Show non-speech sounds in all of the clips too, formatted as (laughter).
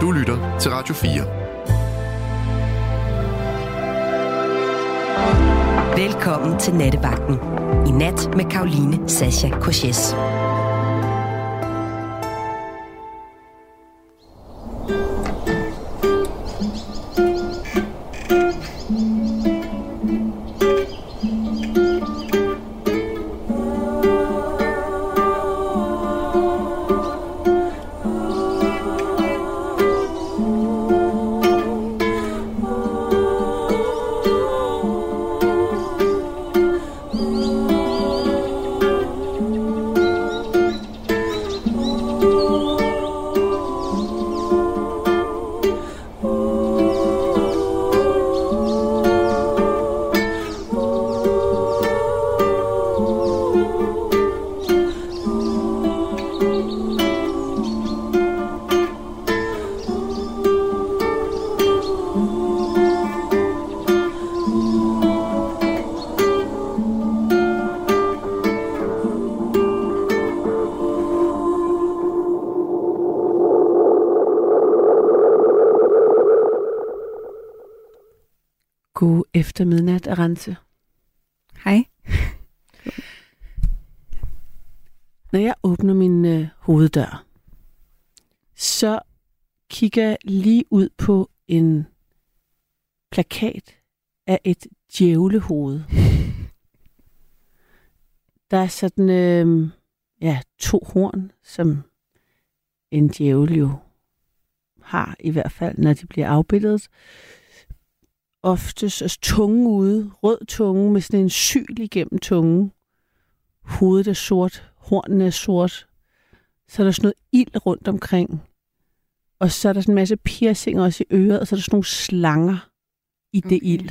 Du lytter til Radio 4. Velkommen til Nattevagten. I nat med Karoline Sasha Korses. Kigger lige ud på en plakat af et djævlehoved. Der er sådan øh, ja, to horn, som en djævel jo har, i hvert fald, når de bliver afbildet oftest altså, tunge ude, rød tunge med sådan en syl igennem tungen. Hovedet er sort, hornene er sort. Så er der sådan noget ild rundt omkring. Og så er der sådan en masse piercinger også i øret, og så er der sådan nogle slanger i okay. det ild.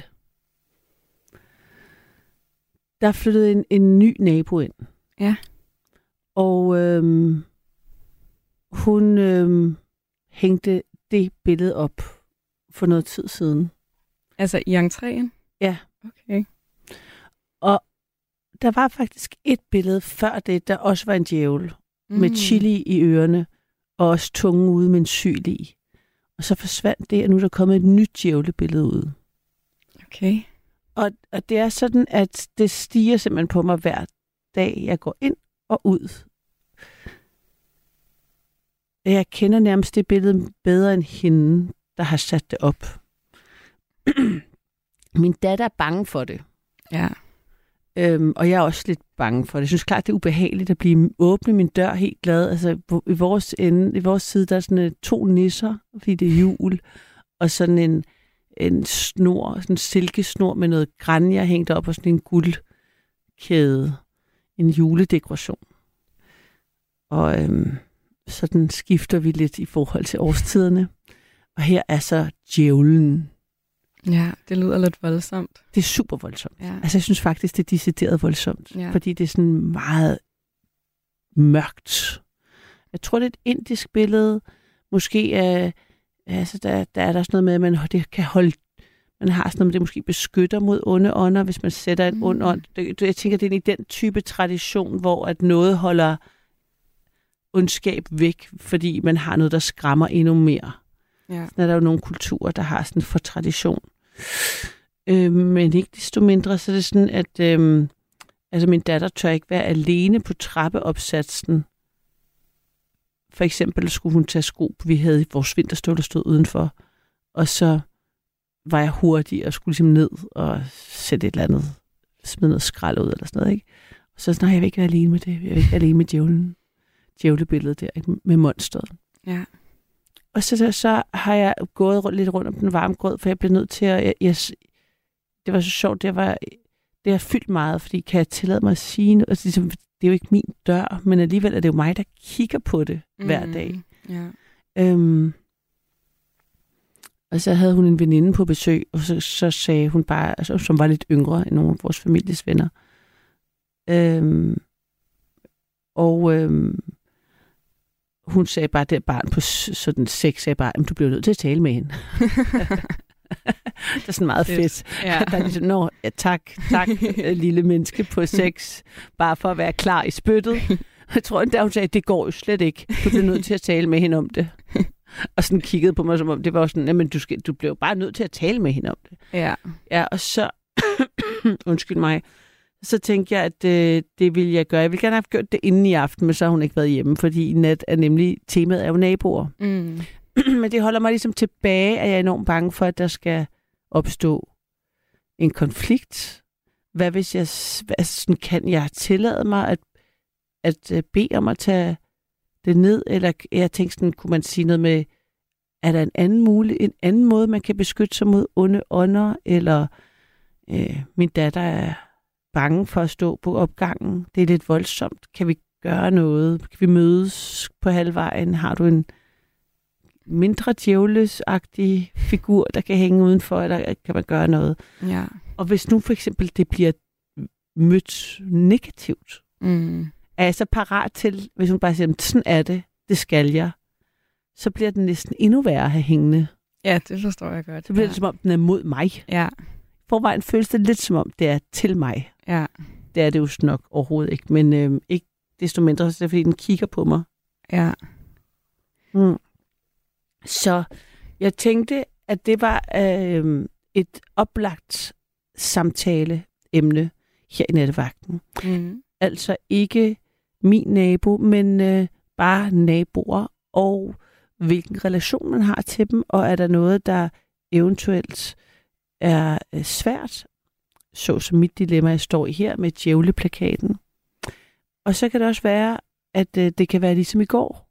Der er flyttet en, en ny nabo ind. Ja. Og øhm, hun øhm, hængte det billede op for noget tid siden. Altså i entréen? Ja. Okay. Og der var faktisk et billede før det, der også var en djævel. Mm. Med chili i ørerne, og også tunge ude med en syl i. Og så forsvandt det, og nu er der kommet et nyt djævlebillede ud. Okay. Og, og det er sådan, at det stiger simpelthen på mig hver dag, jeg går ind og ud. Jeg kender nærmest det billede bedre end hende, der har sat det op. (clears throat) Min datter er bange for det. Ja. Øhm, og jeg er også lidt bange for det. Jeg synes klart, det er ubehageligt at blive åbne min dør helt glad. Altså, i vores, ende, i vores side, der er sådan øh, to nisser, fordi det er jul, (laughs) og sådan en, en snor, sådan en silkesnor med noget grænje hængt op, og sådan en guldkæde. En juledekoration. Og øhm, sådan skifter vi lidt i forhold til årstiderne. Og her er så djævlen Ja, det lyder lidt voldsomt. Det er super voldsomt. Ja. Altså, jeg synes faktisk, det er decideret voldsomt. Ja. Fordi det er sådan meget mørkt. Jeg tror, det er et indisk billede. Måske er, altså, der, der er der sådan noget med, at man det kan holde man har sådan noget, det måske beskytter mod onde ånder, hvis man sætter en mm. ond ånd. Jeg tænker, det er i den type tradition, hvor at noget holder ondskab væk, fordi man har noget, der skræmmer endnu mere. Ja. Sådan er der jo nogle kulturer, der har sådan for tradition. Øh, men ikke desto mindre, så er det sådan, at øh, altså min datter tør ikke være alene på trappeopsatsen. For eksempel skulle hun tage sko, vi havde vores vinterstøvler stod udenfor, og så var jeg hurtig og skulle ligesom ned og sætte et eller andet, smide noget skrald ud eller sådan noget, ikke? Og så sådan, jeg vil ikke være alene med det, jeg vil ikke være alene med djævlen, djævlebilledet der, ikke? med monsteret. Ja. Og så, så har jeg gået lidt rundt om den varme grød, for jeg blev nødt til at... Jeg, jeg, det var så sjovt, det var det har fyldt meget, fordi kan jeg tillade mig at sige noget? Altså, ligesom, det er jo ikke min dør, men alligevel er det jo mig, der kigger på det mm. hver dag. Ja. Øhm, og så havde hun en veninde på besøg, og så, så sagde hun bare, altså, som var lidt yngre end nogle af vores families venner. Øhm, og øhm, hun sagde bare, det barn på sådan seks sagde bare, du bliver nødt til at tale med hende. (laughs) det er sådan meget fedt. Ja. Der er ligesom, Nå, ja, tak, tak, (laughs) lille menneske på seks, bare for at være klar i spyttet. Jeg tror endda, hun sagde, det går jo slet ikke. Du bliver nødt til at tale med hende om det. og sådan kiggede på mig, som om det var sådan, men du, skal, du blev bare nødt til at tale med hende om det. Ja. Ja, og så, (coughs) undskyld mig, så tænkte jeg, at øh, det ville jeg gøre. Jeg ville gerne have gjort det inden i aften, men så har hun ikke været hjemme, fordi i nat er nemlig, temaet er jo naboer. Mm. (clears throat) men det holder mig ligesom tilbage, at jeg er enormt bange for, at der skal opstå en konflikt. Hvad hvis jeg, hvad, sådan, kan jeg tillade mig at, at øh, bede om at tage det ned, eller jeg tænkte sådan, kunne man sige noget med, er der en anden, mulig, en anden måde, man kan beskytte sig mod onde ånder, eller øh, min datter er bange for at stå på opgangen, det er lidt voldsomt, kan vi gøre noget, kan vi mødes på halvvejen, har du en mindre djævlesagtig figur, der kan hænge udenfor, eller kan man gøre noget? Ja. Og hvis nu for eksempel det bliver mødt negativt, Mm. er jeg så parat til, hvis hun bare siger, sådan er det, det skal jeg, så bliver den næsten endnu værre at have hængende. Ja, det forstår jeg godt. Så bliver ja. det som om, den er mod mig. Ja, Forvejen føles det lidt som om, det er til mig. Ja, Det er det jo nok overhovedet ikke, men øh, ikke desto mindre, så er det fordi, den kigger på mig. ja. Mm. Så jeg tænkte, at det var øh, et oplagt samtaleemne her i nattevagten. Mm. Altså ikke min nabo, men øh, bare naboer, og hvilken relation man har til dem, og er der noget, der eventuelt er øh, svært, så som mit dilemma, jeg står i her med djævleplakaten. Og så kan det også være, at øh, det kan være ligesom i går,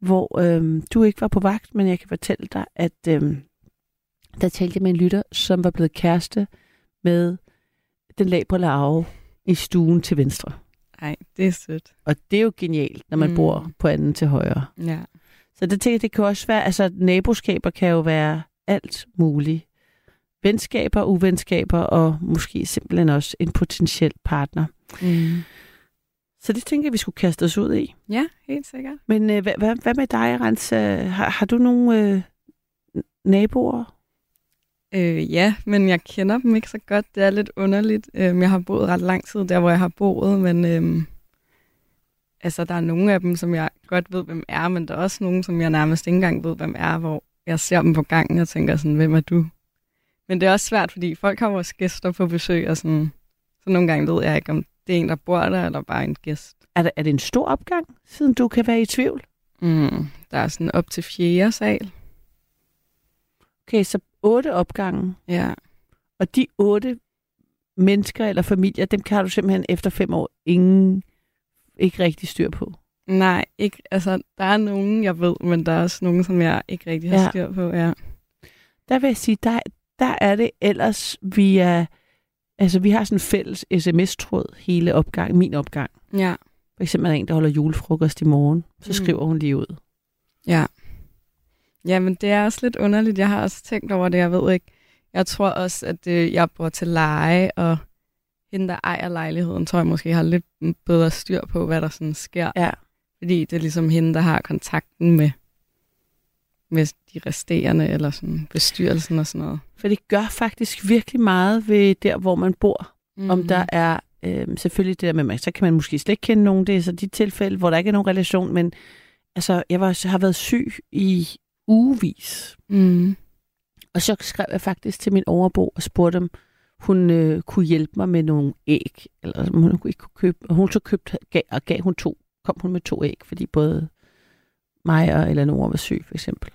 hvor øh, du ikke var på vagt, men jeg kan fortælle dig, at øh, der talte jeg med en lytter, som var blevet kæreste med den labre larve i stuen til venstre. Ej, det er sødt. Og det er jo genialt, når man. Mm. bor på anden til højre. Ja. Så det tænker jeg, det kan også være, altså naboskaber kan jo være alt muligt. Venskaber, uvenskaber og måske simpelthen også en potentiel partner. Mm. Så det tænker jeg, vi skulle kaste os ud i. Ja, helt sikkert. Men øh, hvad, hvad, hvad med dig, Rens? Har, har du nogle øh, naboer? Øh, ja, men jeg kender dem ikke så godt. Det er lidt underligt. Øh, jeg har boet ret lang tid der, hvor jeg har boet, men øh, altså, der er nogle af dem, som jeg godt ved, hvem er, men der er også nogle, som jeg nærmest ikke engang ved, hvem er, hvor jeg ser dem på gangen og tænker sådan, hvem er du? Men det er også svært, fordi folk har vores gæster på besøg, og sådan, så nogle gange ved jeg ikke, om det er en, der bor der, eller bare en gæst. Er, det, er det en stor opgang, siden du kan være i tvivl? Mm, der er sådan op til fjerde sal. Okay, så otte opgange. Ja. Og de otte mennesker eller familier, dem kan du simpelthen efter fem år ingen, ikke rigtig styr på. Nej, ikke, altså, der er nogen, jeg ved, men der er også nogen, som jeg ikke rigtig har Ja. styr på. Ja. Der vil jeg sige, der, der er det ellers via... Altså, vi har sådan en fælles sms-tråd hele opgang, min opgang. ja. For eksempel er der en, der holder julefrokost i morgen. Så Mm. skriver hun lige ud. Ja. Ja, men det er også lidt underligt. Jeg har også tænkt over det, jeg ved ikke. Jeg tror også, at øh, jeg bor til leje, og hende, der ejer lejligheden, tror jeg måske har lidt bedre styr på, hvad der sådan sker. Ja. Fordi det er ligesom hende, der har kontakten med, med de resterende, eller sådan bestyrelsen og sådan noget. For det gør faktisk virkelig meget ved der, hvor man bor. Mm. Om Mhm. der er øh, selvfølgelig det der med, man, så kan man måske slet ikke kende nogen. Det er så de tilfælde, hvor der ikke er nogen relation. Men altså, jeg var, har været syg i ugevis. Mm. Og så skrev jeg faktisk til min overbo og spurgte, om hun øh, kunne hjælpe mig med nogle æg. Eller hun ikke kunne købe. Og hun så købte, gav, og gav hun to, kom hun med to æg, fordi både mig og Eleanor var syg, for eksempel.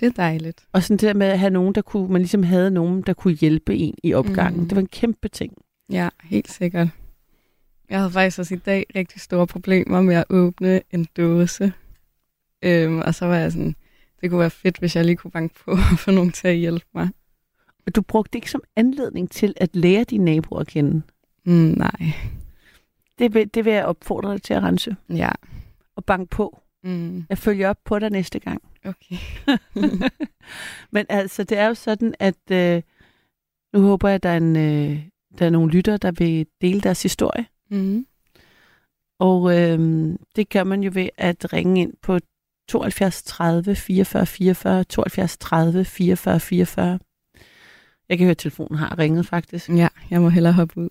Det er dejligt. Og sådan det der med at have nogen, der kunne, man ligesom havde nogen, der kunne hjælpe en i opgangen. Mm. Det var en kæmpe ting. Ja, helt sikkert. Jeg havde faktisk også i dag rigtig store problemer med at åbne en dåse. Øhm, og så var jeg sådan, det kunne være fedt, hvis jeg lige kunne banke på (laughs) og få nogen til at hjælpe mig. Og du brugte det ikke som anledning til at lære dine naboer at kende. Mm, nej. Det vil, det vil jeg opfordre dig til at rense Ja. og banke på. Mm, Jeg følger op på dig næste gang. okay. (laughs) (laughs) Men altså, det er jo sådan, at øh, nu håber jeg, at der er, en, øh, der er nogle lytter, der vil dele deres historie. Mm. Og øh, det gør man jo ved at ringe ind på 72 30 44 44, 72 30 44 44. Jeg kan høre, at telefonen har ringet faktisk. Ja, jeg må hellere hoppe ud.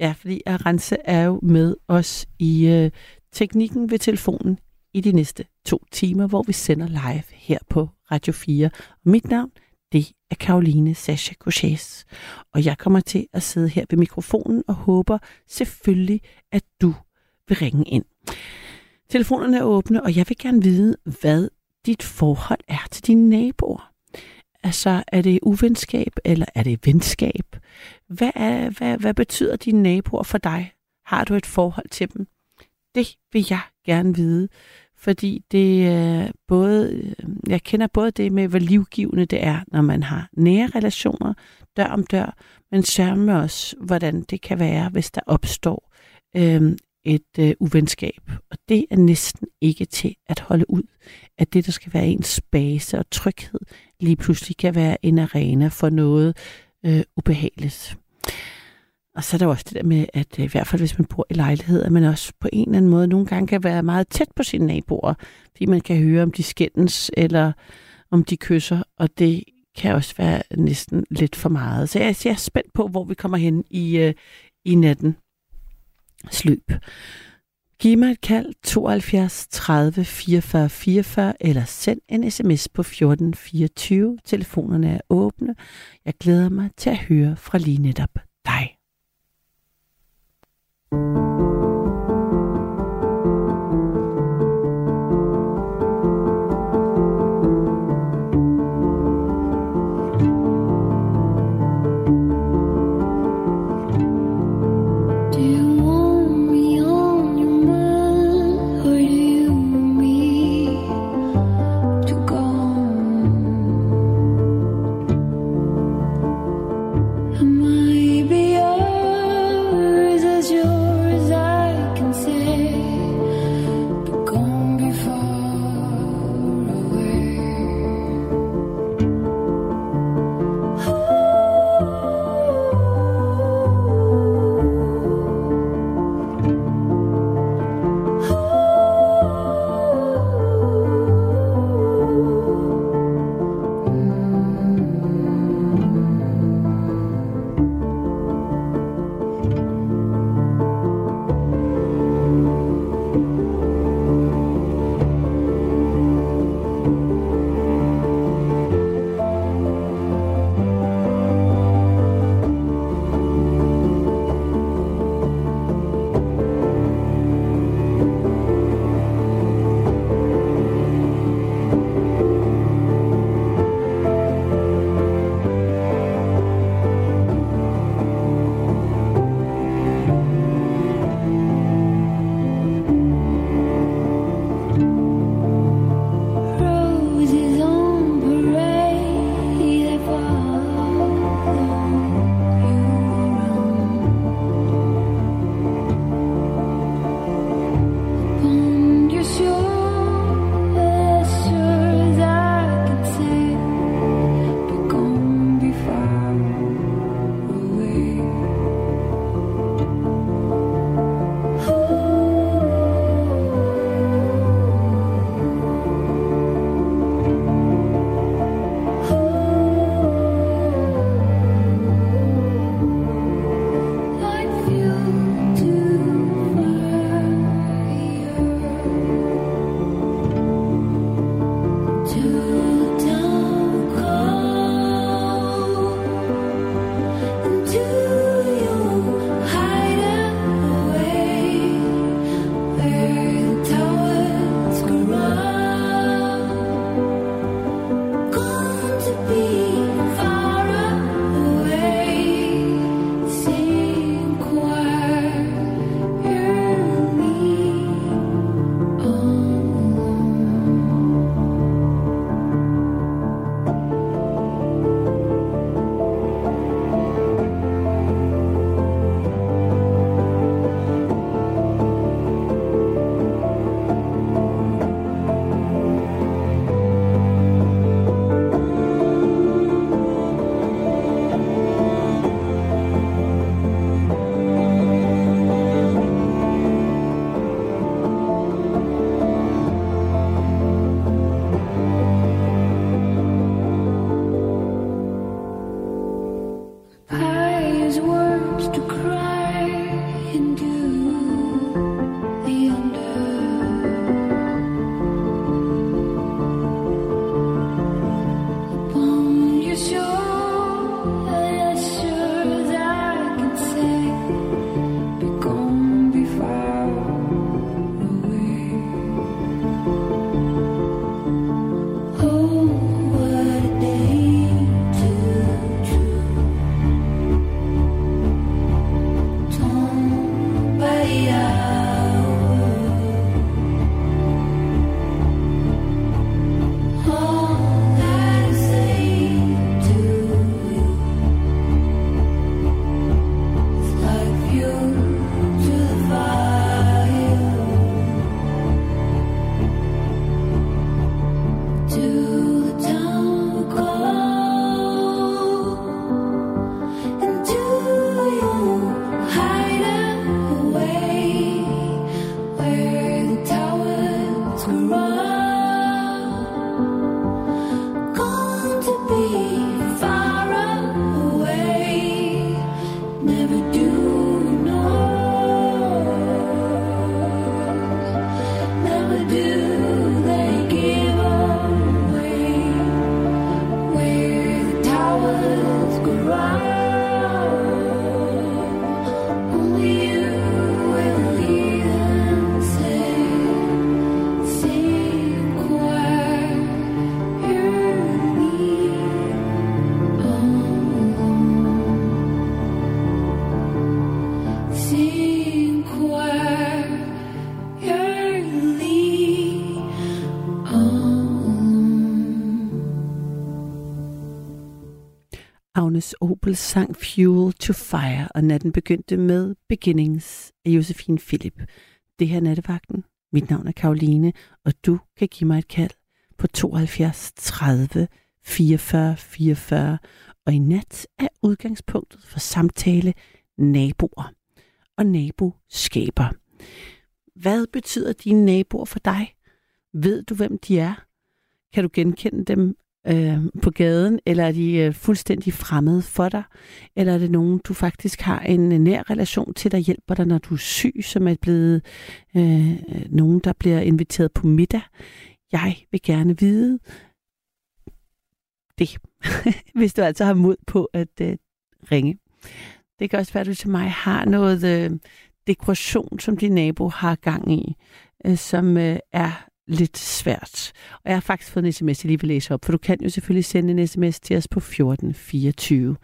Ja, fordi Arance er jo med os i øh, teknikken ved telefonen i de næste to timer, hvor vi sender live her på Radio 4. Og mit navn, det er Karoline Sascha Couchés. Og jeg kommer til at sidde her ved mikrofonen og håber selvfølgelig, at du vil ringe ind. Telefonerne er åbne, og jeg vil gerne vide, hvad dit forhold er til dine naboer. Altså, er det uvenskab, eller er det venskab? Hvad, er, hvad, hvad betyder dine naboer for dig? Har du et forhold til dem? Det vil jeg gerne vide, fordi det er både, øh, jeg kender både det med, hvor livgivende det er, når man har nære relationer, dør om dør, men sørme også, hvordan det kan være, hvis der opstår øh, et øh, uvenskab. Og det er næsten ikke til at holde ud, at det, der skal være ens base og tryghed, lige pludselig kan være en arena for noget øh, ubehageligt. Og så er der også det der med, at øh, i hvert fald hvis man bor i lejlighed, at man også på en eller anden måde nogle gange kan være meget tæt på sine naboer, fordi man kan høre, om de skændes eller om de kysser, og det kan også være næsten lidt for meget. Så jeg, jeg er spændt på, hvor vi kommer hen i, øh, i natten sløb. Giv mig et kald 72 30 44 44 eller send en sms på 1424. Telefonerne er åbne. Jeg glæder mig til at høre fra lige netop Thomas Opel sang Fuel to Fire, og natten begyndte med Beginnings af Josefine Philip. Det her er nattevagten. Mit navn er Karoline, og du kan give mig et kald på 72 30 44 44. Og i nat er udgangspunktet for samtale naboer og naboskaber. Hvad betyder dine naboer for dig? Ved du, hvem de er? Kan du genkende dem øh, på gaden, eller er de øh, fuldstændig fremmede for dig? Eller er det nogen, du faktisk har en øh, nær relation til, der hjælper dig, når du er syg, som er blevet øh, nogen, der bliver inviteret på middag? Jeg vil gerne vide det, (laughs) hvis du altså har mod på at øh, ringe. Det kan også være, at du til mig har noget øh, dekoration, som din nabo har gang i, øh, som øh, er lidt svært. Og jeg har faktisk fået en sms, jeg lige vil læse op, for du kan jo selvfølgelig sende en sms til os på 1424.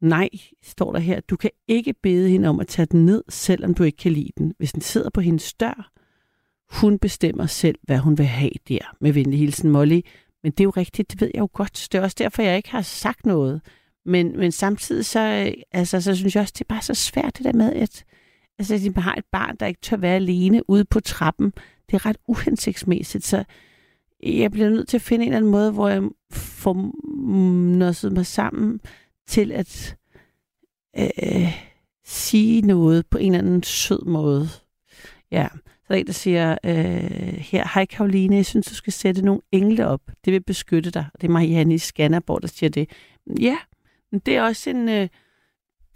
Nej, står der her. Du kan ikke bede hende om at tage den ned, selvom du ikke kan lide den. Hvis den sidder på hendes dør, hun bestemmer selv, hvad hun vil have der. Med venlig hilsen, Molly. Men det er jo rigtigt, det ved jeg jo godt. Det er også derfor, jeg ikke har sagt noget. Men, men samtidig så, øh, altså, så synes jeg også, det er bare så svært det der med, at altså, at har et barn, der ikke tør være alene ude på trappen det er ret uhensigtsmæssigt, så jeg bliver nødt til at finde en eller anden måde, hvor jeg får nosset mig sammen til at øh, sige noget på en eller anden sød måde. Ja, så der er en, der siger øh, her, hej Karoline, jeg synes, du skal sætte nogle engle op. Det vil beskytte dig. Det er Marianne i Skanderborg, der siger det. Ja, men det er også en øh,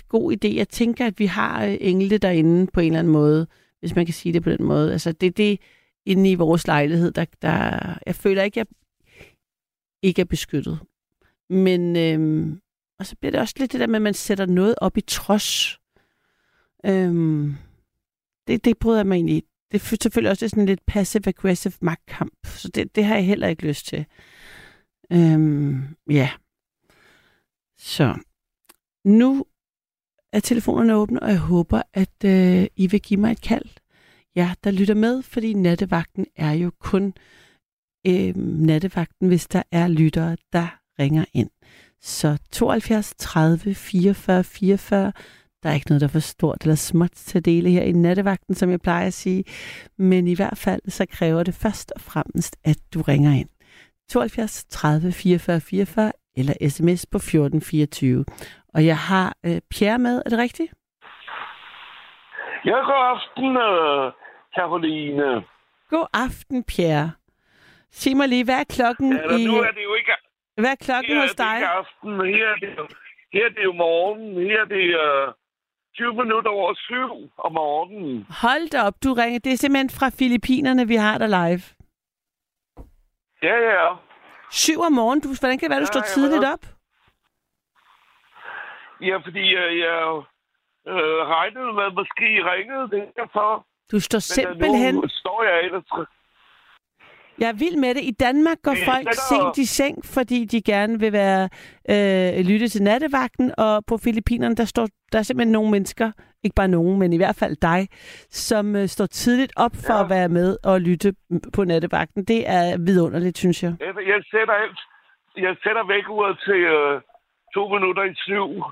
god idé. Jeg tænker, at vi har øh, engle derinde på en eller anden måde, hvis man kan sige det på den måde. Altså, det, det, inde i vores lejlighed, der, der jeg føler ikke, jeg ikke er beskyttet. Men, øhm, og så bliver det også lidt det der med, at man sætter noget op i trods. Øhm, det, det bryder jeg mig egentlig Det er selvfølgelig også sådan lidt passive-aggressive magtkamp, så det, det har jeg heller ikke lyst til. Øhm, ja. Så nu er telefonerne åbne, og jeg håber, at øh, I vil give mig et kald Ja, der lytter med, fordi nattevagten er jo kun øh, nattevagten, hvis der er lyttere, der ringer ind. Så 72 30 44 44. Der er ikke noget, der er for stort eller småt til at dele her i nattevagten, som jeg plejer at sige. Men i hvert fald, så kræver det først og fremmest, at du ringer ind. 72 30 44 44 eller sms på 1424. Og jeg har øh, Pierre med, er det rigtigt? Ja, god aften, øh, Karoline. God aften, Pierre. Sig mig lige, hvad er klokken ja, i... nu er det jo ikke... Hvad er klokken her hos dig? Her er det aften, her er det jo, her er det jo morgen. Her er det uh, øh, 20 minutter over syv om morgenen. Hold da op, du ringer. Det er simpelthen fra Filippinerne, vi har dig live. Ja, ja. Syv om morgenen? Du, hvordan kan det være, du ja, står tidligt op? Ja, fordi uh, jeg uh, regnede med, at måske ringede det derfor. Du står simpelthen... Nu står jeg ellers... Jeg er vild med det. I Danmark går folk sent i seng, fordi de gerne vil være øh, lytte til nattevagten, og på Filippinerne, der står der er simpelthen nogle mennesker, ikke bare nogen, men i hvert fald dig, som øh, står tidligt op for ja. at være med og lytte på nattevagten. Det er vidunderligt, synes jeg. Jeg sætter, alt, jeg sætter væk uret til øh, to minutter i syv,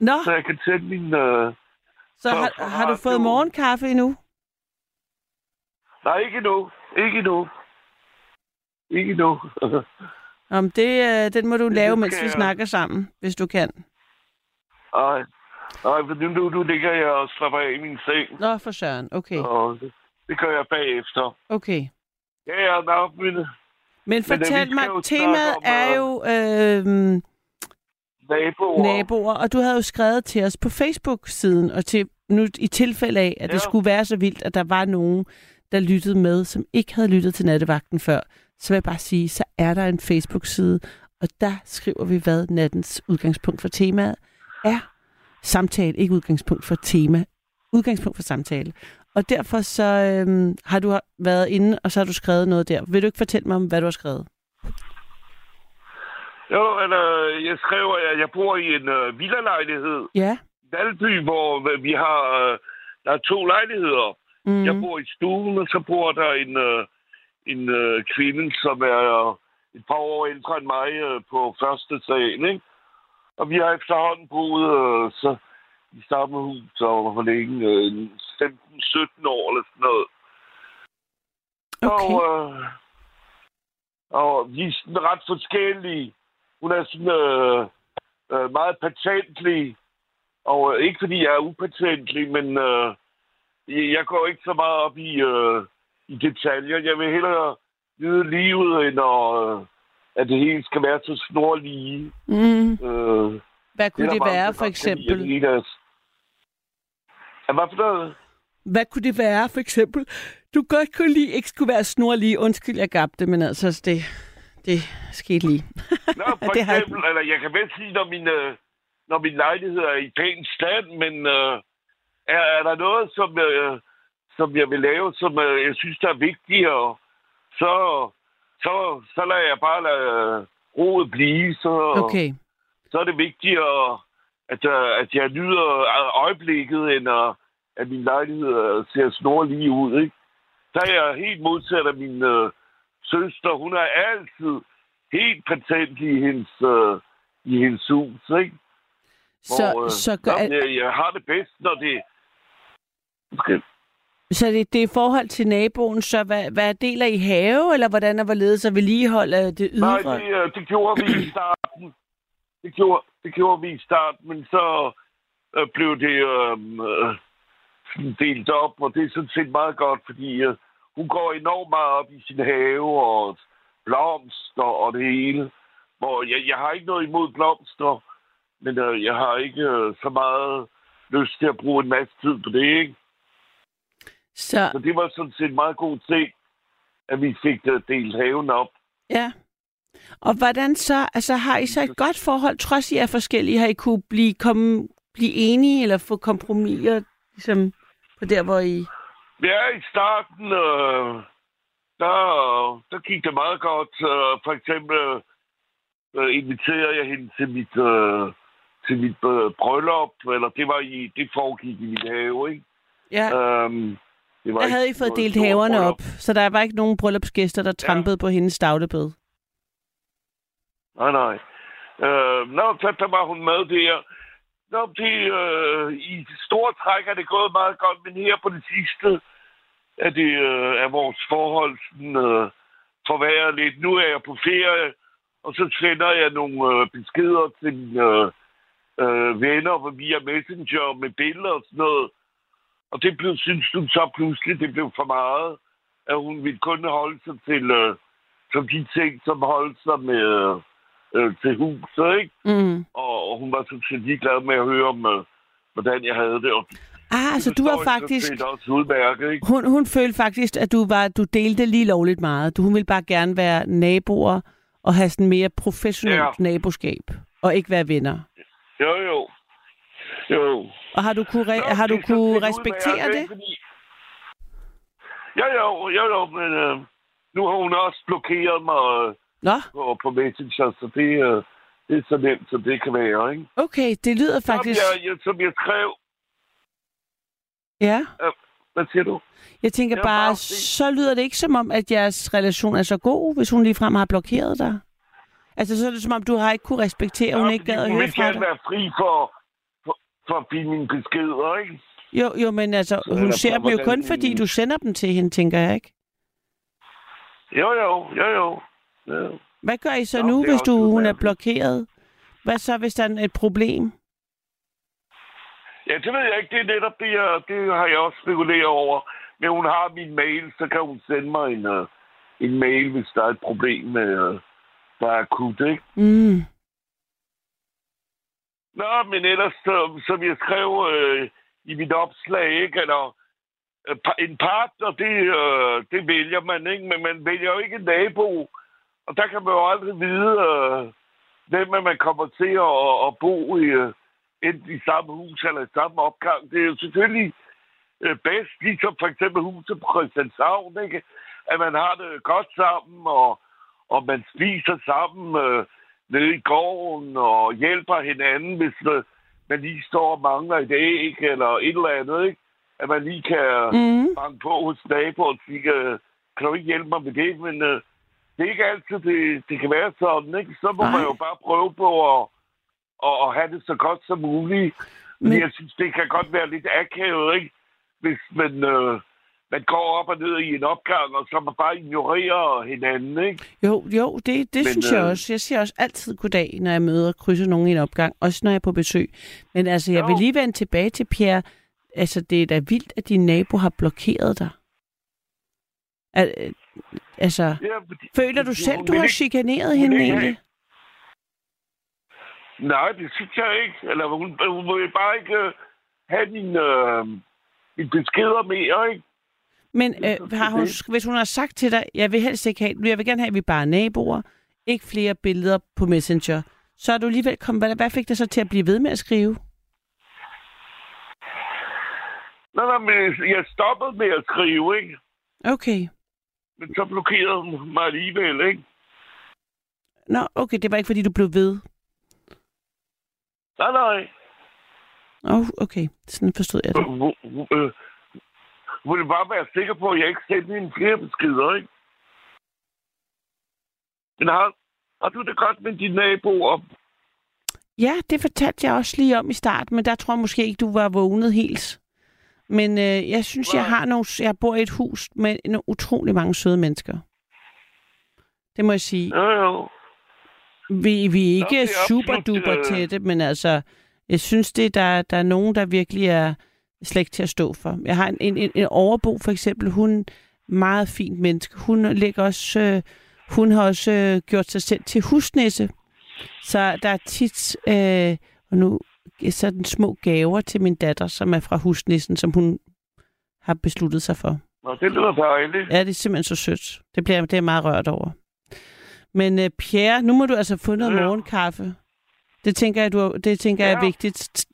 Nå. så jeg kan tænde min... Øh, så har, har du fået morgenkaffe endnu? Nej, ikke endnu. Ikke endnu. Ikke endnu. (laughs) Om det, øh, den må du lave, mens vi jeg... snakker sammen, hvis du kan. Nej. Nej, for nu, nu ligger jeg og slapper af i min seng. Nå, for søren. Okay. Og det, det gør jeg bagefter. Okay. Ja, ja, nok, men... Men fortæl men, mig, temaet om, er jo... Øh, naboer. Naboer, og du havde jo skrevet til os på Facebook-siden, og til nu i tilfælde af, at ja. det skulle være så vildt, at der var nogen, der lyttede med, som ikke havde lyttet til nattevagten før, så vil jeg bare sige, så er der en Facebook-side, og der skriver vi, hvad nattens udgangspunkt for temaet er. Samtale, ikke udgangspunkt for tema. Udgangspunkt for samtale. Og derfor så øhm, har du været inde, og så har du skrevet noget der. Vil du ikke fortælle mig om, hvad du har skrevet? Jo, eller jeg skriver, at jeg bor i en uh, villalejlighed. Ja. Valby, hvor vi har, uh, der er to lejligheder. Mm. Jeg bor i stuen, og så bor der en, uh, en øh, kvinde, som er et par år ældre end mig øh, på første salen, ikke? Og vi har efterhånden boet øh, så i samme hus og hvor længe? Øh, 15-17 år eller sådan noget. Okay. Og, øh, og vi er sådan ret forskellige. Hun er sådan øh, øh, meget patentlig. Og øh, ikke fordi jeg er upatentlig, men øh, jeg går ikke så meget op i, øh, i detaljer. Jeg vil hellere nyde livet, end at, øh, at det hele skal være så snorlige. Mm. Øh, Hvad kunne det mange, være, for eksempel? det hvad for noget? Hvad kunne det være, for eksempel? Du godt kunne lide, ikke skulle være snorlige. Undskyld, jeg gabte, men altså, det, det skete lige. Nå, for (laughs) Det har eksempel, eller jeg kan vel sige, når min, øh, når min lejlighed er i pæn stand, men øh, er, er der noget, som, øh, som jeg vil lave, som øh, jeg synes, der er vigtigt, og så, så, så lader jeg bare lade roet blive, så, Okay. så er det vigtigt, at, at, øh, at jeg nyder øjeblikket, end at, at min lejlighed øh, ser snorlige ud, ikke? Der er jeg helt modsat af min øh, søster. Hun er altid helt patent i hendes, øh, i hendes hus, ikke? Så, Hvor, øh, så, gør, nå, jeg, jeg har det bedst, når det... Okay. så det, det er i forhold til naboen, så hvad, hvad deler I have, eller hvordan er hvorledes at vedligeholde det Nej, ydre? det, øh, det gjorde vi i starten. Det gjorde, det gjorde vi i starten, men så øh, blev det øh, øh, sådan delt op, og det er sådan set meget godt, fordi øh, hun går enormt meget op i sin have og blomster og det hele. Hvor jeg, jeg har ikke noget imod blomster, men øh, jeg har ikke øh, så meget lyst til at bruge en masse tid på det, ikke? Så, Så det var sådan set meget god ting, at vi fik øh, delt haven op. ja. Og hvordan så, altså har I så et godt forhold, trods I er forskellige, har I kunne blive, komme, blive enige, eller få kompromiser, ligesom på der, hvor I... Ja, i starten, øh, der, der gik det meget godt. Øh, for eksempel øh, inviterede jeg hende til mit, øh, til mit øh, bryllup, eller det var i, det foregik i min have, ikke? Ja, Øhm, det var der ikke havde I fået delt haverne bryllup. op, så der var ikke nogen bryllupsgæster, der trampede på hendes stavlebed. Nej, nej. Øh, nå, så der var hun med der. Nå, det, øh, i store træk er det gået meget godt, men her på det sidste er det øh, er vores forhold sådan, øh, forværret lidt. Nu er jeg på ferie, og så sender jeg nogle øh, beskeder til øh, øh, venner via Messenger med billeder og sådan noget. Og det blev, synes du så pludselig, det blev for meget, at hun ville kun holde sig til, øh, til de ting, som holdt sig med, øh, til huset, ikke? Mm. Og, og hun var sådan set ligeglad med at høre om, øh, hvordan jeg havde det. Og Ah, altså du var faktisk... set også udmærket, ikke? Hun, hun følte faktisk, at du var du delte lige lovligt meget. Du, hun ville bare gerne være naboer og have sådan mere professionelt Ja. naboskab, og ikke være venner. Jo, jo. Jo. Og har du kunne, re- Nå, har du kunne respektere det? Fordi... Jo, jo, jo, jo, men øh, nu har hun også blokeret mig øh, Nå, på, på Messenger, så det, øh, det er så nemt, som det kan være, ikke? okay, det lyder faktisk... Som jeg, jeg, som jeg skrev... Ja, Hvad siger du? jeg tænker Ja, bare, bare så lyder det ikke som om, at jeres relation er så god, hvis hun ligefrem har blokeret dig. Altså, så er det som om, du har ikke kunne respektere, at hun ikke gad at hun høre fra dig. være fri for, for, for at finde mine beskeder, ikke? Jo, jo, men altså, Så hun ser dem jo kun, hun- fordi du sender dem til hende, tænker jeg, ikke? Jo, jo, jo, jo. Ja. Hvad gør I så Nå, nu, hvis du hun er blokeret? Hvad så, hvis der er et problem? ja, det ved jeg ikke. Det er netop det, jeg, det har jeg også spekuleret over. Men hun har min mail, så kan hun sende mig en, uh, en mail, hvis der er et problem, med, uh, der er akut, ikke? Mm. Nå, men ellers, så, som jeg skrev øh, i mit opslag, ikke? Eller, øh, en partner, det, øh, det vælger man, ikke? Men man vælger jo ikke en nabo. Og der kan man jo aldrig vide, øh, hvem man kommer til at, at bo i, øh, enten i samme hus eller i samme opgang. Det er jo selvfølgelig øh, bedst, ligesom for eksempel huset på Christianshavn, ikke? At man har det godt sammen, og, og man spiser sammen øh, nede i gården, og hjælper hinanden, hvis øh, man lige står og mangler et æg, eller et eller andet, ikke? At man lige kan Mm. banke på hos naboen og sige, øh, kan du ikke hjælpe mig med det? Men øh, det er ikke altid, det, det kan være sådan, ikke? Så må Nej. man jo bare prøve på at, at, at have det så godt som muligt. Men jeg synes, det kan godt være lidt akavet, ikke? Hvis man, øh, man går op og ned i en opgang, og så man bare ignorerer hinanden, ikke? Jo, jo, det, det Men, synes jeg øh, også. Jeg siger også altid goddag, når jeg møder og krydser nogen i en opgang, også når jeg er på besøg. Men altså, jeg Jo. vil lige vende tilbage til Pierre. Altså, det er da vildt, at din nabo har blokeret dig. Al, øh, altså, Ja, fordi, føler du selv, du har ikke- chikaneret hende ikke egentlig? Nej, det synes jeg ikke. Eller hun, hun vil bare ikke øh, have din, øh, din beskeder mere, ikke? Men Det øh, har hun, det. hvis hun har sagt til dig, jeg vil helst ikke have, jeg vil gerne have, at vi bare er naboer, ikke flere billeder på Messenger, så er du alligevel kommet, hvad, hvad fik dig så til at blive ved med at skrive? Nej, nej, men jeg stoppede med at skrive, ikke? Okay. Men så blokerede hun mig alligevel, ikke? Nå, okay, det var ikke, fordi du blev ved. Nej, nej. Åh, oh, okay. Sådan forstod jeg det. Hun ville bare være sikker på, at jeg ikke sendte hende flere beskeder, ikke? Men har, har du det godt med dine naboer? Ja, det fortalte jeg også lige om i starten, men der tror jeg måske ikke, du var vågnet helt. Men øh, jeg synes, jeg har nogle, jeg bor i et hus med nogle utrolig mange søde mennesker. Det må jeg sige. Jo, jo. Vi, vi er ikke er super duper øh, tætte, men altså, jeg synes, det der, der er nogen, der virkelig er slet ikke til at stå for. Jeg har en, en, en, overbo, for eksempel. Hun er meget fint menneske. Hun, ligger også, øh, hun har også øh, gjort sig selv til husnæse. Så der er tit, øh, og nu sådan små gaver til min datter, som er fra husnissen, som hun har besluttet sig for. Nå, det lyder dejligt. Ja, det er simpelthen så sødt. Det bliver det er jeg meget rørt over. Men uh, Pierre, nu må du altså få noget Ja. morgenkaffe. Det tænker jeg, du, det tænker jeg er Ja. vigtigt.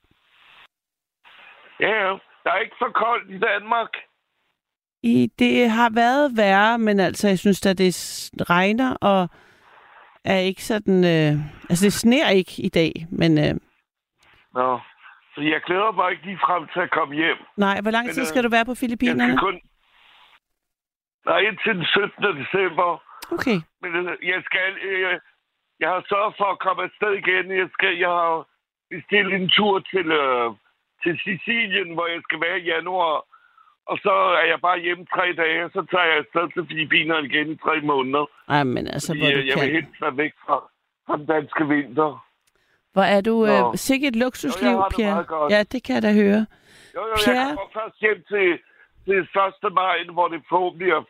Ja, ja. Der er ikke for koldt i Danmark. I, det har været værre, men altså, jeg synes, at det regner, og er ikke sådan... Øh, altså, det sner ikke i dag, men øh, Nå. Så jeg glæder mig ikke lige frem til at komme hjem. nej, hvor lang Men, tid øh, skal du være på Jeg Filippinerne? skal kun... Nej, indtil den 17. december. Okay. Men øh, jeg skal... Øh, jeg har sørget for at komme afsted igen. Jeg, skal, jeg har bestilt en tur til, øh, til Sicilien, hvor jeg skal være i januar. Og så er jeg bare hjemme tre dage, og så tager jeg afsted til Filippinerne igen i tre måneder. Ej, men altså, Fordi hvor du øh, jeg vil helst være væk fra, fra den danske vinter. Hvor er du... Øh, sikkert et luksusliv, Jo, jeg det Pierre. godt. Ja, det kan jeg da høre. Jo, jo, Pierre? jeg kommer først hjem til, til 1. maj, hvor det forhåbentlig er,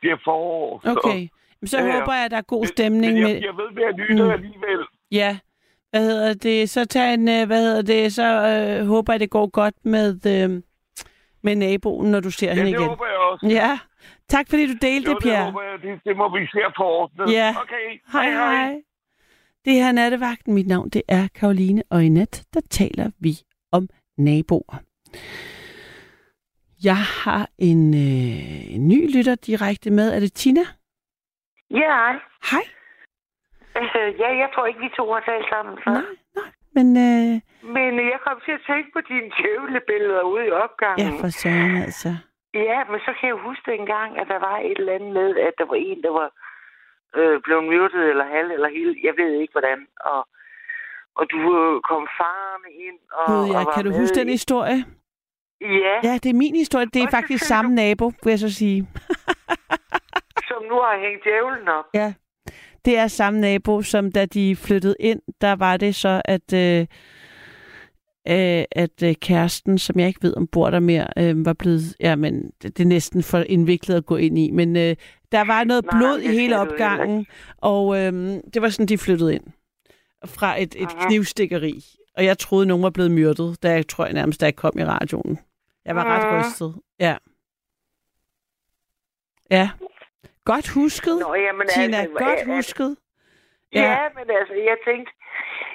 bliver forår. Så- Okay. Men så Ja, håber jeg, at der er god Men- stemning men med... jeg, jeg ved, hvad jeg lytter Mm. mm. alligevel. Ja, hvad hedder det? Så tag en, øh, hvad hedder det? Så øh, håber jeg, det går godt med, øh, med naboen, når du ser Ja, hende det igen. håber jeg også. Ja, tak fordi du delte Jo, det, det Pierre. håber jeg. Det, det må vi se på ordnet. Ja. Okay. Hej, hej. Det her er Nattevagten. Mit navn det er Karoline, og i nat, der taler vi om naboer. Jeg har en, øh, en ny lytter direkte med. Er det Tina? Ja, hej. Øh, ja, jeg tror ikke, vi to har talt sammen. Så. Nej, nej. Men øh, Men øh, jeg kom til at tænke på dine djævlebilleder ude i ja, opgangen. for søren altså. Ja, men så kan jeg huske dengang, at der var et eller andet med, at der var en, der var øh, blevet myrdet eller halv eller hele. Jeg ved ikke, hvordan. Og, og du øh, kom farne ind. Og, Gud, og ja, var kan du huske den historie? Ja, Ja, det er min historie. Det er Og faktisk samme du- nabo, vil jeg så sige. (laughs) som nu har hængt djævlen op. Ja. Det er samme nabo, som da de flyttede ind, der var det så, at, øh, øh, at øh, kæresten, som jeg ikke ved, om bor der mere, øh, var blevet... Ja, men det, det er næsten for indviklet at gå ind i. Men øh, der var noget Nej, blod i hele opgangen, og øh, det var sådan, de flyttede ind. Fra et, et knivstikkeri. Og jeg troede, nogen var blevet myrdet, da jeg tror jeg nærmest, da jeg kom i radioen. Jeg var ret Mhm. rystet. Ja. Ja. Godt husket. Nå, jamen, Tina, altså, godt altså, husket. Ja. Ja. men altså, jeg tænkte,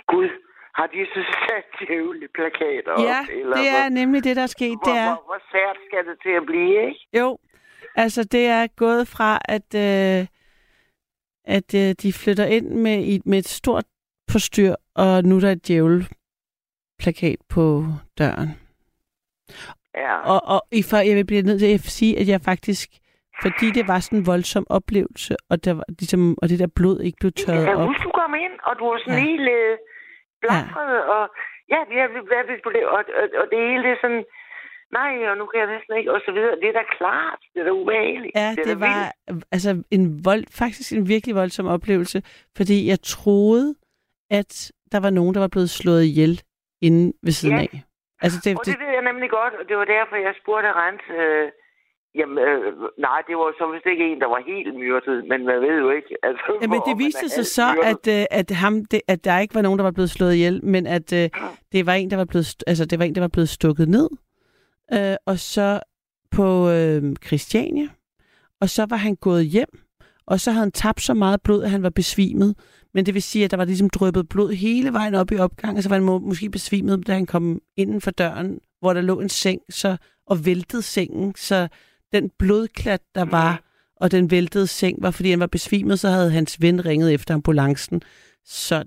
gud, har de så sat djævleplakater op? Ja, eller det hvor- er nemlig det, der er sket. Hvor, Det er, hvor, hvor sært skal det til at blive, ikke? jo, altså det er gået fra, at, øh, at øh, de flytter ind med, med et stort forstyr, og nu er der et djævelplakat på døren. Ja. Og, og i for, jeg vil blive nødt til at sige, at jeg faktisk fordi det var sådan en voldsom oplevelse, og, der var, ligesom, og det der blod ikke blev tørret Jeg kan op. huske, du kom ind, og du var sådan Ja. ja. helt øh, blafret, ja. og ja, vi har været ved på det, og, og, og det hele det sådan, nej, og nu kan jeg næsten ikke, og så videre. Det er da klart, det er da ubehageligt. Ja, da det var vildt. altså en vold, faktisk en virkelig voldsom oplevelse, fordi jeg troede, at der var nogen, der var blevet slået ihjel inde ved siden Ja. af. Altså det, Og det, det ved jeg nemlig godt, og det var derfor, jeg spurgte Rens, øh, jamen, øh, nej, det var så vist ikke en, der var helt myrdet, men man ved jo ikke. Altså, Jamen, hvor det viste sig så, myrdet. at, øh, at, ham, det, at der ikke var nogen, der var blevet slået ihjel, men at øh, det var en, der var blevet, altså, det var en, der var blevet stukket ned, øh, og så på øh, Christiania, og så var han gået hjem, og så havde han tabt så meget blod, at han var besvimet. Men det vil sige, at der var ligesom dryppet blod hele vejen op i opgangen, og så var han må, måske besvimet, da han kom inden for døren, hvor der lå en seng, så, og væltede sengen, så den blodklat, der var, og den væltede seng, var fordi han var besvimet, så havde hans ven ringet efter ambulancen. Så,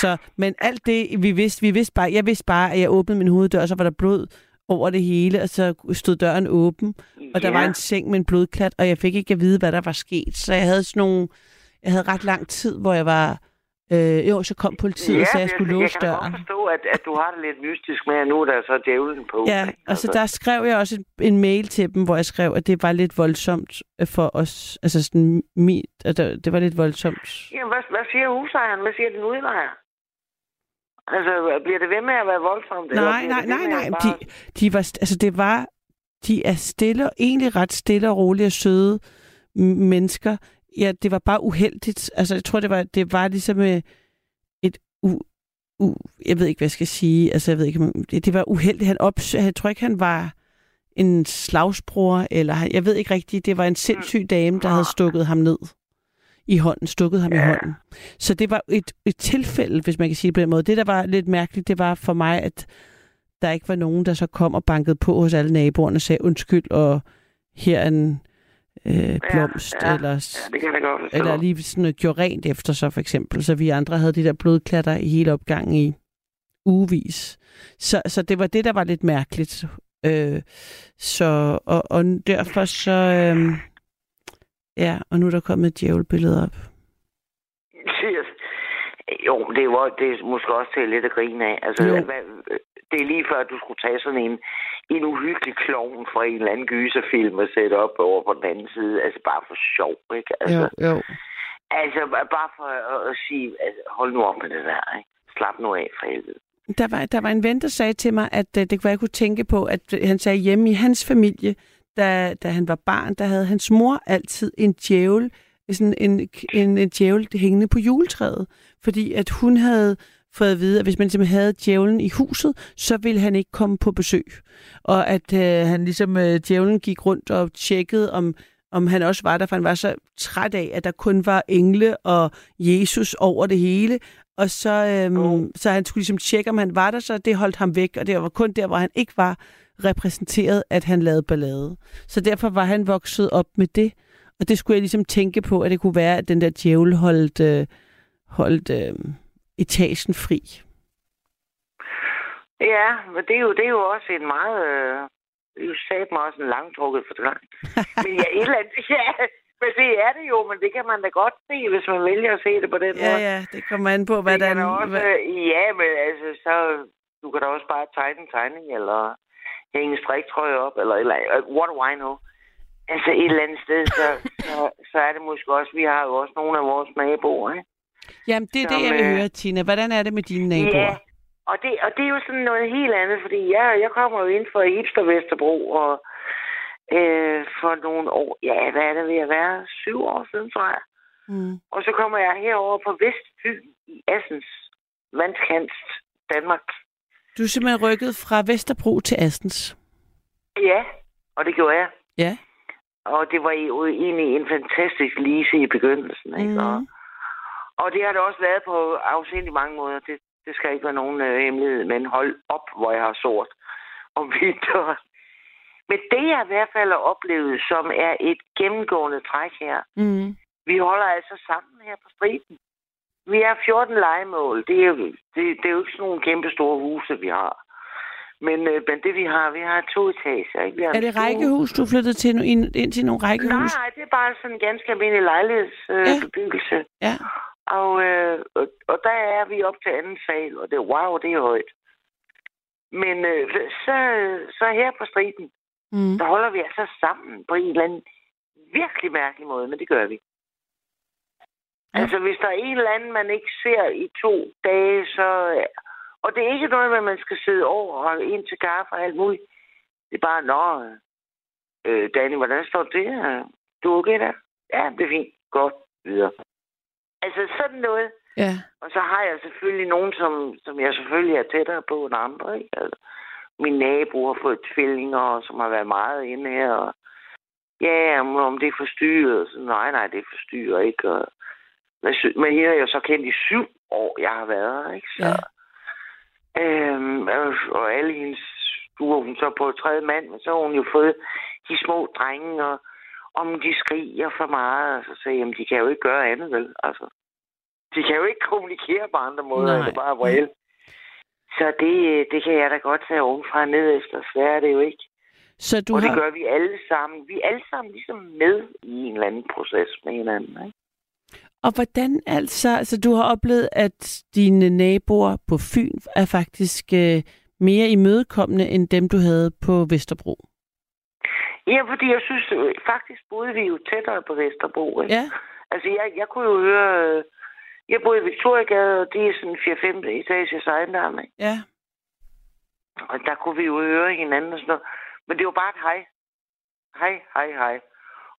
så, men alt det, vi vidste, vi vidste bare, jeg vidste bare, at jeg åbnede min hoveddør, og så var der blod over det hele, og så stod døren åben, og der Ja. var en seng med en blodklat, og jeg fik ikke at vide, hvad der var sket. Så jeg havde sådan nogle, jeg havde ret lang tid, hvor jeg var, øh, jo, så kom politiet og sagde, at jeg skulle låse jeg kan døren. forstå, at, at du har det lidt mystisk med, at nu er der så djævlen på. Ja, ikke? altså der skrev jeg også en, en mail til dem, hvor jeg skrev, at det var lidt voldsomt øh, for os. Altså sådan, mit, at det var lidt voldsomt. Jamen, hvad, hvad siger husejeren? Hvad siger den udlejer? Altså, bliver det ved med at være voldsomt? Nej, nej, nej, nej. at De, bare- de var, altså det var, de er stille, egentlig ret stille og rolige og søde mennesker. Ja, det var bare uheldigt. Altså jeg tror, det var, det var ligesom øh, et u, u, jeg ved ikke, hvad jeg skal sige. Altså jeg ved ikke, det, det var uheldigt. Han ops, jeg tror ikke, han var en slagsbror, eller han- jeg ved ikke rigtigt, det var en sindssyg dame, der havde stukket ham ned i hånden, stukket ham ja. i hånden. Så det var et, et tilfælde, hvis man kan sige det på den måde. Det, der var lidt mærkeligt, det var for mig, at der ikke var nogen, der så kom og bankede på hos alle naboerne og sagde undskyld, og her er en øh, blomst, ja, eller, Ja, det kan jeg godt forstå. eller lige sådan noget, gjorde rent efter sig, for eksempel. Så vi andre havde de der blodklatter i hele opgangen i ugevis. Så, så det var det, der var lidt mærkeligt. Øh, så, og, og derfor så... Øh, ja, og nu er der kommet et djævelbillede op. Jo, det er, jo, det er måske også til lidt at grine af. Altså, Jo. hvad, det er lige før, at du skulle tage sådan en, en uhyggelig klovn fra en eller anden gyserfilm og sætte op over på den anden side. Altså bare for sjov, ikke? Altså, jo. altså bare for at, at sige, altså, hold nu op med det der, ikke? Slap nu af for helvede. Der var, der var en ven, der sagde til mig, at øh, det kunne være, jeg kunne tænke på, at øh, han sagde hjemme i hans familie, da, da han var barn, der havde hans mor altid en djævel, sådan en, en, en djævel hængende på juletræet. Fordi at hun havde fået at vide, at hvis man simpelthen havde djævlen i huset, så ville han ikke komme på besøg. Og at øh, han ligesom, øh, djævlen gik rundt og tjekkede, om, om han også var der, for han var så træt af, at der kun var engle og Jesus over det hele. Og så, øhm, Oh. så han skulle ligesom tjekke, om han var der, så det holdt ham væk. Og det var kun der, hvor han ikke var repræsenteret, at han lavede ballade. Så derfor var han vokset op med det. Og det skulle jeg ligesom tænke på, at det kunne være, at den der djævel holdt, øh, holdt øh, etagen fri. Ja, men det er jo, det er jo også en meget... Øh, det er jo sat mig også en langtrukket forklaring. (laughs) men ja, et eller andet... Ja, men det er det jo, men det kan man da godt se, hvis man vælger at se det på den Ja, måde. ja, det kommer an på, hvad det der også, Ja, men altså, så... Du kan da også bare tegne en tegning, eller hænge en striktrøje op, eller, eller what do I know? Altså et eller andet sted, så, så, så er det måske også, vi har jo også nogle af vores naboer, ikke? Jamen, det er det, jeg vil øh, høre, Tina. Hvordan er det med dine naboer? Ja, og det, og det er jo sådan noget helt andet, fordi jeg, jeg kommer jo ind fra Hipster Vesterbro, og øh, for nogle år, ja, hvad er det ved at være? Syv år siden, tror jeg. Mm. Og så kommer jeg herover på Vestfyn i Assens, vandkant Danmark. Du er simpelthen rykket fra Vesterbro til Astens. Ja, og det gjorde jeg. Ja. Og det var jo egentlig en fantastisk lise i begyndelsen, ikke? Mhm. Og, og det har det også været på afsindelig mange måder. Det, det skal ikke være nogen øh, hemmelighed, men hold op, hvor jeg har sort om (laughs) vinteren. Men det jeg i hvert fald har oplevet, som er et gennemgående træk her, Mm. vi holder altså sammen her på striden. Vi har 14 legemål. Det er, jo, det, det er jo ikke sådan nogle kæmpe store huse, vi har. Men, øh, men det vi har, vi har to etager. Ikke? Vi har Er det rækkehus, du flyttet til, ind, ind til nogle rækkehus? nej, det er bare sådan en ganske almindelig lejlighedsbebyggelse. Ja. Øh, bebyggelse. Ja. og, øh, og, og der er vi op til anden sal, og det wow, det er højt. Men øh, så, så her på striden, Mm. der holder vi altså sammen på en eller anden virkelig mærkelig måde, men det gør vi. Ja. Altså, hvis der er en eller anden, man ikke ser i to dage, så... Og det er ikke noget med, at man skal sidde over og ind til kaffe og alt muligt. Det er bare, nå, øh, Danny, hvordan står det? Øh, Du er okay der? Ja, det er fint. Godt. Videre. Altså, sådan noget. Ja. Og så har jeg selvfølgelig nogen, som, som jeg selvfølgelig er tættere på end andre. Ikke? Altså, min nabo har fået tvillinger, som har været meget inde her. Og, ja, om, om det er forstyrret. Så, nej, nej, det er forstyrret ikke. Og, men, hende har jeg så kendt i syv år, jeg har været her. Ikke? Så, Ja. Øhm, og, og alle hendes stuer, hun så på tredje mand, men så har hun jo fået de små drenge, og om de skriger for meget, og så sagde jeg, de kan jo ikke gøre andet, vel? Altså, de kan jo ikke kommunikere på andre måder, Nej. Bare vrede. Så det, det kan jeg da godt tage unge fra ned efter. Svær er det jo ikke. Så du og det har... gør vi alle sammen. Vi er alle sammen ligesom med i en eller anden proces med hinanden. Ikke? Og hvordan altså... Altså, du har oplevet, at dine naboer på Fyn er faktisk øh, mere imødekommende, end dem, du havde på Vesterbro. Ja, fordi jeg synes, øh, faktisk boede vi jo tættere på Vesterbro. Ikke? Ja. Altså, jeg, jeg kunne jo høre... øh, Jeg boede i Victoriagade, og det er sådan 4-5 etages ejendom. Ikke? Ja. Og der kunne vi jo høre hinanden og sådan noget. Men det var bare et hej. Hej, hej, hej.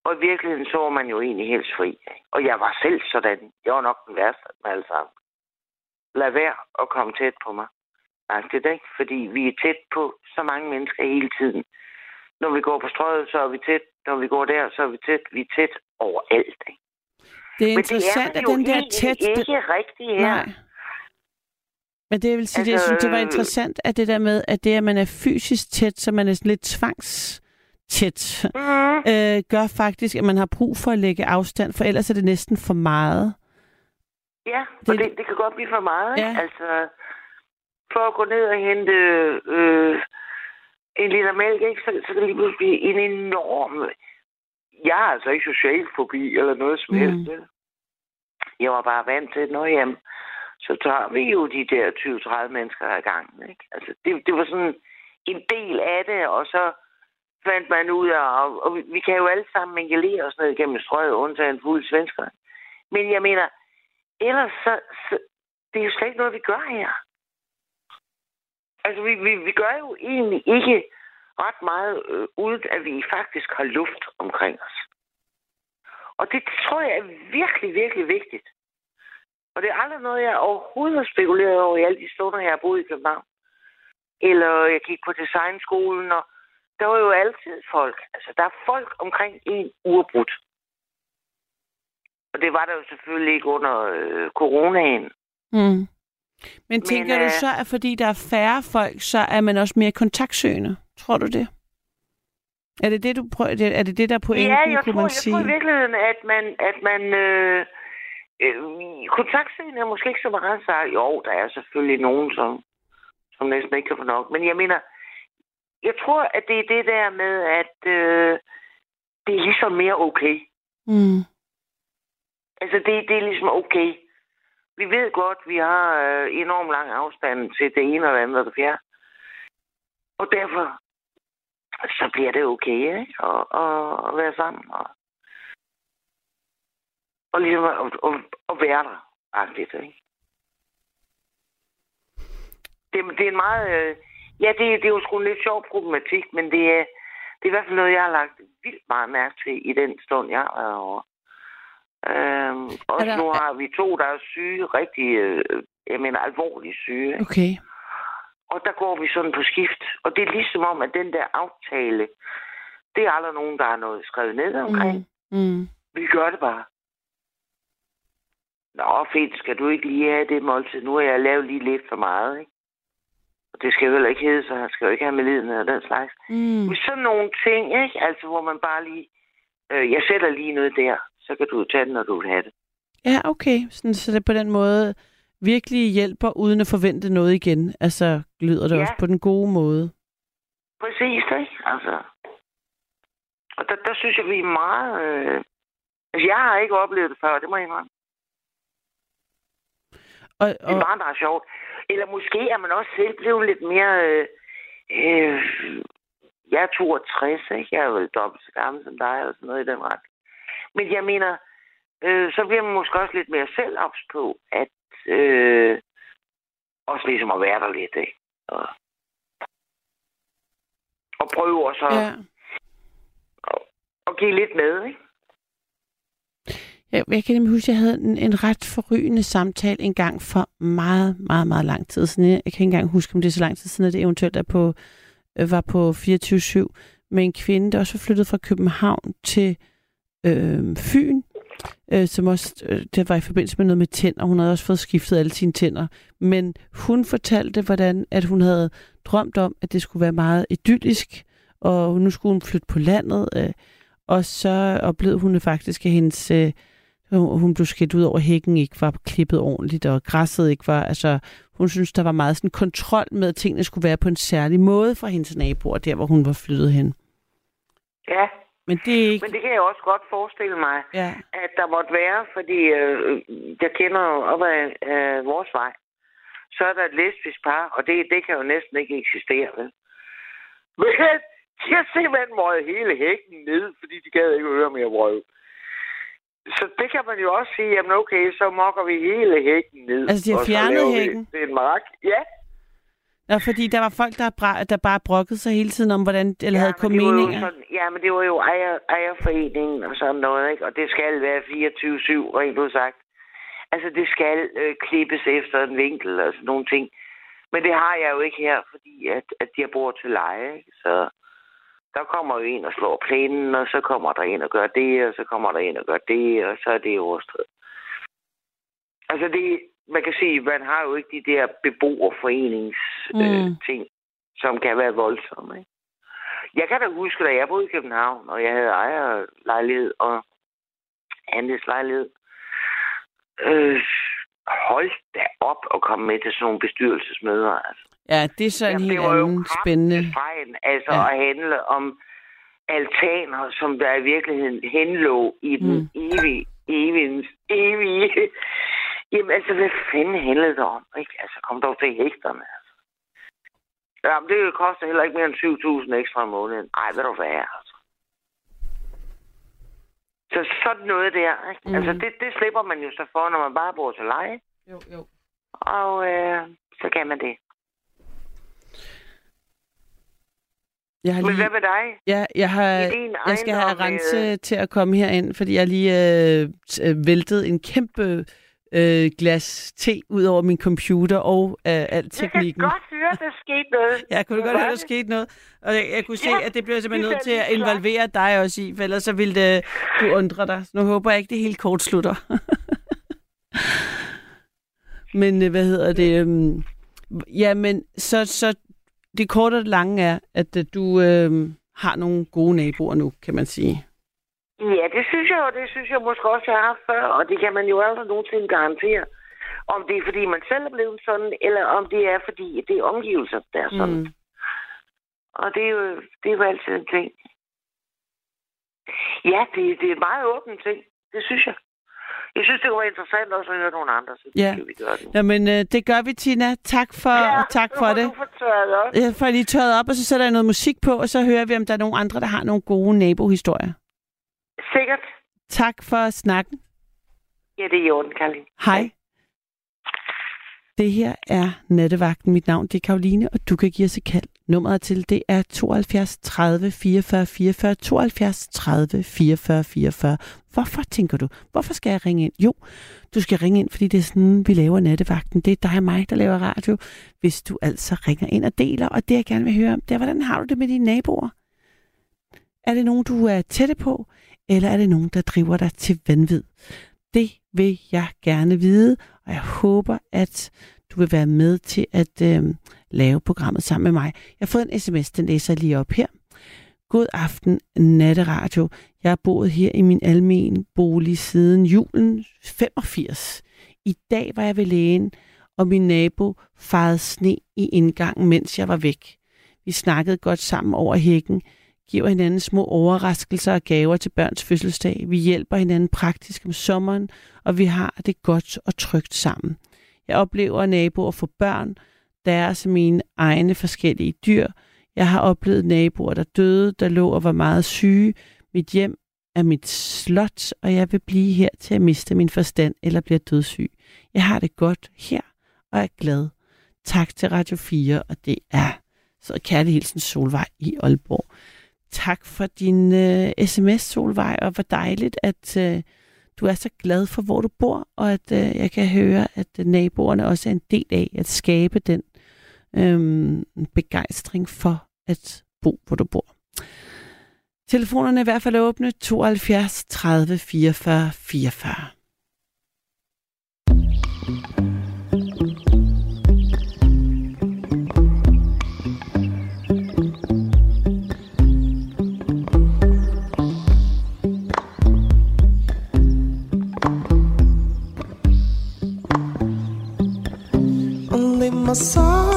Og i virkeligheden så var man jo egentlig helst fri. Og jeg var selv sådan. Jeg var nok den værste dem alle sammen. Lad være at komme tæt på mig. Det er ikke, fordi vi er tæt på så mange mennesker hele tiden. Når vi går på strøget, så er vi tæt. Når vi går der, så er vi tæt. Vi er tæt overalt. Ikke? Det er Men interessant, det er at den der tæt... ikke rigtigt her. Nej. Men det jeg vil sige, altså, det, jeg Altså, synes, det var øh, interessant, at det der med, at det, at man er fysisk tæt, så man er sådan lidt tvangstæt, Mm. øh, gør faktisk, at man har brug for at lægge afstand, for ellers er det næsten for meget. Ja, Det- det, det, det kan godt blive for meget. Ja. Ja. Altså, for at gå ned og hente øh, en liter mælk, ikke, så, så kan det lige pludselig blive en enorm... Jeg har altså ikke social fobi eller noget som Mm. helst. Jeg var bare vant til, at hjem, så tager vi jo de der 20-30 mennesker ad gangen. Ikke? Altså, det, det var sådan en del af det, og så fandt man ud af, og, og vi, vi kan jo alle sammen mingelere os ned gennem strøget, undtagen fuld svensker. Men jeg mener, ellers så, så det er jo slet ikke noget, vi gør her. Altså, vi, vi, vi gør jo egentlig ikke ret meget, øh, uden at vi faktisk har luft omkring os. Og det tror jeg er virkelig, virkelig vigtigt. Og det er aldrig noget, jeg overhovedet har spekuleret over i alle de stunder, jeg har boet i København. Eller jeg gik på designskolen, og der var jo altid folk. Altså, der er folk omkring en uafbrudt. Og det var der jo selvfølgelig ikke under øh, coronaen. Mm. Men tænker Men, du øh, så, at fordi der er færre folk, så er man også mere kontaktsøgende? Tror du det? Er det det, du prøver, er det det, der er pointen, ja, jeg kunne tror, man jeg sige? tror i virkeligheden, at man, at man øh, øh, kontaktsøgende er måske ikke så meget sagt. Jo, der er selvfølgelig nogen, som, som næsten ikke kan få nok. Men jeg mener, jeg tror, at det er det der med, at øh, det er ligesom mere okay. Mm. Altså, det, det er ligesom okay. Vi ved godt, vi har øh, enormt lang afstand til det ene og det andet og det fjerde. Og derfor, så bliver det okay, ikke? At, at, at være sammen. Og, og ligesom at, at, at være der, agtigt, ikke? Det, det er en meget... Øh, ja, det, det er jo sgu en lidt sjov problematik, men det er, det er i hvert fald noget, jeg har lagt vildt meget mærke til i den stund, jeg har været over. Øhm, også der- nu har vi to, der er syge, rigtig, øh, jeg mener alvorligt syge. Okay. Og der går vi sådan på skift. Og det er ligesom om, at den der aftale, det er aldrig nogen, der har noget skrevet ned omkring. Mm. Mm. Vi gør det bare. Nå, fedt, skal du ikke lige have det måltid? Nu har jeg lavet lige lidt for meget, ikke? Og det skal jo heller ikke hedde, så han skal jo ikke have med lidenhed og den slags. Mm. Men sådan nogle ting, ikke? Altså, hvor man bare lige... Øh, jeg sætter lige noget der, så kan du tage den, når du vil have det. Ja, okay. Sådan, så det på den måde virkelig hjælper uden at forvente noget igen. Altså, lyder det Ja. også på den gode måde. Præcis, ikke? Altså. Og der, der synes jeg, vi er meget... Øh... Altså, jeg har ikke oplevet det før, det må jeg indrømme. Og, Det er og, bare, der er sjovt. Eller måske er man også selv blevet lidt mere... Øh, øh, jeg er 62, ikke? Jeg er vel dobbelt så gammel som dig, eller sådan noget i den ret. Men jeg mener, øh, så bliver man måske også lidt mere selv ops på, at øh, også ligesom at være der lidt, ikke? Og, og prøve også at, ja. ja. at give lidt med, ikke? Jeg, jeg kan nemlig huske, at jeg havde en, en ret forrygende samtale en gang for meget, meget, meget lang tid siden. Jeg kan ikke engang huske, om det er så lang tid siden, at det eventuelt er på, øh, var på 24-7 med en kvinde, der også var flyttet fra København til øh, Fyn, øh, som også, øh, det var i forbindelse med noget med tænder. Hun havde også fået skiftet alle sine tænder. Men hun fortalte, hvordan at hun havde drømt om, at det skulle være meget idyllisk, og nu skulle hun flytte på landet, øh, og så oplevede hun faktisk, at hendes, øh, hun blev skidt ud over, at hækken ikke var klippet ordentligt, og græsset ikke var, altså hun synes, der var meget sådan kontrol med, at tingene skulle være på en særlig måde fra hendes naboer, der hvor hun var flyttet hen. Ja, Men det er ikke... men det kan jeg også godt forestille mig, Ja, at der måtte være, fordi øh, jeg kender jo op ad øh, vores vej, så er der et lesbisk par, og det, det kan jo næsten ikke eksistere, vel? Men de har simpelthen røget hele hækken ned, fordi de gad ikke høre mere røg. Så det kan man jo også sige, jamen okay, så mokker vi hele hækken ned. Altså, de har fjernet hækken? Det er en mark. Ja. Nå, fordi der var folk, der, bra- der bare brokkede sig hele tiden om, hvordan, eller ja, havde jo meninger. Sådan, ja, men det var jo ejer, ejerforeningen og sådan noget, ikke? Og det skal være 24-7, rent udsagt. Altså, det skal øh, klippes efter en vinkel og sådan nogle ting. Men det har jeg jo ikke her, fordi at, at jeg bor til leje, ikke? Så der kommer jo en og slår plænen, og så kommer der en og gør det, og så kommer der en og gør det, og så er det overstået. Altså, det, man kan sige, man har jo ikke de der beboerforenings Mm. øh, ting, som kan være voldsomme. Ikke? Jeg kan da huske, da jeg boede i København, og jeg havde ejerlejlighed og andelslejlighed. Øh, hold da op og komme med til sådan nogle bestyrelsesmøder. Altså. Ja, det er så en Jamen, helt anden spændende... Fejl, altså Ja. at handle om altaner, som der i virkeligheden henlå i den Mm. evige, evige, evige... (laughs) Jamen altså, hvad fanden handlede det om? Ikke? Altså, kom dog til hægterne. Altså. Ja, men det koster heller ikke mere end 7.000 ekstra om måneden. Ej, hvad du hvad, altså. Så sådan noget der, ikke? Mm. Altså, det, det slipper man jo så for, når man bare bor til leje. Jo, jo. Og øh, så kan man det. Jeg har Men lige... hvad med dig? Ja, jeg, har, jeg skal have Rense øh, til at komme herind, fordi jeg lige øh, øh, væltet en kæmpe øh, glas te ud over min computer og øh, al Jeg kan teknikken. godt høre, der skete noget. (laughs) Jeg kunne Hvad godt høre, der det? skete noget. Og jeg, jeg kunne se, Ja, at det bliver simpelthen det nødt til at involvere dig også i, for ellers så ville det, du undre dig. Nu håber jeg ikke, det helt kort slutter. (laughs) men øh, hvad hedder det? øhm, Ja, men så, så det korte og det lange er, at øh, du øh, har nogle gode naboer nu, kan man sige. Ja, det synes jeg jo. Det synes jeg måske også, jeg har haft før. Og det kan man jo aldrig nogensinde garantere. Om det er, fordi man selv er blevet sådan, eller om det er, fordi det er omgivelser, der er sådan. Mm. Og det er, jo, det er jo altid en ting. Ja, det, det er en meget åben ting. Det synes jeg. Jeg synes, det kunne være interessant også at høre nogle andre, så Ja. skal vi gøre det. Jamen, øh, det gør vi, Tina. Tak for, ja, tak nu for det. Jeg får lige tørret op, og så sætter jeg noget musik på, og så hører vi, om der er nogen andre, der har nogle gode nabohistorier. Sikkert. Tak for snakken. Ja, det er i orden, Karin. Hej. Det her er Nattevagten. Mit navn det er Karoline, og du kan give os et kald. Nummeret til det er 72 30 44 44 72 30 44 44. Hvorfor tænker du? Hvorfor skal jeg ringe ind? Jo, du skal ringe ind, fordi det er sådan, vi laver Nattevagten. Det er dig og mig, der laver radio. Hvis du altså ringer ind og deler, og det jeg gerne vil høre om, det er, hvordan har du det med dine naboer? Er det nogen, du er tætte på, eller er det nogen, der driver dig til vanvid? Det vil jeg gerne vide, og jeg håber, at du vil være med til at øh, lave programmet sammen med mig. Jeg har fået en sms, den læser jeg lige op her. God aften, natteradio. Jeg har boet her i min almen bolig siden julen 85. I dag var jeg ved lægen, og min nabo farede sne i indgangen, mens jeg var væk. Vi snakkede godt sammen over hækken, giver hinanden små overraskelser og gaver til børns fødselsdag. Vi hjælper hinanden praktisk om sommeren, og vi har det godt og trygt sammen. Jeg oplever naboer få børn, deres mine egne forskellige dyr. Jeg har oplevet naboer, der døde, der lå og var meget syge. Mit hjem er mit slot, og jeg vil blive her til at miste min forstand eller bliver dødssyg. Jeg har det godt her, og er glad. Tak til Radio 4, og det er så kærlig hilsen Solvej i Aalborg. Tak for din øh, sms, Solvej, og hvor dejligt, at øh, du er så glad for, hvor du bor, og at øh, jeg kan høre, at øh, naboerne også er en del af at skabe den øhm, begejstring for at bo, hvor du bor. Telefonerne er i hvert fald åbne 72 30 44 44. Only my sorries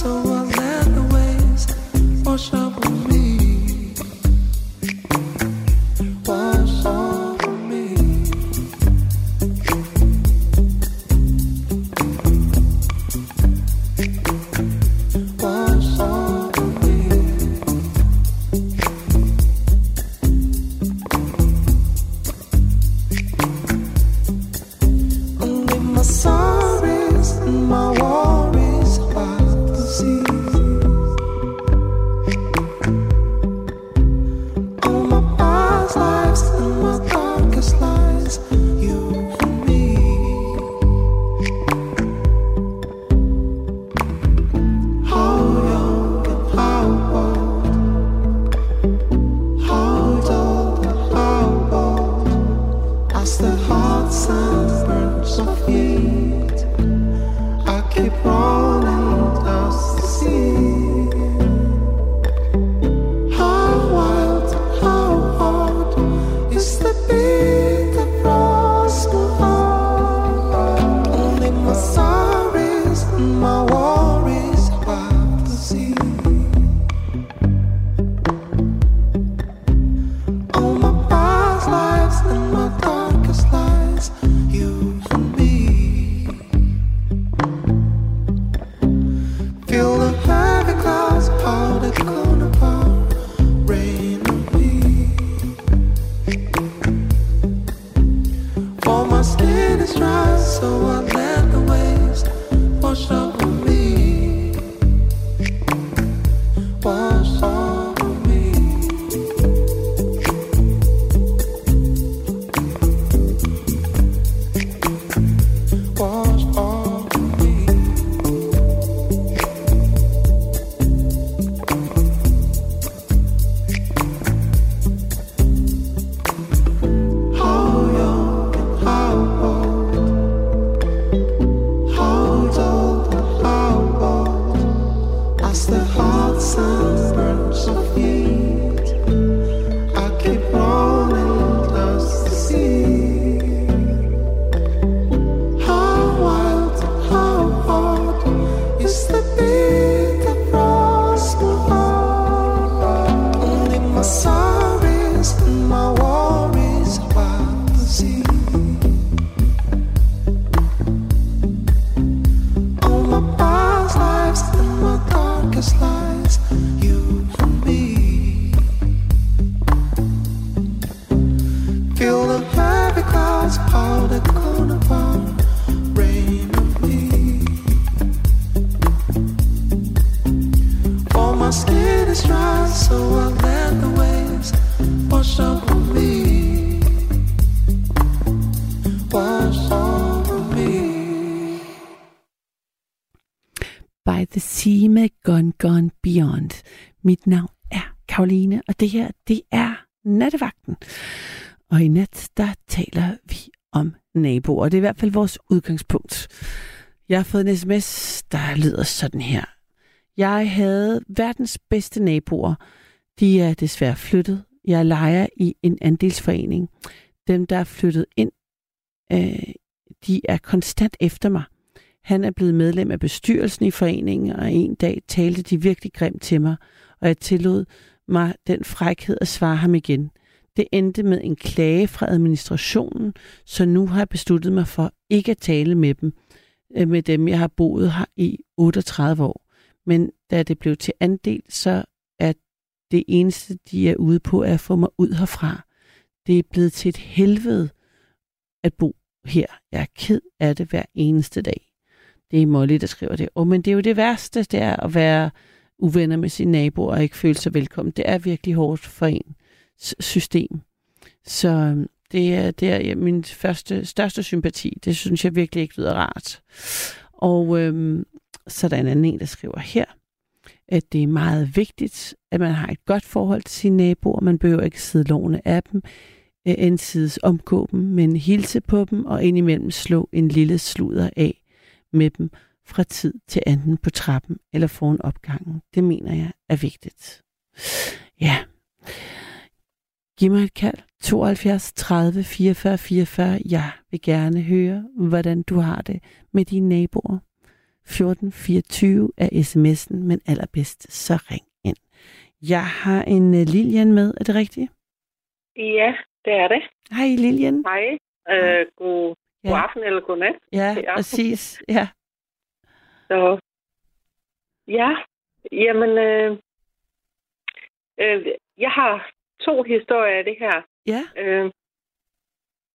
so hvert fald vores udgangspunkt. Jeg har fået en sms, der lyder sådan her. Jeg havde verdens bedste naboer. De er desværre flyttet. Jeg leger i en andelsforening. Dem, der er flyttet ind, øh, de er konstant efter mig. Han er blevet medlem af bestyrelsen i foreningen, og en dag talte de virkelig grimt til mig, og jeg tillod mig den frækhed at svare ham igen. Det endte med en klage fra administrationen, så nu har jeg besluttet mig for ikke at tale med dem, øh, med dem jeg har boet her i 38 år. Men da det blev til andel, så er det eneste, de er ude på, er at få mig ud herfra. Det er blevet til et helvede at bo her. Jeg er ked af det hver eneste dag. Det er Molly, der skriver det. Og men det er jo det værste, det er at være uvenner med sine naboer og ikke føle sig velkommen. Det er virkelig hårdt for en system. Så øhm, det er, det er min første, største sympati. Det synes jeg virkelig ikke lyder rart. Og øhm, så er der en anden en, der skriver her, at det er meget vigtigt, at man har et godt forhold til sine naboer. Man behøver ikke sidde lovende af dem, øh, ensides omgå dem, men hilse på dem og indimellem slå en lille sluder af med dem fra tid til anden på trappen eller foran opgangen. Det mener jeg er vigtigt. Ja. Giv mig et kald. 72 30 44 44. Jeg vil gerne høre, hvordan du har det med dine naboer. 1424 er sms'en, men allerbedst så ring ind. Jeg har en uh, Lilian med, er det rigtigt? Ja, det er det. Hej Lilian. Hej. Øh, god, Ja. god aften eller god nat. Ja, Ja. præcis. Ja. Så, ja, jamen, øh, øh, jeg har to historier af det her. Ja. Øh,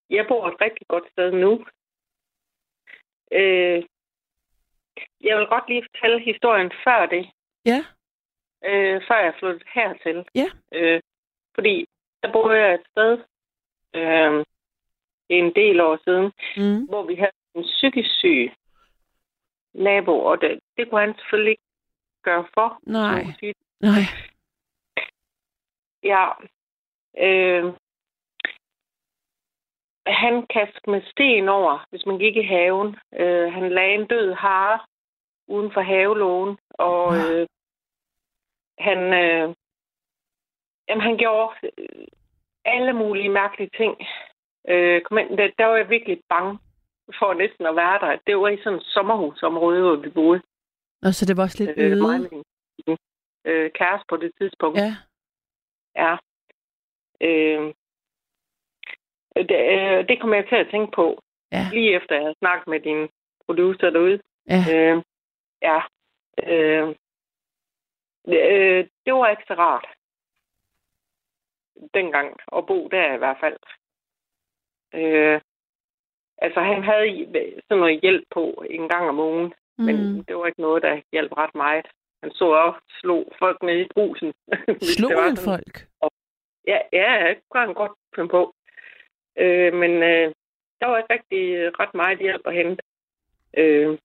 jeg bor et rigtig godt sted nu. Øh, jeg vil godt lige fortælle historien før det, Ja. øh, før jeg flyttede hertil. Ja. Øh, fordi der boede jeg et sted øh, en del år siden, Mm. hvor vi havde en psykisk syg nabo, og det, det kunne han selvfølgelig ikke gøre for. Nej. Nej. Ja. Øh, han kastede med sten over, hvis man gik i haven. Øh, han lagde en død hare uden for havelågen, og Nå. øh, han, øh, jamen, han gjorde øh, alle mulige mærkelige ting. Øh, kom ind, der, der var jeg virkelig bange for næsten at være der. Det var i sådan et sommerhusområde, hvor vi boede. Og så det var også lidt Øh, øde. mig og min øh, kæreste på det tidspunkt. Ja. Ja. Øh, det, øh, det kom jeg til at tænke på, Ja. lige efter jeg havde snakket med din producer derude. Ja. Øh, ja. Øh, øh, det var ikke så rart. Dengang at bo der i hvert fald. Øh, altså, han havde sådan noget hjælp på en gang om ugen, mm. men det var ikke noget, der hjalp ret meget. Han så også slog folk ned i brusen. (laughs) Slog han folk? Ja, ja, det kunne han godt finde på. Øh, men øh, der var ikke rigtig øh, ret meget hjælp at hente øh,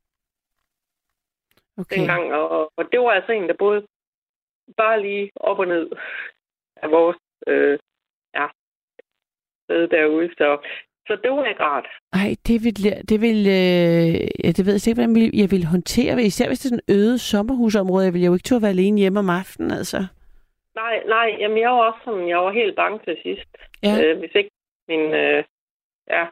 Okay. dengang. Og, og det var altså en, der boede bare lige op og ned af vores øh, ja, sted derude. Så, så det var ikke rart. Ej, det vil, det vil øh, ja, det ved jeg ikke, hvordan jeg vil håndtere. Især hvis det er sådan øde sommerhusområde. Jeg vil jo ikke turde være alene hjemme om aftenen, altså. Nej, nej, jamen jeg var også sådan, jeg var helt bange til sidst. Ja. Øh, hvis ikke min øh, ja,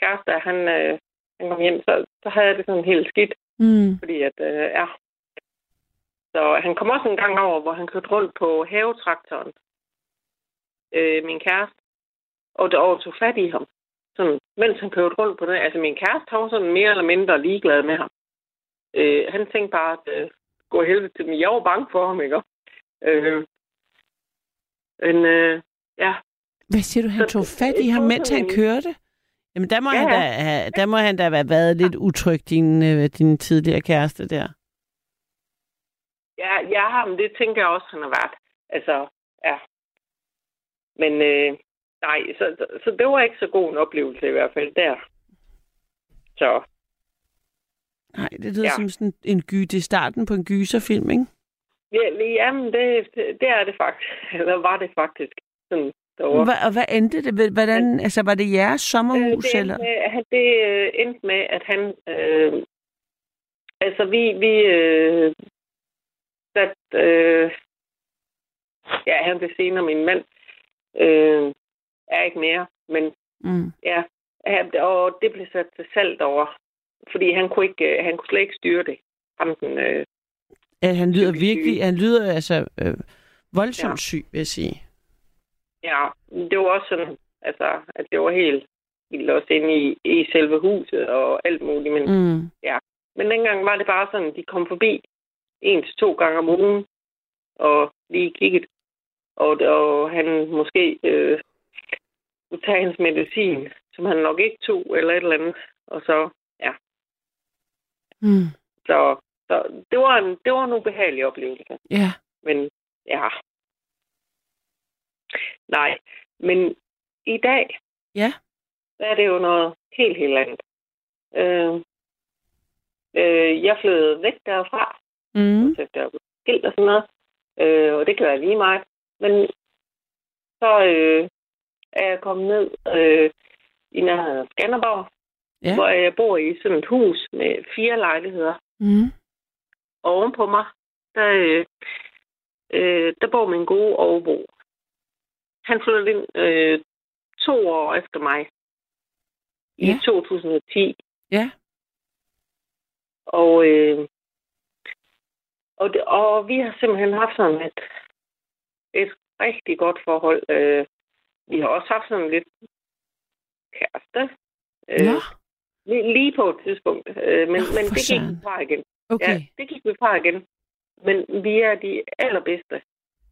kæreste, han, øh, han kom hjem, så, så havde jeg det sådan helt skidt. Mm. Fordi at, øh, ja. Så han kom også en gang over, hvor han kørte rundt på havetraktoren. Øh, min kæreste. Og, og tog fat i ham. Sådan, mens han kørte rundt på det. Altså min kæreste, han var sådan mere eller mindre ligeglad med ham. Øh, han tænkte bare, at øh, gå helvede til mig. Jeg var bange for ham, ikke? Øh, men øh, ja, Hvad siger du, han Så- tog fat i ham, mens han kørte? Jamen, der må, Ja, han, da, have, der må han da have været lidt utryg, din, øh, din tidligere kæreste der. Ja, ja, ham, det tænker jeg også, han har været. Altså, ja. Men øh, nej, så, så, det var ikke så god en oplevelse i hvert fald der. Så, Nej, det lyder Ja. som sådan en gy. Det er starten på en gyserfilm, ikke? Ja, jamen, det, det er det faktisk. Eller var det faktisk. Sådan, derovre. Hva, og hvad endte det? Hvordan, altså, var det jeres Øh, sommerhus, det, eller? endte med, han- det øh, endte med, at han... Øh, altså, vi... vi øh, sat, øh, ja, han blev senere min mand. Øh, er ikke mere, men Mm. ja. Og det blev sat til salg over. Fordi han kunne, ikke, øh, han kunne slet ikke styre det. Ham, den, øh, At han lyder virkelig, syge. han lyder altså øh, voldsomt Ja. ja. syg, vil jeg sige. ja, det var også sådan, altså, at det var helt vildt også inde i, i selve huset og alt muligt. Men Mm. Men dengang var det bare sådan, de kom forbi en til to gange om ugen og lige kiggede. Og, og han måske øh, kunne tage hans medicin, som han nok ikke tog, eller et eller andet. Og så, ja. Mm. Så, så det, var en, det var en ubehagelig oplevelse. Ja. Men ja. Nej, men i dag, Ja. der er det jo noget helt, helt andet. Øh, øh, jeg flyttede væk derfra, Mm. så der er skilt og sådan noget. Øh, og det kan være lige meget. Men så øh, er jeg kommet ned øh, i nærheden af Skanderborg, Ja. hvor jeg bor i sådan et hus med fire lejligheder. Mm. Og ovenpå mig, der, øh, øh, der bor min gode overbo. Han flyttede ind øh, to år efter mig. I Ja. 2010. Ja. Og, øh, og, det, og vi har simpelthen haft sådan et, et rigtig godt forhold. Øh, vi har også haft sådan lidt kæreste. Øh, Nå, lige, på et tidspunkt. Øh, men, Nå, men det gik vi fra igen. okay. Ja, det gik vi fra igen. Men vi er de allerbedste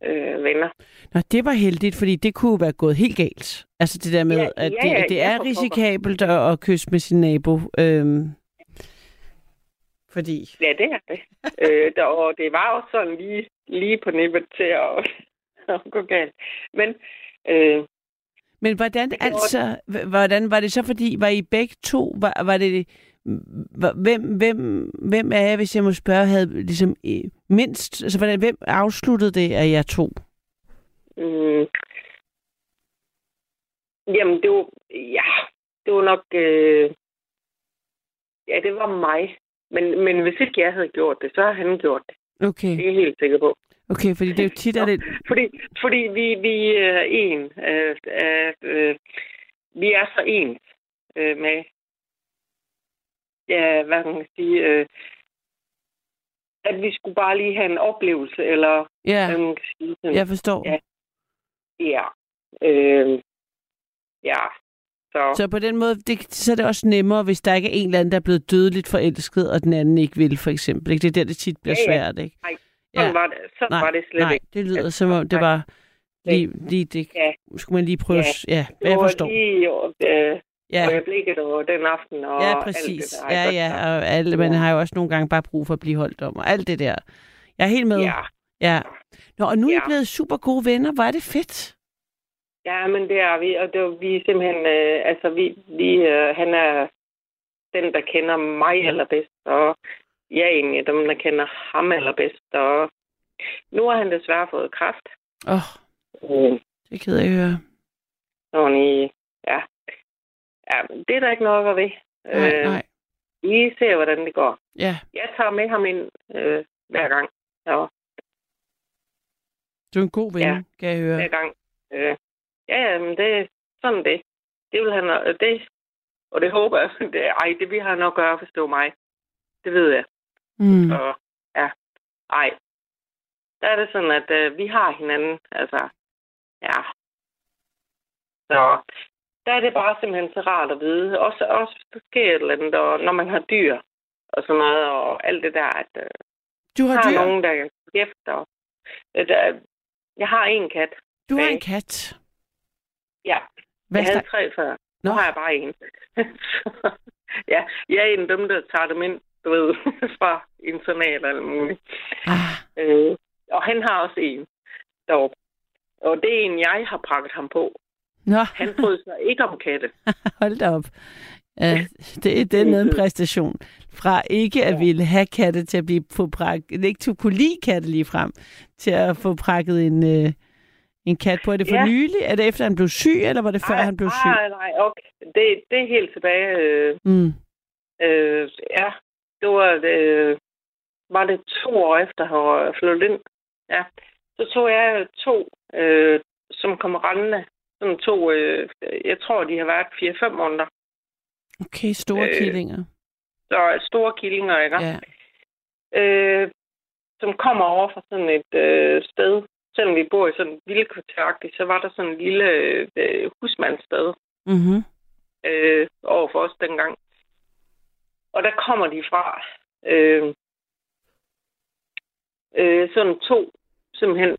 øh, venner. Nå, det var heldigt, fordi det kunne være gået helt galt. Altså det der med, Ja, at ja, det, ja, det er risikabelt at, at kysse med sin nabo. Øhm, fordi... Ja, det er det. øh, der, og det var også sådan lige, lige på nippet til at, at gå galt. Men øh, Men hvordan altså, hvordan var det så, fordi, var I begge to, var, var det, hvem, hvem, hvem af jer, hvis jeg må spørge, havde ligesom øh, mindst, altså hvordan, hvem afsluttede det af jer to? mm, jamen, det var, ja, det var nok, øh, ja, det var mig. Men, men hvis ikke jeg havde gjort det, så har han gjort det. Okay, Det er jeg helt sikker på. Okay, fordi det er jo tit, at det, Fordi, fordi vi, vi er en. Øh, øh, øh, vi er så ens øh, med, ja, hvad kan man sige, øh, at vi skulle bare lige have en oplevelse, eller ja, hvad man kan sige. Sådan, jeg forstår. Ja. Ja. Øh, ja. Så, Så på den måde, det, så er det også nemmere, hvis der ikke er en eller anden, der er blevet dødeligt forelsket, og den anden ikke vil, for eksempel. Ikke? Det er der, det tit bliver Ja, ja. svært, ikke? Sådan, var, det, sådan Nej, var det slet Nej, ikke. det lyder Altså, som om, det var lige, lige det. Ja. Skulle man lige prøve, Ja. ja, ja Det jeg forstår. lige øh, Ja. øjeblikket og den aften og Ja, alt præcis. det der. Ja, ikke? ja, og alle, man Ja. har jo også nogle gange bare brug for at blive holdt om, og alt det der. Jeg er helt med. Ja. ja. Nå, og nu er I Ja. blevet super gode venner. Hvor er det fedt. Ja, men det er vi, og det er, vi simpelthen, øh, altså vi, vi øh, han er den, der kender mig allerbedst, og jeg er egentlig dem, der kender ham allerbedst, og nu har han desværre fået kræft. Åh, oh, Øh, det er ked af at høre. når I, ja. ja, men det er der ikke noget at ved. Nej, nej. Vi ser, hvordan det går. Ja, Jeg tager med ham ind øh, hver gang, og du er en god ven, Ja. kan jeg høre. hver gang. Øh, ja, ja, men det er sådan det. Det vil han, øh, det, og det håber jeg, (laughs) det, ej, det vil han nok gøre, var mig. Det ved jeg. Mm. Og ja, ej. Der er det sådan, at øh, vi har hinanden, altså, ja. Så der er det bare simpelthen så rart at vide. Også, også hvis der sker et eller andet, og når man har dyr og sådan noget, og alt det der, at øh, Du har har dyr. nogen, der efter. Øh, der, jeg har en kat. Du har en kat. Ja, Hvad jeg havde tre før. Nu Nå. har jeg bare en. (laughs) ja, jeg er en af dem, der tager dem ind, du ved, (laughs) fra internat og alt muligt. Ah, Øh, og han har også en deroppe. Og det er en, jeg har prakket ham på. nå, Han bryder sig (laughs) ikke om katte. hold da op. Ja, det, det er noget en præstation. fra ikke at ville have katte til at blive få prakket, ikke til at kunne lide katte lige frem, til at få prakket en, øh, en kat på. Er det for Ja. nylig? Er det efter, han blev syg, eller var det før, nej, han blev syg? Nej, nej, okay. Det, det er helt tilbage. Øh, Mm. øh, ja, det var, øh, var det to år efter, han var flyttet ind. Ja, så tog jeg to, øh, som kom rendende. Sådan to, øh, jeg tror, de har været 4-5 måneder. Okay, store Øh, killinger. Så store killinger, ikke? Ja. øh, som kommer over fra sådan et øh, sted. Selvom vi bor i sådan et lille kvarteragtigt, så var der sådan en lille øh, husmandssted Mm-hmm. øh, over for os dengang. Og der kommer de fra. Øh, øh, sådan to, simpelthen,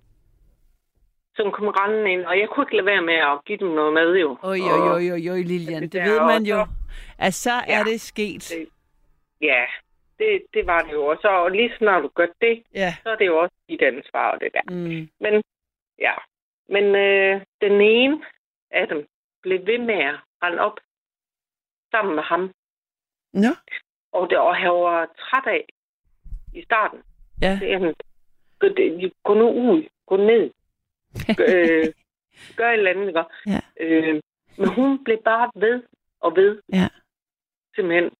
som kom rendende ind. Og jeg kunne ikke lade være med at give dem noget mad, jo. Oj, oj, oj, oj, oj, Lilian. det Det ved man jo. At så er Ja. det sket. Det- Ja, det, det var det jo. Og så og lige snart du gør det, Ja. så er det jo også dit ansvar, og det der. Mm. Men ja, men øh, den ene af dem blev ved med at rende op sammen med ham. Nå, Og, det, og han var træt af i starten. ja. Så jeg, gå, gå nu ud, gå ned, (laughs) øh, gør et eller andet. Ikke? Ja. Øh, men hun blev bare ved og ved. Ja. Simpelthen.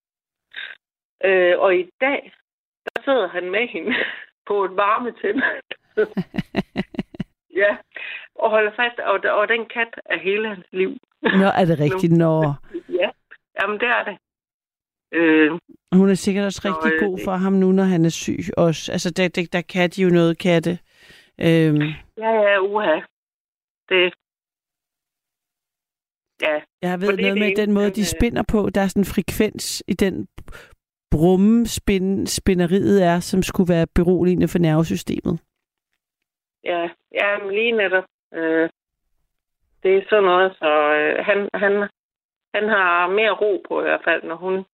Øh, og i dag, der sidder han med hende (laughs) på et varmetænd. (laughs) ja, og holder fast, og, og den kat er hele hans liv. Nå, er det rigtigt? Nå. Ja, jamen det er det. Øh, Hun er sikkert også Så, rigtig øh, god for ham nu, når han er syg også. Altså, der, der, der kan de jo noget katte. Øhm, ja, ja, uha. Det, ja, jeg ved noget det med den måde, de øh, spinder på. Der er sådan en frekvens i den brumme spin, spinderiet er, som skulle være beroligende for nervesystemet. ja, ja, men lige netop. Øh, det er sådan noget, så øh, han, han, han har mere ro på i hvert fald, når hun,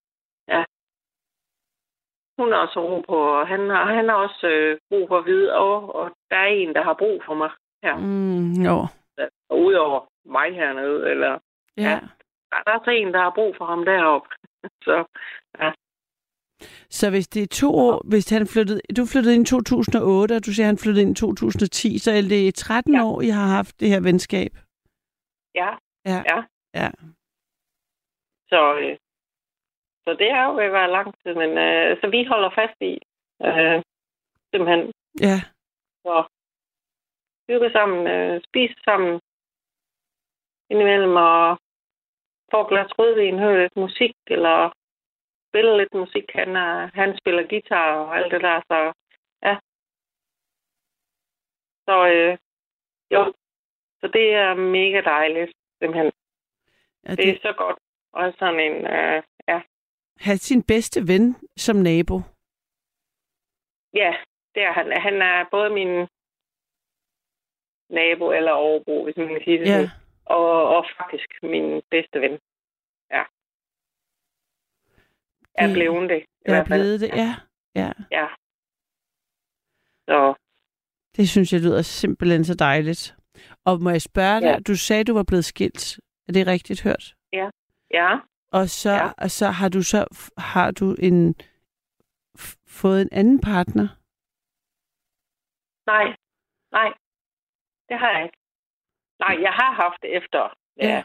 ja. Hun har også ro på, og han har, han har også øh, brug for at vide, og, og der er en, der har brug for mig her. Mm, jo. Og udover mig hernede, eller Ja. Ja. der er også en, der har brug for ham deroppe. (laughs) Så Så hvis det er to år, hvis han flyttede, du flyttede ind i 2008, og du siger, han flyttede ind i 2010, så er det 13 Ja. år, I har haft det her venskab. ja, Ja. ja. Ja. Så, øh, så det er jo ved at være lang tid, men øh, så vi holder fast i øh, simpelthen Ja. at hygge sammen, øh, spise sammen indimellem og få et glas rødvin, høre lidt musik, eller spille lidt musik. Han, er, han spiller guitar og alt det der, så ja. Så øh, jo, så det er mega dejligt, simpelthen. ja Det er det, så godt. Og sådan en, øh, have sin bedste ven som nabo. Ja, det er han. Han er både min nabo eller overbo, hvis man kan sige det Ja. Og, og faktisk min bedste ven. Ja. Er blevet det. i er hvert fald. blevet det, ja. ja. Ja. Så Det synes jeg lyder simpelthen så dejligt. Og må jeg spørge dig, Ja. du sagde, du var blevet skilt. Er det rigtigt hørt? ja, Og så, Ja. og så har du så har du en fået en anden partner. nej, nej, det har jeg ikke. Nej, jeg har haft det efter. Ja.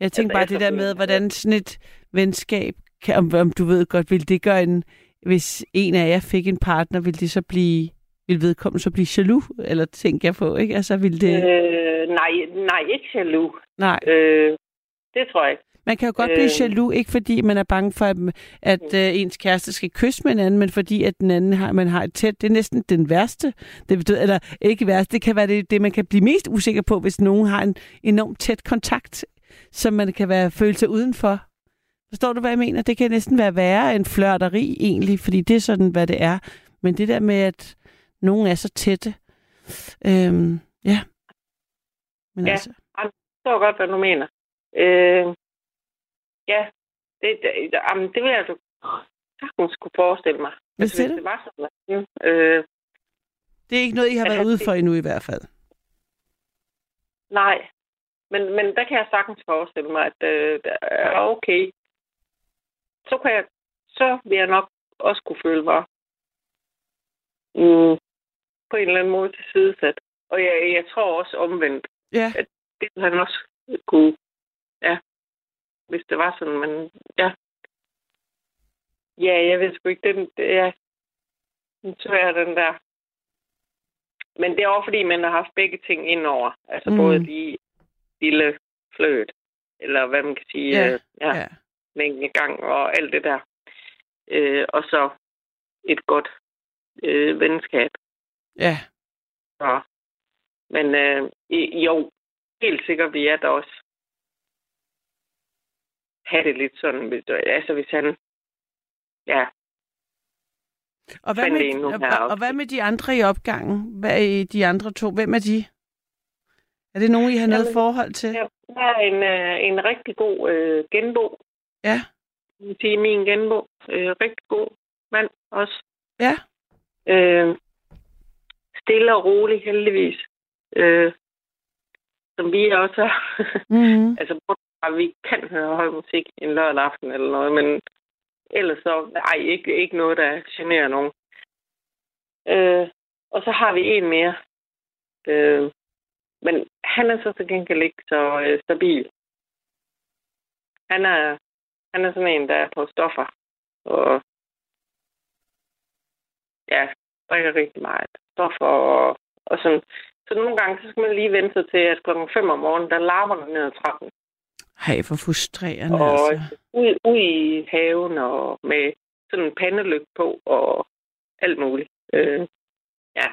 Jeg tænker bare det der med, hvordan sådan et venskab, kan, om, om du ved godt, vil det gøre en, hvis en af jer fik en partner, vil det så blive, vil vedkommende så blive jaloux? Eller tænker jeg på, ikke? Altså, vil det... Øh, nej, nej, ikke jaloux. Nej. Øh, det tror jeg ikke. Man kan jo godt blive Øh. jaloux, ikke fordi man er bange for, at, at øh, ens kæreste skal kysse med en anden, men fordi at den anden har, man har et tæt, det er næsten den værste. Det betyder, eller ikke værste, det kan være det, det, man kan blive mest usikker på, hvis nogen har en enormt tæt kontakt, som man kan være føle sig udenfor. Forstår du, hvad jeg mener? Det kan næsten være værre end flørteri egentlig, fordi det er sådan, hvad det er. Men det der med, at nogen er så tætte, øhm, ja. Men Ja. altså, Jeg forstår godt, hvad du mener. Øh, ja, det, det, jamen, det vil jeg du sagtens kunne forestille mig. Hvad Altså, siger du? det var sådan. Øh, det er ikke noget, I har været ude for endnu i hvert fald. nej, men, men der kan jeg sagtens forestille mig, at øh, er okay. Så, kan jeg, så vil jeg nok også kunne føle var mm, på en eller anden måde tilsidesat. Og jeg, jeg tror også omvendt, Ja. det ville han også kunne, ja, hvis det var sådan, men ja. Ja, jeg ved sgu ikke, den, er, den svær, den der. Men det er også fordi, man har haft begge ting indover. Altså Mm. både de lille fløt, eller hvad man kan sige, Ja, øh, ja, ja. ja. mængden gang og alt det der. Øh, og så et godt øh, venskab. Ja. Så. Men øh, jo, helt sikkert vil jeg da også have det lidt sådan, hvis- altså hvis han, ja, Og hvad, med, og, og, og hvad med de andre i opgangen? Hvad er de andre to? Hvem er de? Er det nogen, I har noget Jamen, forhold til? Der er en, øh, en rigtig god øh, genbo. Ja. Jeg vil sige, min genbo. Øh, rigtig god mand også. Ja. Øh, stille og rolig, heldigvis. Øh, som vi også er. Mm-hmm. (laughs) altså, at vi kan høre høj musik en lørdag aften eller noget, men ellers så, nej, ikke, ikke noget, der generer nogen. Øh, og så har vi en mere. Øh, men han er så til gengæld ikke så øh, stabil. Han er, han er sådan en, der er på stoffer. Og ja, drikker rigtig meget stoffer og, og sådan. Så nogle gange, så skal man lige vente sig til, at klokken 5 om morgenen, der larmer der ned ad trappen. Hej, hvor frustrerende, Og altså. ud, ud i haven og med sådan en pandelyg på og alt muligt. Øh, ja.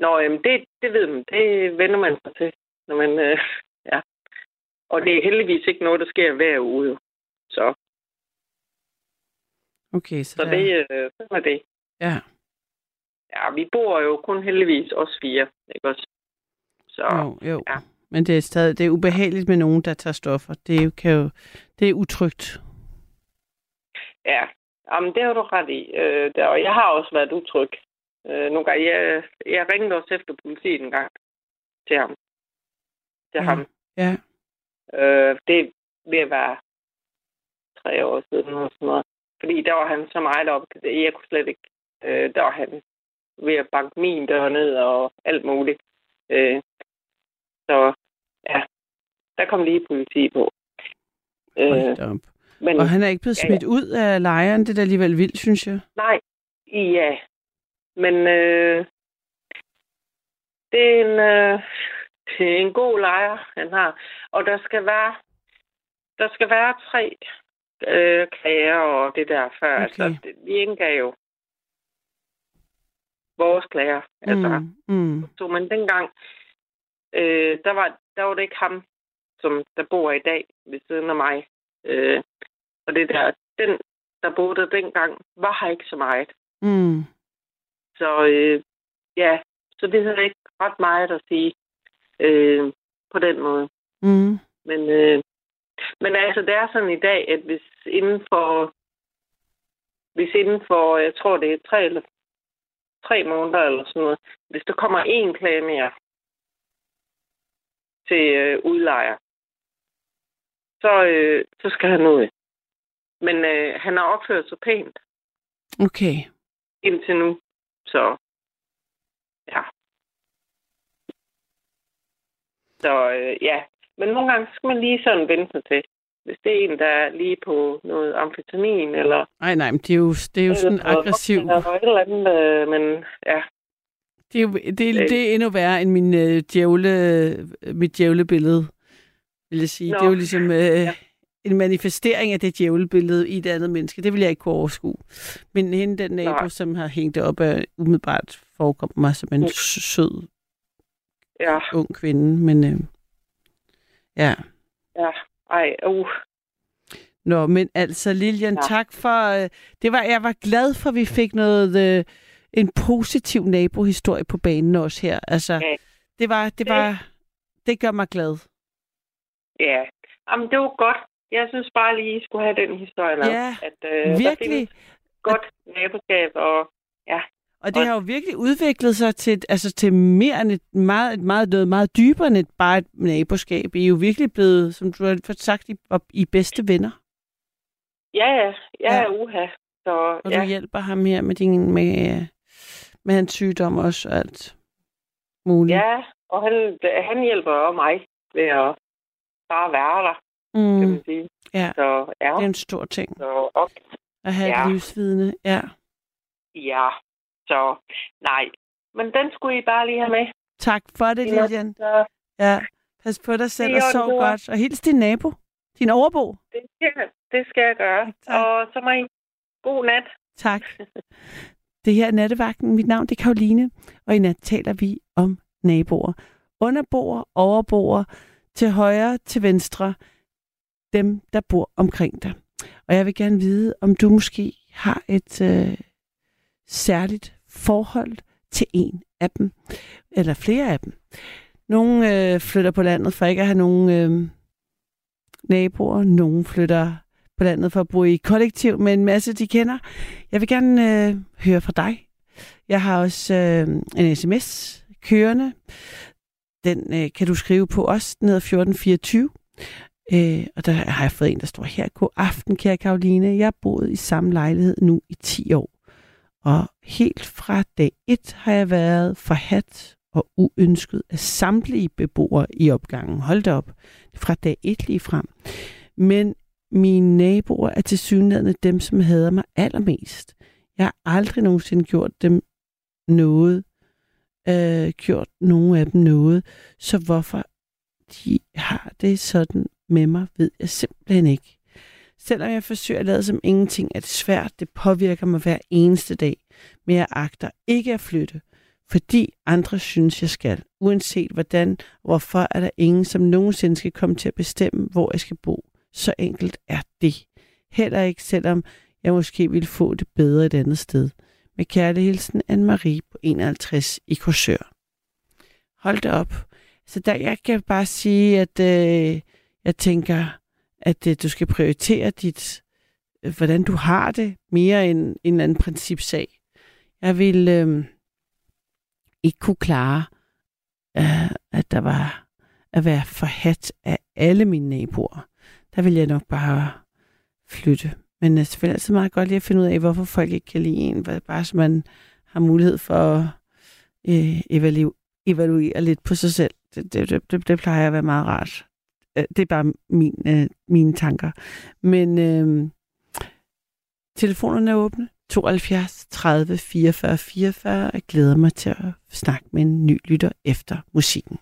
Nå, jamen det, det ved man. Det vender man sig til, når man... Øh, (laughs) ja. Og det er heldigvis ikke noget, der sker hver uge. Så, Okay, så, så der... det, øh, sådan er det. Ja. Ja, vi bor jo kun heldigvis os fire, ikke også? Så, Jo, jo. ja. Men det er stadig det er ubehageligt med nogen, der tager stoffer. Det er kan jo, det er utrygt. Ja, Jamen, det har du ret i. Øh, der, og jeg har også været utryg. Øh, nogle gange, jeg, jeg ringede også efter politiet en gang til ham. Til Ja. ham. Ja. Øh, det at være tre år siden og sådan noget. Fordi der var han så meget op. Jeg kunne slet ikke. Øh, der var han ved at banke min dør ned og alt muligt. Øh, så ja, der kom lige politi på. Øh, men, Og han er ikke blevet Ja, ja. smidt ud af lejren. Det er da alligevel vildt, synes jeg. Nej, ja. Men øh, det, er en, øh, det er en god lejer, han har. Og der skal være, der skal være tre øh, klager og det der før. Okay. Altså, det, vi indgav jo vores klager. Altså, Mm, mm. så, men dengang, øh, der, var, der var det ikke ham, som der bor i dag ved siden af mig. Øh, og det der, den, der boede der dengang, var her ikke så meget. Mm. Så øh, ja, så det havde ikke ret meget at sige øh, på den måde. Mm. Men, øh, men altså, det er sådan i dag, at hvis inden for, hvis inden for, jeg tror det er tre eller tre måneder eller sådan noget, hvis der kommer én klage mere til øh, udlejer, så, øh, så skal han ud. Men øh, han har opført sig pænt Okay. indtil nu, så ja. Så øh, ja, men nogle gange skal man lige sådan vente sig til. Hvis det er en, der er lige på noget amfetamin, eller... Nej, nej, men det er jo, det er jo sådan aggressiv. Eller noget eller andet, øh, men ja. Det er, jo, det, er, det er endnu værre end min øh, djævle, mit djævlebillede, vil jeg sige. Nå. Det er jo ligesom øh, en manifestering af det djævlebillede i et andet menneske. Det vil jeg ikke kunne overskue. Men hende, den nabo, Nej. som har hængt det op, er umiddelbart forekommer mig som en Mm. sød, Ja, ung kvinde. Men øh, ja. ja. Ej, uh. Nå, men altså Lilian, Ja. tak for... Øh, det var, jeg var glad for, at vi fik noget... Øh, en positiv nabohistorie på banen også her. Altså, Ja. det var... Det, var, det gør mig glad. Ja. Jamen, det var godt. Jeg synes bare lige, I skulle have den historie med. Ja, at, øh, Virkelig. godt naboskab, og Og det har jo virkelig udviklet sig til, altså til mere end et meget, et meget, noget meget dybere end et, bare et naboskab. I er jo virkelig blevet, som du har sagt, I, I bedste venner. ja, ja, ja, Ja. ja. uha. Så Og ja, du hjælper ham her med, din, med, med hans sygdom også og alt muligt. ja, og han, han hjælper også mig ved at bare være der, kan mm, man sige. ja. Så ja, det er en stor ting så okay. at have Ja. et livsvidne. Ja. Ja, så nej. Men den skulle I bare lige have med. Tak for det. Lilian. Ja. Pas på dig selv og sov du godt. Og hils din nabo. Din overbo. det skal, det skal jeg gøre. Tak. Og så må I god nat. Tak. (laughs) Det her er Nattevagten. Mit navn det er Karoline, og i nat taler vi om naboer. Underboer, overboer, til højre, til venstre. Dem, der bor omkring dig. Og jeg vil gerne vide, om du måske har et øh, særligt forhold til en af dem, eller flere af dem. Nogle øh, flytter på landet for ikke at have nogen øh, naboer. Nogle flytter på landet for at bo i kollektiv med en masse, de kender. Jeg vil gerne øh, høre fra dig. Jeg har også øh, en sms kørende. Den øh, kan du skrive på os. Den hedder 1424. Øh, og der har jeg fået en, der står her. God aften, kære Karoline. Jeg har boet i samme lejlighed nu i 10 år. Og helt fra dag 1 har jeg været forhat og uønsket af samtlige beboere i opgangen. Hold da op. Fra dag 1 lige frem. Men mine naboer er til synligheden dem, som hader mig allermest. Jeg har aldrig nogensinde gjort dem noget, øh, gjort nogen af dem noget, så hvorfor de har det sådan med mig, ved jeg simpelthen ikke. Selvom jeg forsøger at lade som ingenting, er det svært. Det påvirker mig hver eneste dag. Men jeg agter ikke at flytte, fordi andre synes, jeg skal. Uanset hvordan og hvorfor, er der ingen, som nogensinde skal komme til at bestemme, hvor jeg skal bo. Så enkelt er det. Heller ikke, selvom jeg måske ville få det bedre et andet sted. Med kærlig hilsen, Anne-Marie på 51 i Korsør. Hold det op. Så der, jeg kan bare sige, at øh, jeg tænker, at øh, du skal prioritere dit, øh, hvordan du har det, mere end en eller anden principsag. Jeg vil øh, ikke kunne klare, øh, at der var at være forhat af alle mine naboer. Der vil jeg nok bare flytte. Men øh, det er selvfølgelig altid meget godt lige at finde ud af, hvorfor folk ikke kan lide en, hvad- bare så man har mulighed for at øh, evaluere, evaluere lidt på sig selv. Det, det, det, det, plejer at være meget rart. Øh, det er bare min, øh, mine tanker. Men øh, telefonerne er åbne. 72 30 44 44. Jeg glæder mig til at snakke med en ny lytter efter musikken.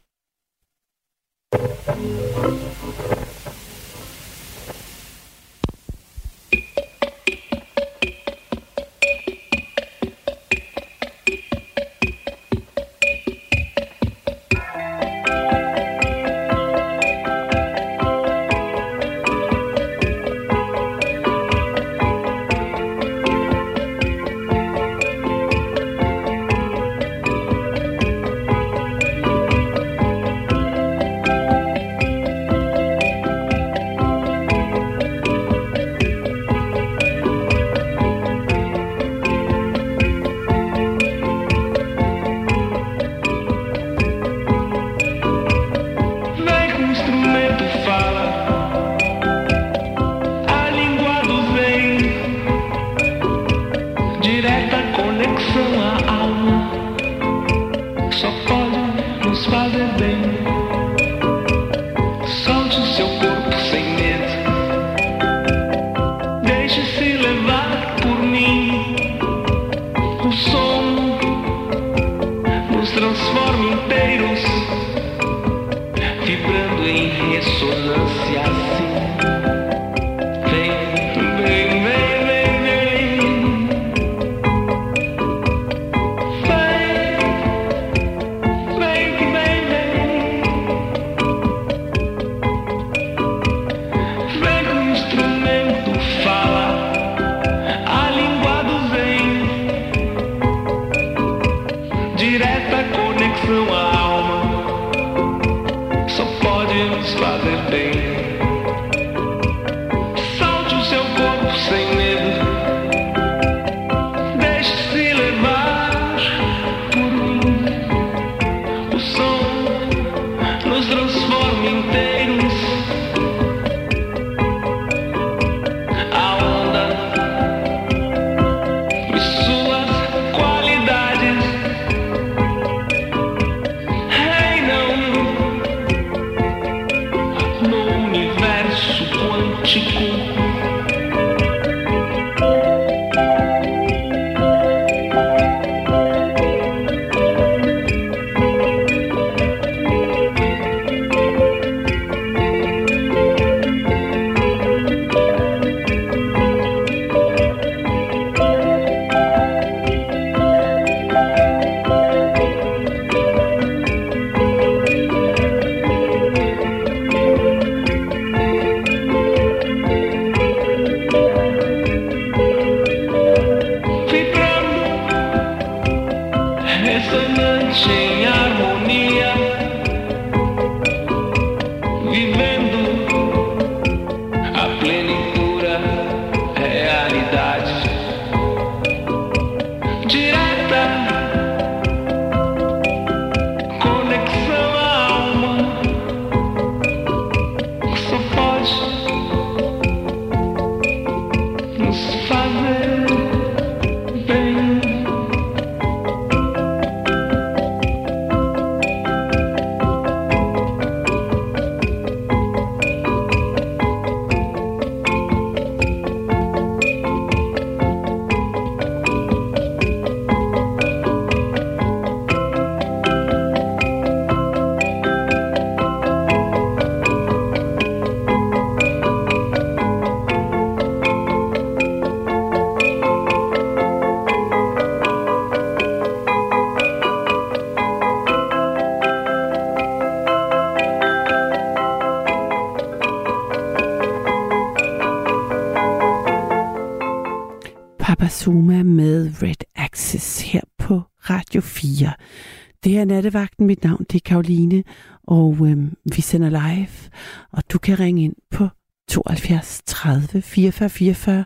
Nattevagten. Mit navn det er Karoline, og øhm, vi sender live. Og du kan ringe ind på 72 30 44 44.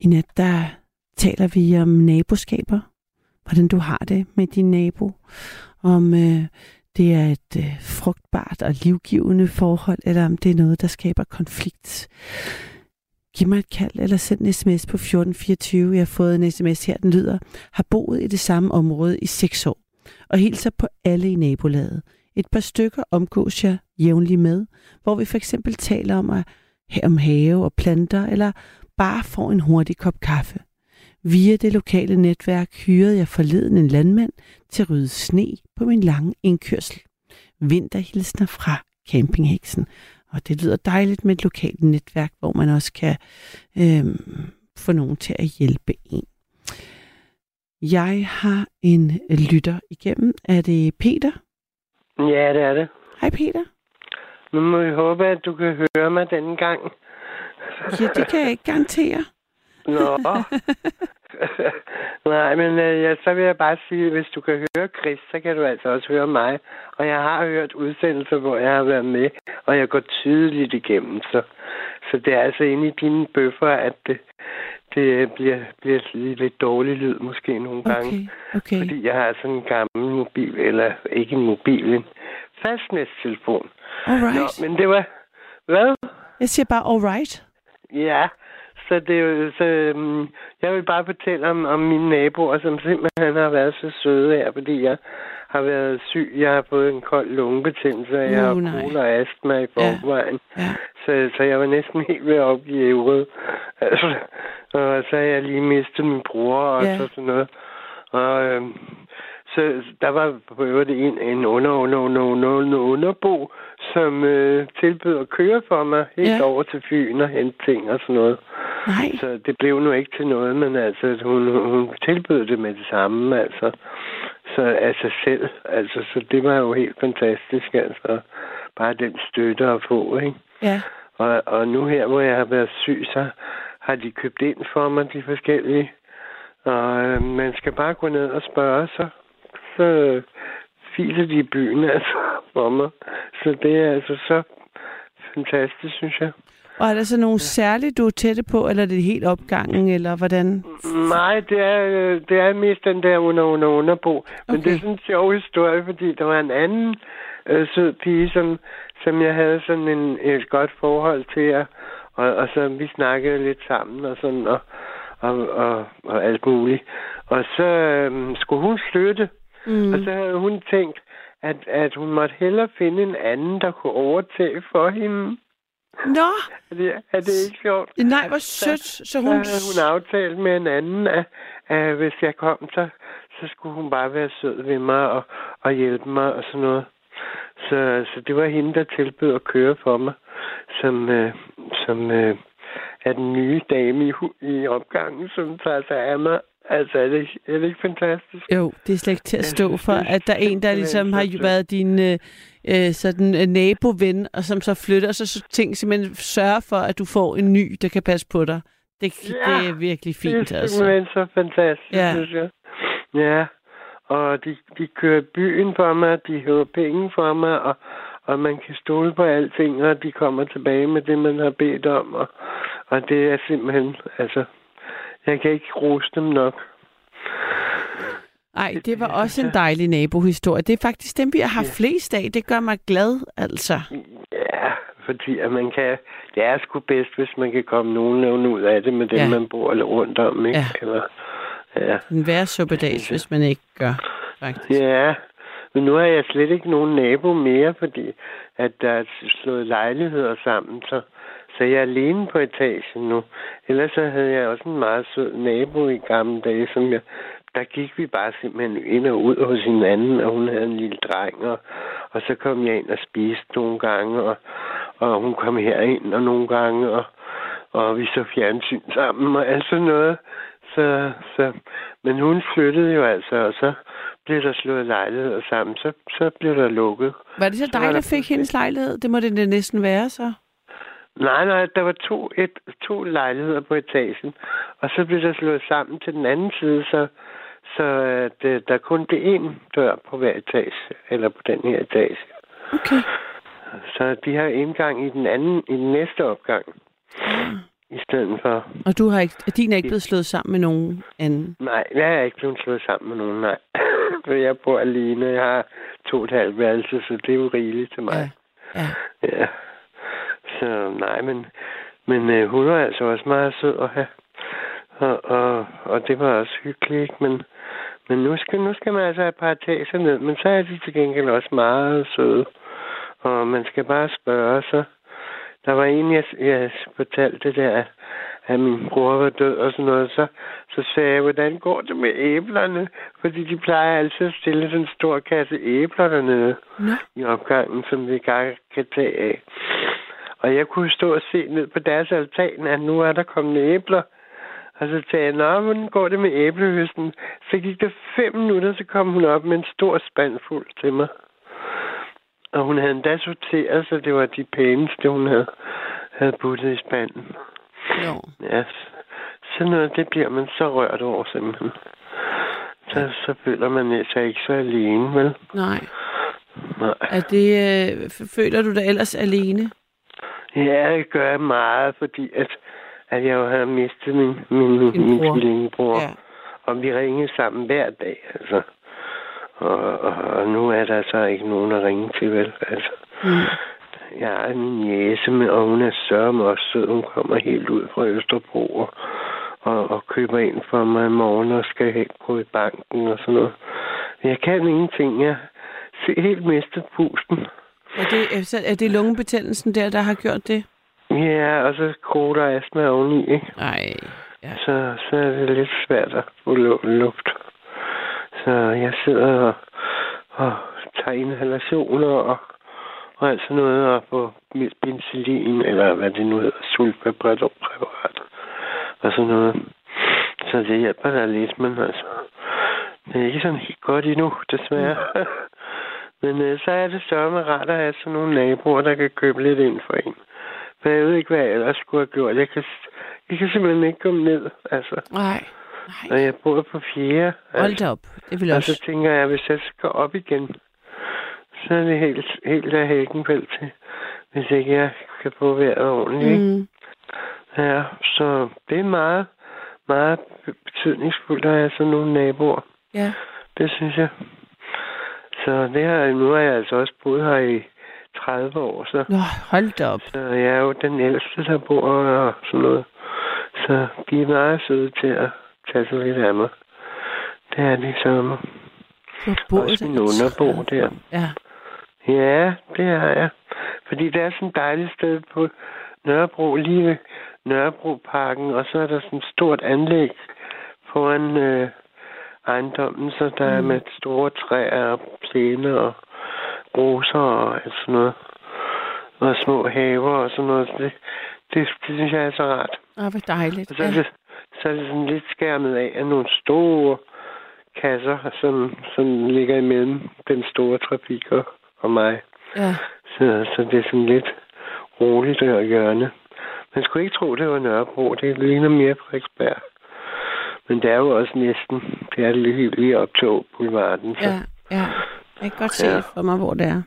I nat der taler vi om naboskaber. Hvordan du har det med din nabo. Om øh, det er et øh, frugtbart og livgivende forhold, eller om det er noget, der skaber konflikt. Giv mig et kald eller send en sms på 1424. Jeg har fået en sms her, den lyder, har boet i det samme område i 6 år og hilser på alle i nabolaget. Et par stykker omgås jeg jævnligt med, hvor vi for eksempel taler om, at, om have og planter, eller bare får en hurtig kop kaffe. Via det lokale netværk hyrede jeg forleden en landmand til at rydde sne på min lange indkørsel. Vinterhilsner fra campingheksen. Og det lyder dejligt med et lokalt netværk, hvor man også kan øh, få nogen til at hjælpe en. Jeg har en lytter igennem. Er det Peter? Ja, det er det. Hej Peter. Nu må vi håbe, at du kan høre mig denne gang. Ja, det kan jeg ikke garantere. Nå. (laughs) Nej, men øh, ja, så vil jeg bare sige, at hvis du kan høre Chris, så kan du altså også høre mig. Og jeg har hørt udsendelser, hvor jeg har været med, og jeg går tydeligt igennem. Så, så det er altså inde i dine bøffer, at det, det bliver, bliver lidt dårlig lyd måske nogle gange. Okay, okay. Fordi jeg har sådan en gammel mobil, eller ikke en mobil, en fastnætstelefon. Alright. Nå, men det var... Hvad? Jeg siger bare alright. Ja, så det så, um, jeg vil bare fortælle om, om mine naboer, som simpelthen har været så søde her, fordi jeg har været syg. Jeg har fået en kold lungebetændelse, og jeg har kol og astma i forvejen. Ja. Så, så jeg var næsten helt ved at opgive øvret. Altså, og så har jeg lige mistet min bror og Ja. så sådan noget. Og øhm, så der var på øvrigt en, en under, under, under, under, under, underbo, som øh, tilbød at køre for mig helt Ja. over til Fyn og hente ting og sådan noget. Nej. Så det blev nu ikke til noget, men altså, hun, hun tilbød det med det samme, altså. Så af sig selv, altså, så det var jo helt fantastisk, altså. Bare den støtte at få, ikke? Ja. Og, og nu her, hvor jeg har været syg, så har de købt ind for mig, de forskellige. Og øh, man skal bare gå ned og spørge sig. Så filer de i byen, (laughs) altså, for mig. Så det er altså så fantastisk, synes jeg. Og er der så nogle særlige, du er tætte på, eller er det helt opgangen, eller hvordan? Nej, det er, øh, det er mest den der under, under, underbo. Men Okay. det er sådan en sjov historie, fordi der var en anden øh, sød pige, som, som jeg havde sådan en, et godt forhold til, og, og, og så vi snakkede lidt sammen og sådan, og, og, og, og alt muligt. Og så øh, skulle hun flytte, mm. og så havde hun tænkt, at, at hun måtte hellere finde en anden, der kunne overtage for hende. Nå, (laughs) Er det, er det ikke sjovt? nej, hvor sødt. Så Så hun... havde hun aftalt med en anden, at, at hvis jeg kom, så, så skulle hun bare være sød ved mig og, og hjælpe mig og sådan noget. Så, så det var hende, der tilbød at køre for mig, som, øh, som øh, er den nye dame i, i opgangen, som tager sig af mig. Altså, er det, ikke- er det ikke fantastisk? Jo, det er slet ikke til at stå for, at der er en, der ligesom har været din øh, øh, sådan, øh, naboven, og som så flytter, og så, ting simpelthen sørger for, at du får en ny, der kan passe på dig. Det, Ja, det er virkelig fint, det er altså. så fantastisk, Ja. ja. synes jeg. Ja, og de, de kører byen for mig, de hører penge for mig, og, og man kan stole på alting, og de kommer tilbage med det, man har bedt om, og, og det er simpelthen, altså, jeg kan ikke rose dem nok. Nej, det var også en dejlig nabohistorie. Det er faktisk dem, vi har haft flest af. Det gør mig glad, altså. Ja, fordi at man kan, det er sgu bedst, hvis man kan komme nogenlunde ud af det med dem, Ja. man bor rundt om, ikke? Ja. Eller, ja. En værre suppedags, hvis man ikke gør, faktisk. Ja, men nu har jeg slet ikke nogen nabo mere, fordi at der er slået lejligheder sammen, så, så jeg er alene på etagen nu. Ellers så havde jeg også en meget sød nabo i gamle dage, som jeg, der gik vi bare simpelthen ind og ud hos hinanden, og hun havde en lille dreng, og, og så kom jeg ind og spiste nogle gange, og, og hun kom herind og nogle gange, og, og vi så fjernsyn sammen og alt sådan noget. Så, så, men hun flyttede jo altså, og så blev der slået lejligheder sammen, så, så blev der lukket. Var det så Så var dig, der der fik hendes lejlighed? Det må det næsten være, så. Nej, nej, der var to, et, to lejligheder på etagen, og så blev der slået sammen til den anden side, så, så øh, der kun blev én dør på hver etage, eller på den her etage. Okay. Så de har indgang i den anden, i den næste opgang, i stedet for... Og du har ikke, din er ikke blevet slået sammen med nogen anden? Nej, jeg er ikke blevet slået sammen med nogen, nej. (laughs) For jeg bor alene, jeg har to og et halvt værelse, så det er jo rigeligt til mig. Ja. Ja. Ja. Så nej, men, men øh, hun var altså også meget sød at have. Og, og, og det var også hyggeligt, ikke? Men, men nu, skal, nu skal man altså have et par etager ned. Men så er de til gengæld også meget søde. Og man skal bare spørge sig. Der var en, jeg, jeg fortalte det der, at min bror var død og sådan noget. Så, så sagde jeg, hvordan går det med æblerne? Fordi de plejer altid at stille sådan en stor kasse æbler dernede Nå. i opgangen, som vi gerne kan tage af. Og jeg kunne stå og se ned på deres altan, at nu er der kommet æbler. Og så sagde jeg, nå, hvordan går det med æblehøsten? Så gik der fem minutter, så kom hun op med en stor spand fuld til mig. Og hun havde endda sorteret, så det var de pæneste, hun havde, havde puttet i spanden. Jo. Ja, sådan noget, det bliver man så rørt over simpelthen. Så, så føler man sig ikke så alene, vel? Nej. Nej. Er det, øh, føler du dig ellers alene? Ja, det gør jeg meget, fordi at, at jeg jo havde mistet min, min, min, Din min bror. tvillingebror. Ja. Og vi ringede sammen hver dag, altså. Og, og, og nu er der så ikke nogen at ringe til, vel? Altså, Mm. jeg har min jæse med, og hun er sørme også sød. Hun kommer helt ud fra Østerbro og, og, og køber ind for mig i morgen og skal hen på i banken og sådan noget. Jeg kan ingenting. Jeg ser helt mistet pusten. Er det, så er det lungebetændelsen der, der har gjort det? Ja, og så koder astma oveni, ikke? Nej. Ja. så, så er det lidt svært at få lu- luft. Så jeg sidder og, og tager inhalationer og, og alt sådan noget, og mit penicillin, eller hvad det nu hedder, sulfapræparat, og sådan noget. Så det hjælper da lidt, men altså, det er ikke sådan helt godt endnu, desværre. Men øh, så er det sørme rart at have sådan nogle naboer, der kan købe lidt ind for en. For jeg ved ikke, hvad jeg ellers skulle have gjort. Jeg kan, jeg kan simpelthen ikke komme ned, altså. Nej. Og Nej. jeg bor på fjerde. Hold da op. Det vil Og også... så tænker jeg, hvis jeg skal op igen, så er det helt, helt af hækken til. Hvis ikke jeg kan få vejret ordentligt. Mm. Mm. Ja, så det er meget, meget betydningsfuldt at have sådan nogle naboer. Ja. Det synes jeg. Så det har, nu har jeg altså også boet her i 30 år, så, Nå, hold da op. så jeg er jo den ældste, der bor og sådan noget. Så de er meget søde til at tage sig lidt af mig. Det er de så. Du har boet Også min underbo 30 der. Ja. Ja, det har jeg. Fordi det er sådan et dejligt sted på Nørrebro, lige ved Nørrebroparken, og så er der sådan et stort anlæg foran øh, ejendommen, så der er med store træer og plæner og roser og sådan noget. Og små haver og sådan noget. Så det, det, det synes jeg er så rart. Åh, hvor dejligt. Og så er, det, så er det sådan lidt skærmet af af nogle store kasser, som, som ligger imellem den store trafik og, og mig. ja. Så, så det er sådan lidt roligt der hjørne. Man skulle ikke tro, det var Nørrebro. Det ligner mere Frederiksberg. Men det er jo også næsten, det er lige, lige op til Boulevarden. Så. Ja, ja. Jeg kan godt se Ja. for mig, hvor det er.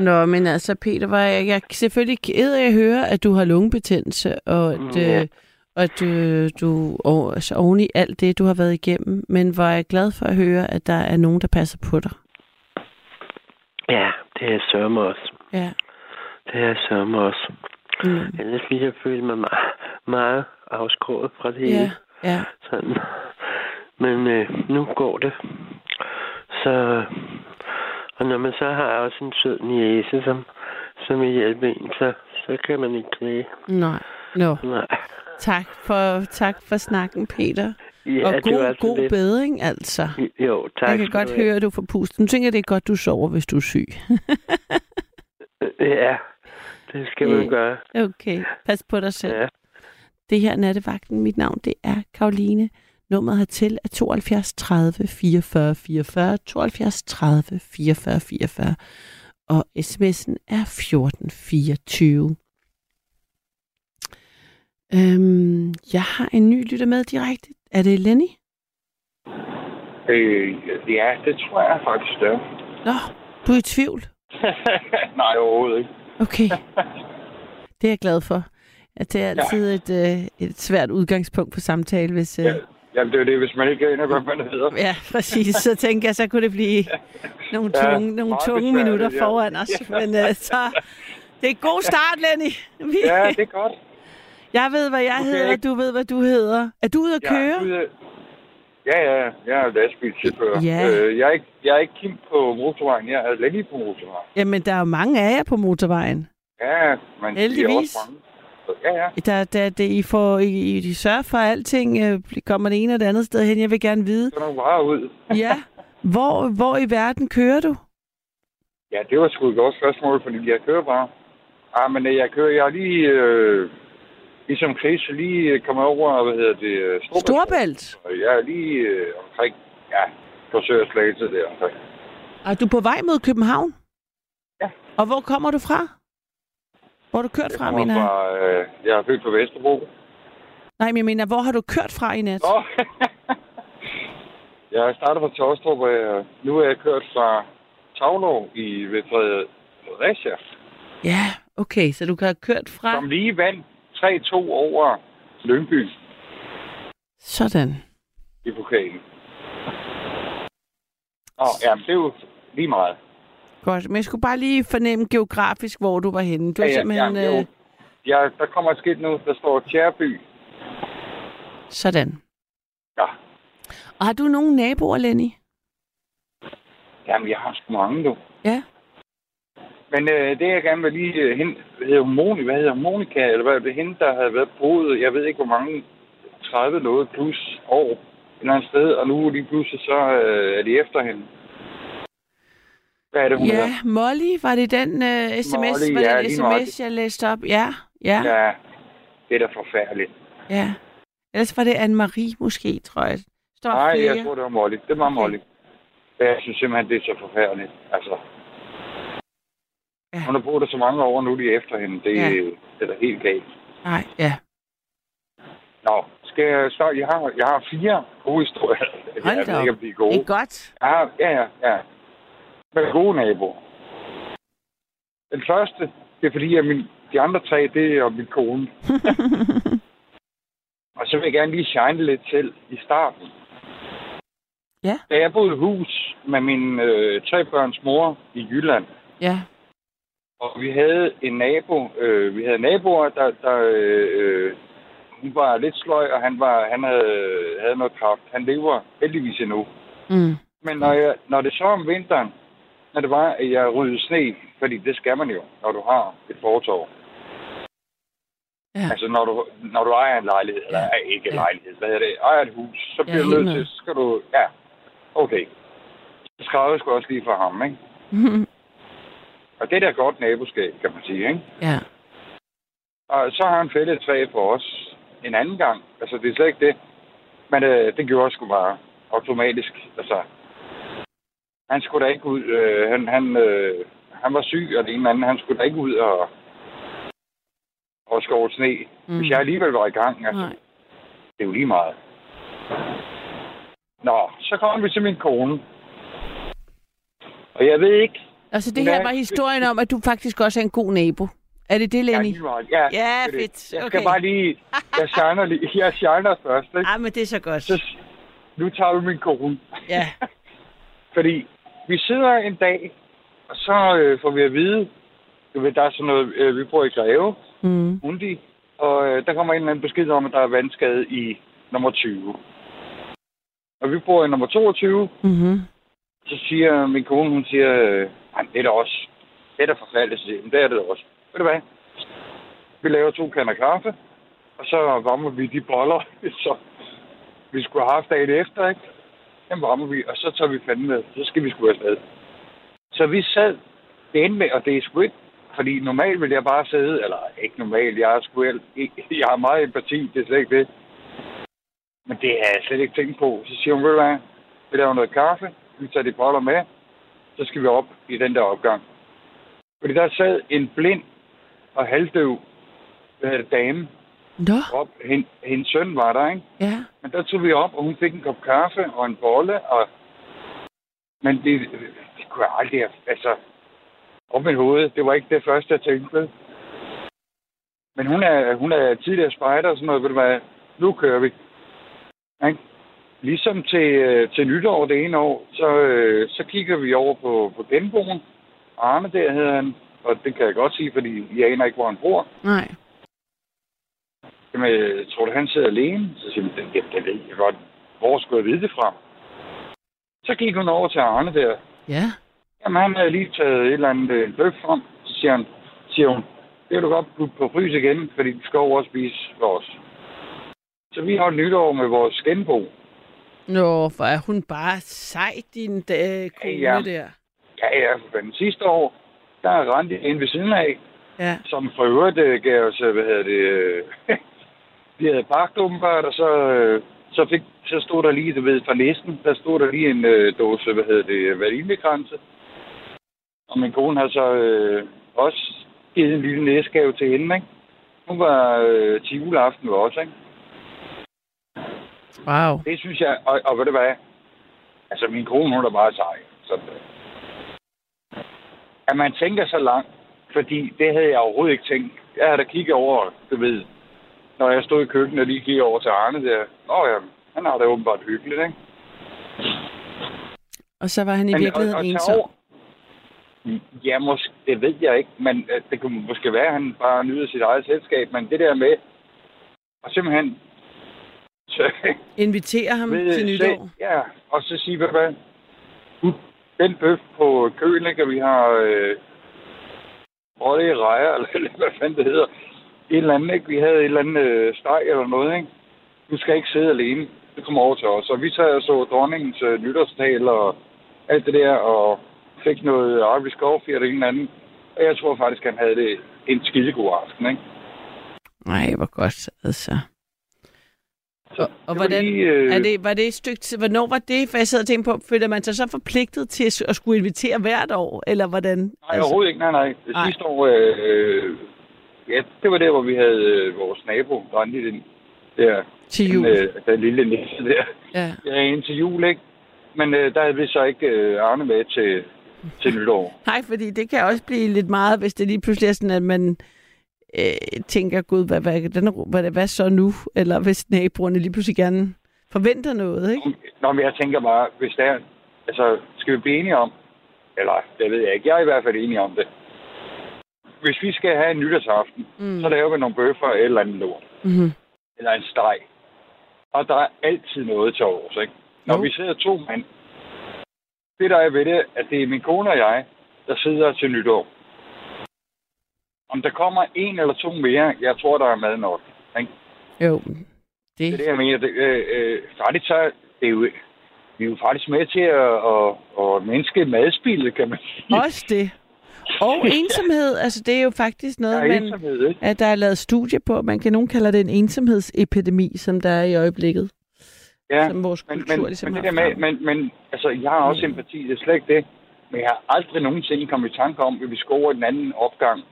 Nå, men altså, Peter, var jeg, jeg er selvfølgelig ked af at høre, at du har lungebetændelse, og at, Ja. øh, og at øh, du og, altså, oven i alt det, du har været igennem. Men var jeg glad for at høre, at der er nogen, der passer på dig. Ja, det er sørme også. Ja. Det er sørme også. Mm. Ellers ville jeg føle mig meget, meget afskåret fra det Ja, hele. Ja. Sådan. Men øh, nu går det. Så, og når man så har også en sød niece, som, som vil hjælpe en, så, så kan man ikke klage. Nej. Nå, Nej. tak for, tak for snakken, Peter. Ja, og det god, altså god lidt- bedring, altså. Jo, tak. jeg kan godt have. høre, at du får pustet. Nu tænker jeg, det er godt, du sover, hvis du er syg. Ja, det skal man Øh, gøre. okay, pas på dig selv. Ja. Det her er nattevagten. Mit navn, det er Karoline. Nummeret hertil er 72 30 44 44, 72 30 44 44, og sms'en er 14 24. Øhm, jeg har en ny lytter med direkte. Er det Lenny? Øh, ja, det tror jeg faktisk, det er. Nå, du er i tvivl. (laughs) Nej, overhovedet ikke. Okay. (laughs) Det er jeg glad for. At det er altid et, øh, et svært udgangspunkt på samtale, hvis... Øh, Ja. Jamen, det er det, hvis man ikke aner, hvad man hedder. Ja, præcis. Så tænker jeg, så kunne det blive nogle Ja, tunge, nogle tunge minutter ja. foran os. Men uh, så, det er en god start, Lenny. Vi, Ja, det er godt. Jeg ved, hvad jeg Okay. hedder, du ved, hvad du hedder. Er du ude at køre? Er ude- Ja, ja, jeg er lastbilchauffør. Ja. Øh, jeg, er ikke, jeg er ikke Kim på motorvejen, jeg er Lenny på motorvejen. Jamen, der er jo mange af jer på motorvejen. Ja, men de er Heldigvis. også mange. Ja, ja. Der, der, det, I, får, I, I, sørger for, at alting øh, kommer det ene og det andet sted hen. Jeg vil gerne vide. Så er varer ud. (laughs) Ja, hvor, hvor i verden kører du? Ja, det var sgu et godt spørgsmål, fordi jeg kører bare. Ah, men øh, jeg kører, jeg er lige, øh, ligesom Chris, lige øh, kommet over, hvad hedder det, øh. Storbælt. Og jeg er lige øh, omkring, ja, forsøgerslagelse der omkring. Er du på vej mod København? Ja. Og hvor kommer du fra? Hvor har du kørt Jeg fra, mener jeg? øh, jeg er født på Vesterbro. Nej, men jeg mener, hvor har du kørt fra i nat? Nå. (laughs) jeg starter fra Tostrup, og nu er jeg kørt fra Tavlov i ved Fred- Fredericia, Ja, okay, så du kan have kørt fra... som lige vandt 3-2 over Lyngby Sådan. i pokalen. Nå, ja, det er jo lige meget. Godt, men jeg skulle bare lige fornemme geografisk, hvor du var henne. Du Ja, ja, simpelthen... ja, jo. øh, Ja, der kommer et skilt nu, der står Tjærby. sådan. Ja. Og har du nogen naboer, Lenny? Jamen, jeg har sgu mange, du. Ja. Men øh, det, jeg gerne vil lige... Øh, hende, hedder Moni, hvad hedder Monika, eller hvad er det, hende, der havde været boet, jeg ved ikke, hvor mange, 30 noget plus år, et eller andet sted, og nu lige pludselig, så øh, er de efter hende. Hvad er det, hun Ja, hedder? Molly, var det den uh, sms, Molly, var ja, det lige sms, nøjagtigt. jeg læste op? Ja, ja, ja. Det er da forfærdeligt. ja. Ellers var det Anne-Marie måske, tror jeg. Står Nej, flere. jeg tror, det var Molly. Det var Okay. Molly. Jeg synes simpelthen, det er så forfærdeligt. Altså, Ja. hun har boet der så mange år, nu de efter hende. Det, Ja. det er da helt galt. Nej, ja. Nå, skal jeg så... Jeg har, jeg har fire gode historier. Hold jeg ved ikke, op. om de er gode. Det er godt. Jeg har, ja, ja, ja. Med gode naboer. Den første, det er fordi, at min, de andre tre, det er min kone. (laughs) Og så vil jeg gerne lige shine lidt selv i starten. Ja. Da jeg boede i hus med min øh, tre børns mor i Jylland, ja, og vi havde en nabo, øh, vi havde naboer, der, der øh, hun var lidt sløj, og han, var, han havde, havde noget kraft. Han lever heldigvis endnu. mm. Men når, jeg, når det så om vinteren, når det var, at jeg ryddede sne, fordi det skal man jo, når du har et fortov. Ja. Altså, når du, når du ejer en lejlighed, ja. eller ikke en Ja. lejlighed, hvad hedder det, ejer et hus, så bliver Ja, du nødt til, så skal du, ja, okay. Så skrev jeg også lige for ham, ikke? (laughs) Og det er da godt naboskab, kan man sige, ikke? ja. Og så har han fældet et træ for os en anden gang. Altså, det er slet ikke det. Men øh, det gjorde sgu bare automatisk. Altså, han skulle da ikke ud. Øh, han, han, øh, han var syg, og det ene andet. Han skulle da ikke ud og, og skåre sne. Mm. Hvis jeg alligevel var i gang, altså, Nej. det er jo lige meget. Nå, så kommer vi til min kone. Og jeg ved ikke... Altså, det her er- var historien om, at du faktisk også er en god nabo. Er det det, Ja, Lenny? meget. ja, Ja, det er det. fedt. Jeg Okay. skal bare lige... (laughs) Jeg shiner, lige, jeg shiner først, ikke? Ah, men det er så godt. Så, nu tager vi min kone. Ja. (laughs) Fordi vi sidder en dag, og så øh, får vi at vide, du ved, der er sådan noget, øh, vi bor i Greve, Mm. Undi, og øh, der kommer en eller anden besked om, at der er vandskade i nummer 20. Og vi bor i nummer 22, Mm-hmm. så siger min kone, hun siger, øh, "Ej, det er da også, det er da forfærdeligt, så siger jeg, "Men det er det også. Ved du hvad? Vi laver to kander kaffe, og så varmer vi de boller, (laughs) så vi skulle have haft dagen efter, ikke? Den rammer vi, og så tager vi fanden med. Så skal vi sgu afsted. Så vi sad det endte med, og det er sgu ikke, fordi normalt ville jeg bare sidde, eller ikke normalt, jeg er sgu el- ikke- (laughs) jeg har meget empati, det er slet ikke det. Men det har jeg slet ikke tænkt på. Så siger hun, ved du hvad, vi laver noget kaffe, vi tager de boller med, så skal vi op i den der opgang. Fordi der sad en blind og halvdøv hvad dame Nå, op. Hen, hendes søn var der, ikke? ja. Men der tog vi op, og hun fik en kop kaffe og en bolle, og... Men det, det kunne jeg aldrig have... Altså, op mit hoved, det var ikke det første, jeg tænkte på. Men hun er, hun er tidligere spejder og sådan noget, ved du hvad, nu kører vi. Ikke? Ligesom til, øh, til nytår det ene år, så, øh, så kigger vi over på, på genboen. Arne der hedder han, og det kan jeg godt sige, fordi jeg aner ikke, hvor han bor. Nej. Jamen, jeg tror du, han sidder alene? Så siger hun, det, det ved jeg godt. Hvor skulle jeg vide det fra? Så gik hun over til Arne der. Ja. Jamen, han havde lige taget et eller andet øh, bøf frem. Så siger, han, siger hun, det kan du godt putte på frys igen, fordi du skal over og spise for os. Så vi holdt nytår med vores genbo. Nå, hvor er hun bare sej, din øh, kone Ja. der. Ja, ja, for fanden. Sidste år, der er Randi inde ved siden af, Ja. som for øvrigt øh, gav os, øh, hvad hedder det, øh, (laughs) vi havde bagt åbenbart, og så, øh, så, fik, så stod der lige, du ved, fra næsten, der stod der lige en øh, dåse, hvad hedder det, vaniljekranse. Og min kone har så øh, også givet en lille næsgave til hende, ikke? Hun var øh, til juleaften ved os, ikke? Wow. Det synes jeg, og, og ved du hvad? Altså, min kone, hun er bare sej. Så, øh, at man tænker så langt, fordi det havde jeg overhovedet ikke tænkt. Jeg havde da kigget over, du ved, når jeg stod i køkkenet og lige kiggede over til Arne der. Nå ja, han har det åbenbart hyggeligt, ikke? Og så var han i Men- virkeligheden og- og ensom. over- Ja, måske, det ved jeg ikke, men øh, det kunne måske være, at han bare nyder sit eget selskab, men det der med, og simpelthen, så, Inviterer ham ved, til nytår. ja, og så sige, hvad, hvad, den bøf på køen, ikke, og vi har øh, røde rejer, (laughs) eller hvad fanden det hedder, et eller andet, ikke? Vi havde et eller andet øh, steg eller noget, ikke? Du skal ikke sidde alene. Det kommer over til os. Og vi sad og så dronningens øh, nytårstal og alt det der, og fik noget arabisk coffee eller en eller anden. Og jeg tror faktisk, han havde det en skidegod aften, ikke? Nej, hvor godt, altså. Og, og det var hvordan, lige, øh, er det, var det et stykke tid, hvornår var det, for jeg sad og tænkte på, føler man sig så forpligtet til at, skulle invitere hvert år, eller hvordan? Nej, overhovedet ikke. Nej, nej. Det Nej. sidste år, øh, ja, det var der, hvor vi havde øh, vores nabo, Randi, den der, Til den, jul. øh, den lille næse der. Ja. Ja, indtil jul, ikke? Men øh, der havde vi så ikke øh, Arne med til, til nytår. (laughs) Nej, fordi det kan også blive lidt meget, hvis det lige pludselig er sådan, at man øh, tænker, gud, hvad, hvad, den, hvad, hvad så nu? Eller hvis naboerne lige pludselig gerne forventer noget, ikke? Nå, men jeg tænker bare, hvis der er, altså, skal vi blive enige om, eller det ved jeg ikke, jeg er i hvert fald enig om det. Hvis vi skal have en nytårsaften, mm. så laver vi nogle bøffer eller et eller andet lort. Mm-hmm. eller en steg. Og der er altid noget til overs, ikke? Når Jo. vi sidder to mand, det der er ved det, at det er min kone og jeg, der sidder til nytår. Om der kommer en eller to mere, jeg tror, der er mad nok. Ikke? Jo, Det er det, det, jeg mener. Det, øh, øh, faktisk så, det er jo, vi er jo faktisk med til at, at, at mindske madspildet, kan man sige. også det. Og ensomhed, (laughs) altså det er jo faktisk noget, er man, at der er lavet studie på. Man kan nogen kalder det en ensomhedsepidemi, som der er i øjeblikket. Ja, som vores men, kultur men, ligesom men, har det der med, men, men altså, jeg har også empati, det er slet ikke det. Men jeg har aldrig nogensinde kommet i tanke om, at vi skal over den anden opgang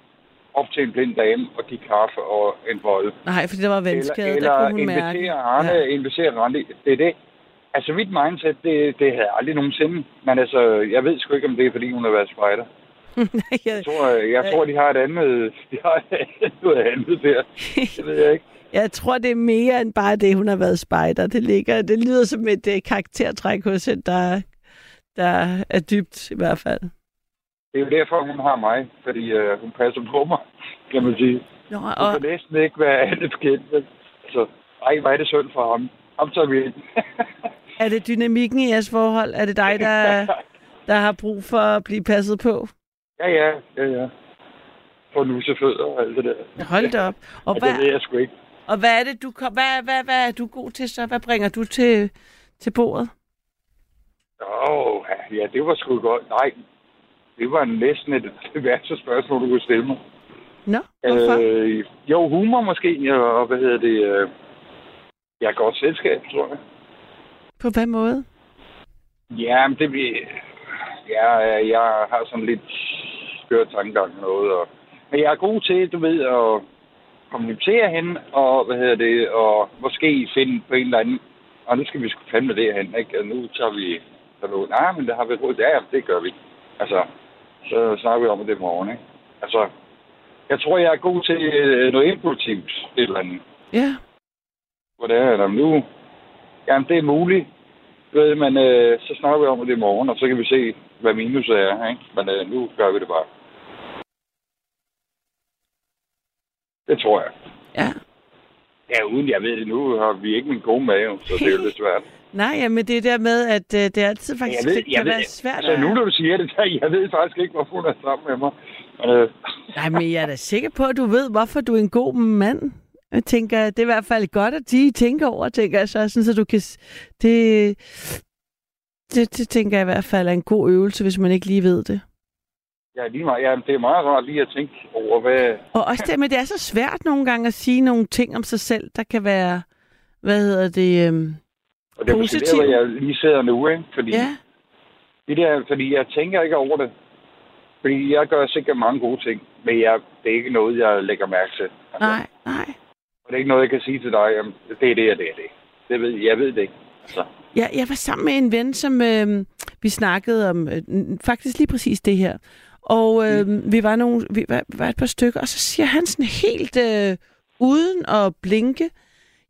op til en blind dame og give kaffe og en bolle. Nej, fordi der var eller der eller kunne hun mærke. invitere Arne, ja. invitere Randi. Det er det. Altså, mit mindset, det, det havde jeg aldrig nogensinde. Men altså, jeg ved sgu ikke, om det er, fordi hun har været spejder. (laughs) Jeg, Jeg tror, jeg tror de har et andet... (laughs) De har noget andet der. Det ved jeg ikke. (laughs) jeg tror, det er mere end bare det, hun har været spejder. Det, ligger, det lyder som et uh, karaktertræk hos hende, der, der er dybt i hvert fald. Det er jo derfor, hun har mig. Fordi øh, hun passer på mig, kan man sige. Nå, Hun og, kan næsten ikke være andet bekendt. Altså, ej, hvor er det synd for ham. Ham tager vi ind. er det dynamikken i jeres forhold? Er det dig, der, der har brug for at blive passet på? Ja, ja, ja, ja. For nussefødder og alt det der. Hold da op. Og Og det ved hvad, jeg sgu ikke. og hvad er det, du kom, hvad, hvad, hvad er du god til så? Hvad bringer du til, til bordet? Åh, oh, ja, det var sgu godt. Nej, det var næsten et det værste spørgsmål, du kunne stille mig. Nå, hvorfor? Øh, jo, humor måske, ja, og hvad hedder det? Øh, jeg er godt selskab, tror jeg. På hvad måde? Ja, men det bliver... Ja, jeg har sådan lidt skørt tankegang og noget. Og, men jeg er god til, du ved, at kommunikere hende, og hvad hedder det, og måske finde på en eller anden, og nu skal vi sgu fandme det hen, ikke? Og nu tager vi, så nu, nej, men det har vi råd, ja, det gør vi. Altså, så snakker vi om det i morgen, ikke? Altså, jeg tror, jeg er god til øh, noget impulsivt, et eller andet. Ja. Hvor det er, jamen nu, jamen det er muligt, ved, men øh, så snakker vi om det i morgen, og så kan vi se, hvad minus er, ikke? Men øh, nu gør vi det bare. Det tror jeg. Ja. Ja, uden jeg ved det nu, har vi ikke min gode mave, så det er jo (laughs) lidt svært. Nej, ja, men det er der med, at øh, det er altid faktisk jeg ved, det kan jeg ved, være svært. altså at- nu når du siger det, så jeg ved faktisk ikke, hvorfor hun er sammen med mig. Men, øh, Nej, men jeg er da sikker på, at du ved, hvorfor du er en god mand. Jeg tænker, det er i hvert fald godt, at de tænker over, tænker jeg så, sådan, så du kan... Det, det, det tænker jeg i hvert fald er en god øvelse, hvis man ikke lige ved det. ja, lige meget, ja, det er meget rart lige at tænke over, hvad... Og også det, men det er så svært nogle gange at sige nogle ting om sig selv, der kan være, hvad hedder det, øhm, Og det er måske der, Positiv. hvor jeg lige sidder nu, ikke? Fordi, ja, det der, fordi jeg tænker ikke over det. Fordi jeg gør sikkert mange gode ting, men jeg, det er ikke noget, jeg lægger mærke til. Altså, nej, nej. Og det er ikke noget, jeg kan sige til dig, jamen, det er det, og det er det. det ved, jeg ved det ikke. Altså, Jeg, jeg var sammen med en ven, som øh, vi snakkede om øh, faktisk lige præcis det her. Og øh, mm. vi, var nogle, vi var, var et par stykker, og så siger han sådan helt øh, uden at blinke,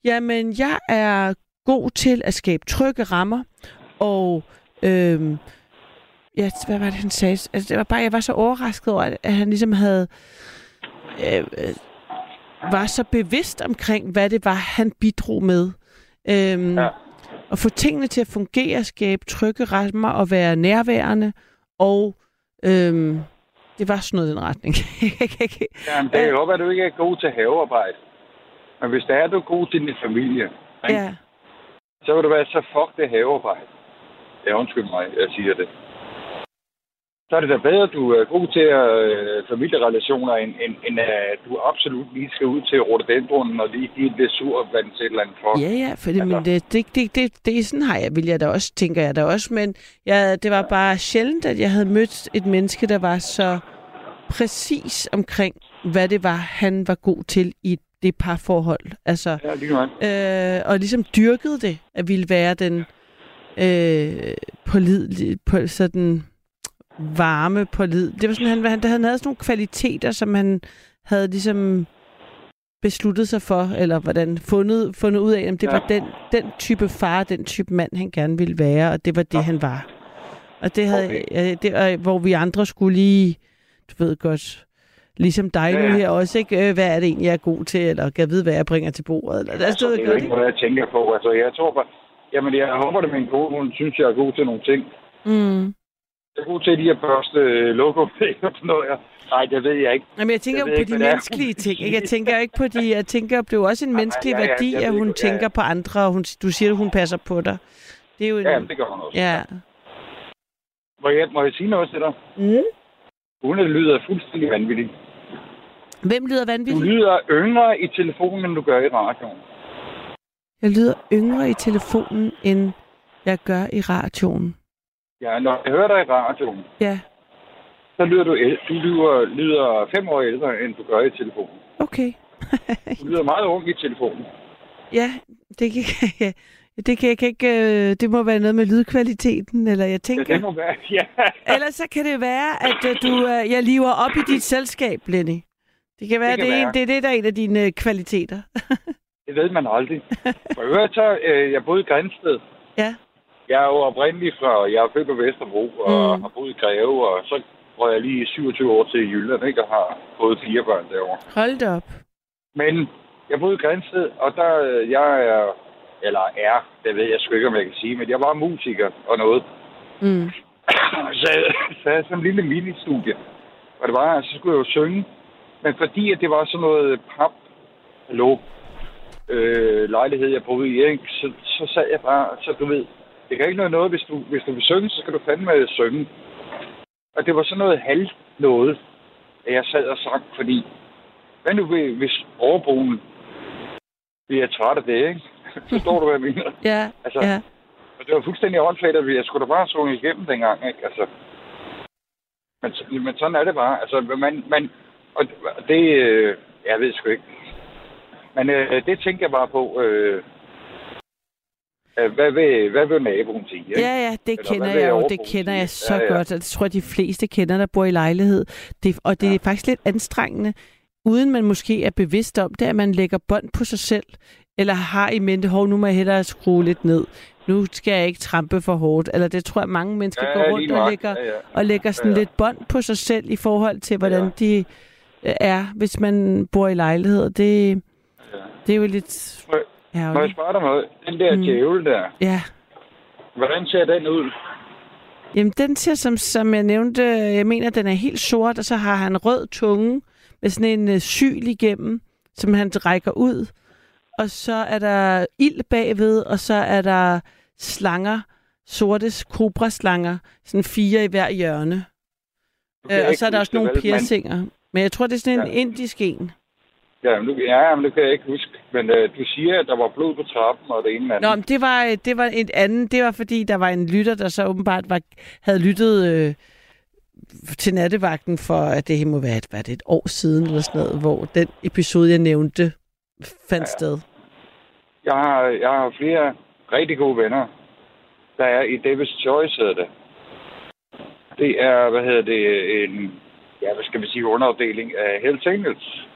jamen jeg er god til at skabe trygge rammer, og øh, ja, hvad var det, han sagde? Altså, det var bare, jeg var så overrasket over, at, at han ligesom havde øh, øh, var så bevidst omkring, hvad det var, han bidrog med. Øhm, Ja. At få tingene til at fungere, skabe trygge rammer og være nærværende. Og øhm, det var sådan noget i den retning. (laughs) jamen, det er jo, at du ikke er god til havearbejde. Men hvis det er, du er god til din familie, ikke? ja. så vil du være så fuck det havearbejde. Ja, undskyld mig, jeg siger det. Så er det da bedre, at du er god til øh, familierelationer, end, end, end at du absolut lige skal ud til rhododendronen og lige give det sur vand til et eller andet for. Ja, ja, for det, Altså. men det, det, det, det, det, sådan har jeg, vil jeg da også, tænker jeg da også, men jeg, det var bare sjældent, at jeg havde mødt et menneske, der var så præcis omkring, hvad det var, han var god til i det parforhold. Altså, Ja, lige øh, og ligesom dyrkede det, at ville være den øh, pålidelig, på, sådan varme pålid. Det var sådan, han, han, han havde sådan nogle kvaliteter, som han havde ligesom besluttet sig for, eller hvordan fundet, fundet ud af, at det Ja. var den, den type far, den type mand, han gerne ville være, og det var det, Ja. han var. Og det havde, Okay. det, og, hvor vi andre skulle lige, du ved godt, ligesom dig Ja, nu ja. her også, ikke? Øh, Hvad er det egentlig, jeg er god til, eller kan jeg vide, hvad jeg bringer til bordet? Eller, der Altså, stod det er jo ikke noget, jeg tænker på. Altså, jeg tror bare... Jamen, jeg håber det en kone. Hun synes, jeg er god til nogle ting. Mm. Er god til lige at børste øh, logo og sådan noget. Nej, det ved jeg ikke. Jamen, jeg tænker Jeg jo på ikke, de menneskelige ting. Ikke? Jeg tænker ikke på de... Jeg tænker, det er jo også en menneskelig ja, ja, værdi, jeg at hun ikke, ja, tænker ja. på andre, og hun, du siger, at hun passer på dig. Det er jo en... Ja, det gør hun også. Ja. Må jeg, må jeg sige noget til dig? Mm. Hun lyder fuldstændig vanvittig. Hvem lyder Du vanvittigt? lyder yngre i telefonen, end du gør i radioen. Jeg lyder yngre i telefonen, end jeg gør i radioen. Ja, når jeg hører dig i radioen, Ja, så lyder du, du lyder, lyder fem år ældre, end du gør i telefonen. okay. Du lyder meget ung i telefonen. (laughs) ja, det kan (laughs) jeg. Det, kan, jeg kan ikke, øh, det må være noget med lydkvaliteten, eller jeg Ja, tænker... det må være, (laughs) ja. Ellers så kan det være, at øh, du, øh, jeg lever op i dit selskab, Lenny. Det kan være, det, kan det, er, være. en, det er det, der er en af dine øh, kvaliteter. Det ved man aldrig. For øvrigt så, øh, jeg boede i Grænsted. ja. Jeg er jo oprindelig fra, jeg er født på Vesterbro og Mm. har boet i Greve, og så var jeg lige 27 år til Jylland, ikke, og har fået fire børn derovre. Hold da op. Men jeg boede i Grænsted, og der, øh, jeg er, eller er, det ved jeg sgu ikke, om jeg kan sige, men jeg var musiker og noget. Mm. (clears throat) så, så havde jeg sådan en lille mini-studie, og det var, så skulle jeg jo synge. Men fordi at det var sådan noget pap, hallo, øh, lejlighed, jeg boede i, ikke? Så, så sad jeg bare, så du ved, det kan ikke noget noget, hvis du, hvis du vil synge, så skal du fandme synge. Og det var sådan noget halv noget, at jeg sad og sang, fordi, hvad nu hvis overboen bliver træt af det, ikke? (laughs) Forstår du, hvad jeg mener? (laughs) Ja, Altså, ja. Og det var fuldstændig åndssvagt, at jeg skulle da bare sunge igennem dengang, ikke? Altså, men, men sådan er det bare. Altså, man, man, og det, øh, jeg ved sgu ikke. Men øh, det tænker jeg bare på, øh, hvad, vil, hvad vil naboen sige? Ikke? Ja, ja, det Eller kender jeg jo. Det kender jeg så Ja, ja. godt, og det tror jeg, de fleste kender, der bor i lejlighed. Det, og det er faktisk lidt anstrengende, uden man måske er bevidst om det, at man lægger bånd på sig selv, eller har i mente, hov, nu må jeg hellere skrue lidt ned. Nu skal jeg ikke trampe for hårdt. Eller det tror jeg, mange mennesker Ja, går rundt og lægger, Ja, ja. og lægger sådan Ja, ja. lidt bånd på sig selv i forhold til, hvordan de øh, er, hvis man bor i lejlighed. Det, det er jo lidt Må, må jeg spørge dig noget? Den der Mm. djævel der, Ja. hvordan ser den ud? Jamen, den ser, som, som jeg nævnte, jeg mener, den er helt sort, og så har han rød tunge med sådan en uh, syl igennem, som han rækker ud. Og så er der ild bagved, og så er der slanger, sorte kobraslanger, sådan fire i hver hjørne. Øh, og så er der også nogle piercinger. Men jeg tror, det er sådan en Ja. indisk en. Ja, nu, ja, men det kan jeg ikke huske. Men øh, du siger, at der var blod på trappen og det ene eller andet. Nå, men det var, øh, det var et andet. Det var, fordi der var en lytter, der så åbenbart var, havde lyttet øh, til nattevagten for, at det må være et, hvad er det, et år siden, eller sådan noget, hvor den episode, jeg nævnte, fandt ja. sted. Jeg har, jeg har flere rigtig gode venner, der er i Davis Choice, hedder det. Det er, hvad hedder det, en, ja, hvad skal vi sige, underafdeling af Hells Angels.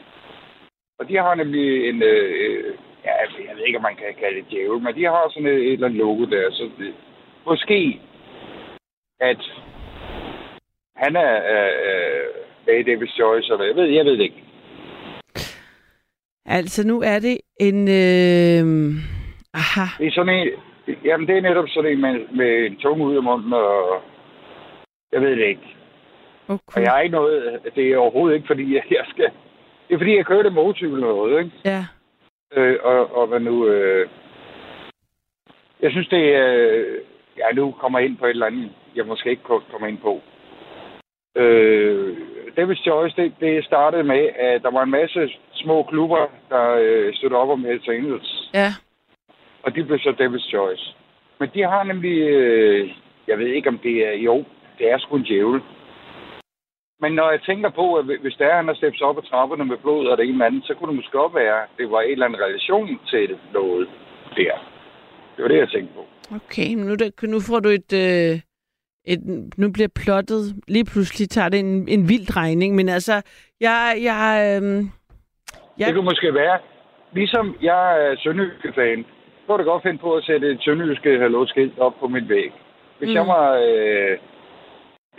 Og de har nemlig en, øh, øh, ja, jeg ved ikke, om man kan kalde det djævel, men de har sådan et, et eller andet logo der, så det, måske, at han er øh, med i Davis Choice, eller jeg ved, jeg ved det ikke. Altså, nu er det en... Øh, aha. Det er sådan en, jamen det er netop sådan en med, med en tunge ud af munden, og jeg ved det ikke. Okay. Og jeg har ikke noget, det er overhovedet ikke, fordi jeg skal, det er fordi, jeg kørte motorcykel noget, ikke? Ja. Øh, og, og hvad nu, øh, jeg synes det er, øh, ja nu kommer jeg ind på et eller andet, jeg måske ikke kommer ind på. Øh, Davis Choice, det, det startede med, at der var en masse små klubber, der øh, støttede op om Hells Angels. Ja. Og de blev så Davis Choice. Men de har nemlig, øh, jeg ved ikke om det er, jo, det er sgu en djævel. Men når jeg tænker på, at hvis der er, han har sig op ad trapperne med blod og det ene eller andet, så kunne det måske godt være, at det var en eller anden relation til noget der. Det var det, jeg tænkte på. Okay, men nu, der, nu får du et, øh, et... Nu bliver plottet... Lige pludselig tager det en, en vild drejning, men altså, jeg... jeg øh, Ja. Det kunne måske være, ligesom jeg er sønderjyske-fan, så kunne jeg da godt finde på at sætte et sønderjyske hallo-skilt op på min væg. Hvis mm. jeg var, øh,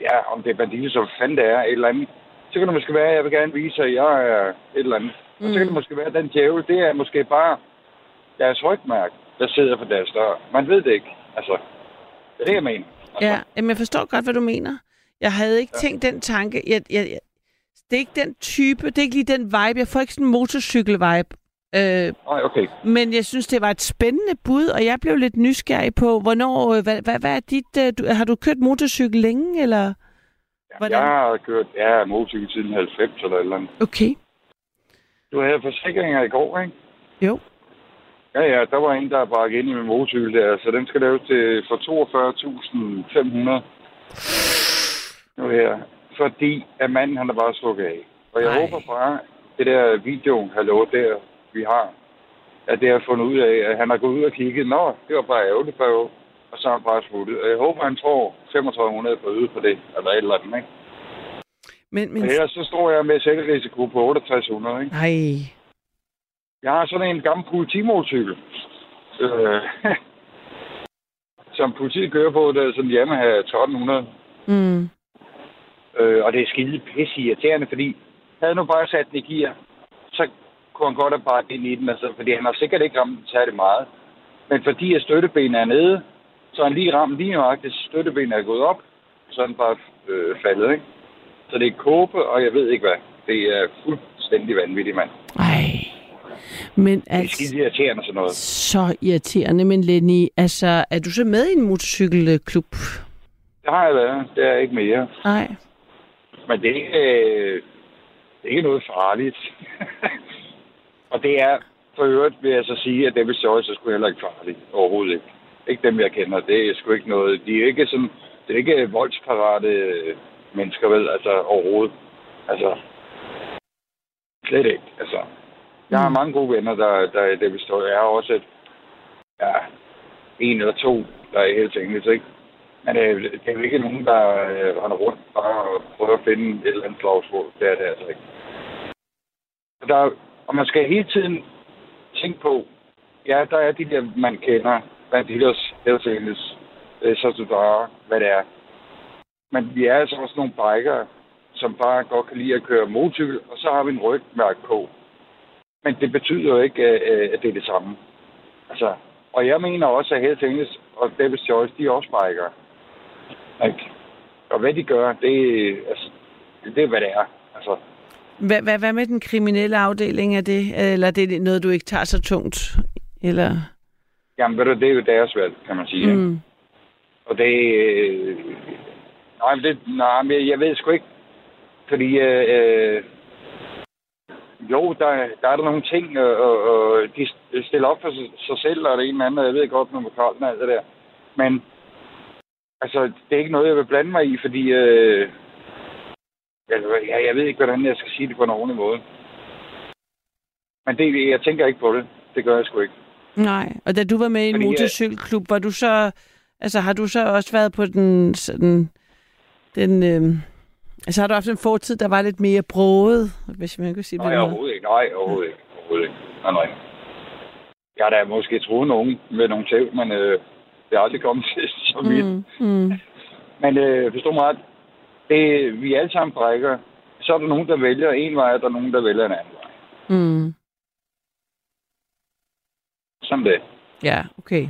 ja, om det er banditter, som fanden det er, et eller andet, så kan det måske være, at jeg vil gerne vise, at jeg er et eller andet. Mm. Og så kan det måske være, at den djævel, det er måske bare deres rygmærke, der sidder på deres dør. Man ved det ikke. Altså, det er det, jeg mener. Altså, Ja, jamen, jeg forstår godt, hvad du mener. Jeg havde ikke ja. tænkt den tanke. Jeg, jeg, jeg, det er ikke den type, det er ikke lige den vibe. Jeg får ikke sådan en motorcykel-vibe. Øh, Nej, okay. men jeg synes, det var et spændende bud, og jeg blev lidt nysgerrig på, hvornår, øh, hvad, hvad, hvad er dit, øh, du, har du kørt motorcykel længe, eller? Hvordan? Jeg har kørt ja, motorcykel siden 90 eller eller andet. Okay. Du havde forsikringer i går, ikke? Jo. Ja, ja, der var en, der bare ind i min motorcykel der, så den skal laves til for 42.500 nu her. Fordi at manden, han er bare stukket af. Og jeg Ej. håber bare, det der video, hallo, der vi har, at det har fundet ud af, at han har gået ud og kigget. Nå, det var bare ærgerligt for jo. Og så er han bare smuttet. Og jeg håber, han tror 3500 på øde på det, eller et eller andet, ikke? Men, men... Men ellers så står jeg med selvrisiko på 6800, ikke? Ej. Jeg har sådan en gammel politimotorcykel. Øh, (laughs) som politiet kører på, der er sådan en Yamaha 1200. Mm. Øh, og det er skide pisse irriterende, fordi havde nu bare sat den i gear, kunne han godt have bare ind i den, altså, fordi han har sikkert ikke ramt særlig meget. Men fordi at støttebenet er nede, så han lige ramt lige nøjagtigt, støttebenet er gået op, så er den bare øh, faldet, ikke? Så det er kåbe, og jeg ved ikke hvad. Det er fuldstændig vanvittigt, mand. Ej. Men Det er altså, skide irriterende sådan noget. så irriterende. Men Lenny, altså, er du så med i en motorcykelklub? Det har jeg været. Det er ikke mere. Nej. Men det er øh, det er ikke noget farligt. (laughs) og det er, for øvrigt vil jeg så sige, at David Joyce er sgu heller ikke farligt. Overhovedet ikke. Ikke dem, jeg kender. Det er sgu ikke noget. De er ikke sådan, det er ikke voldsparate mennesker, vel? Altså overhovedet. Altså, slet ikke. Altså, jeg har mange gode venner, der, der er David Joyce. Jeg har også et, ja, en eller to, der er helt engelsk, ikke? Men øh, det er jo ikke nogen, der øh, render rundt bare og prøver at finde et eller andet slagsmål. Det er det altså ikke. Der, og man skal hele tiden tænke på, ja, der er de der, man kender, Bandidos, Hells øh, så øh, Sasudara, hvad det er. Men vi er altså også nogle bikere, som bare godt kan lide at køre motorcykel, og så har vi en rygmærke på. Men det betyder jo ikke, øh, øh at det er det samme. Altså, og jeg mener også, at Hells Angels og David Joyce, de er også bikere. Ikke? Og hvad de gør, det, altså, det, det er, hvad det er. Hvad, hvad, hvad med den kriminelle afdeling af det? Eller det er noget, du ikke tager så tungt? Eller... jamen, ved du, det er jo deres valg, kan man sige. Mm. Og det... Øh, nej, men det, nej, men jeg ved sgu ikke. Fordi... Øh, jo, der, der er der nogle ting, og, og, og de stiller op for sig, selv, og det ene eller andet, jeg ved godt, med koldt og alt det der. Men altså, det er ikke noget, jeg vil blande mig i, fordi... Øh, altså, jeg, jeg ved ikke, hvordan jeg skal sige det på en ordentlig måde. Men det, jeg tænker ikke på det. Det gør jeg sgu ikke. Nej, og da du var med i en Fordi, øh, motorcykelklub, var du så... Altså, har du så også været på den... Sådan, den øh, altså, har du haft en fortid, der var lidt mere broget, hvis man kan sige det Nej, overhovedet ikke. Nej, overhovedet ikke. Overhovedet ikke. Nej, nej. Jeg har da måske troet nogen med nogle tæv, men øh, det er aldrig kommet til så vidt. Mm, mm. Men øh, forstå mig ret. Det, vi alle sammen brækker. Så er der nogen, der vælger en vej, og der er nogen, der vælger en anden vej. Mm. Sådan det. Ja, okay.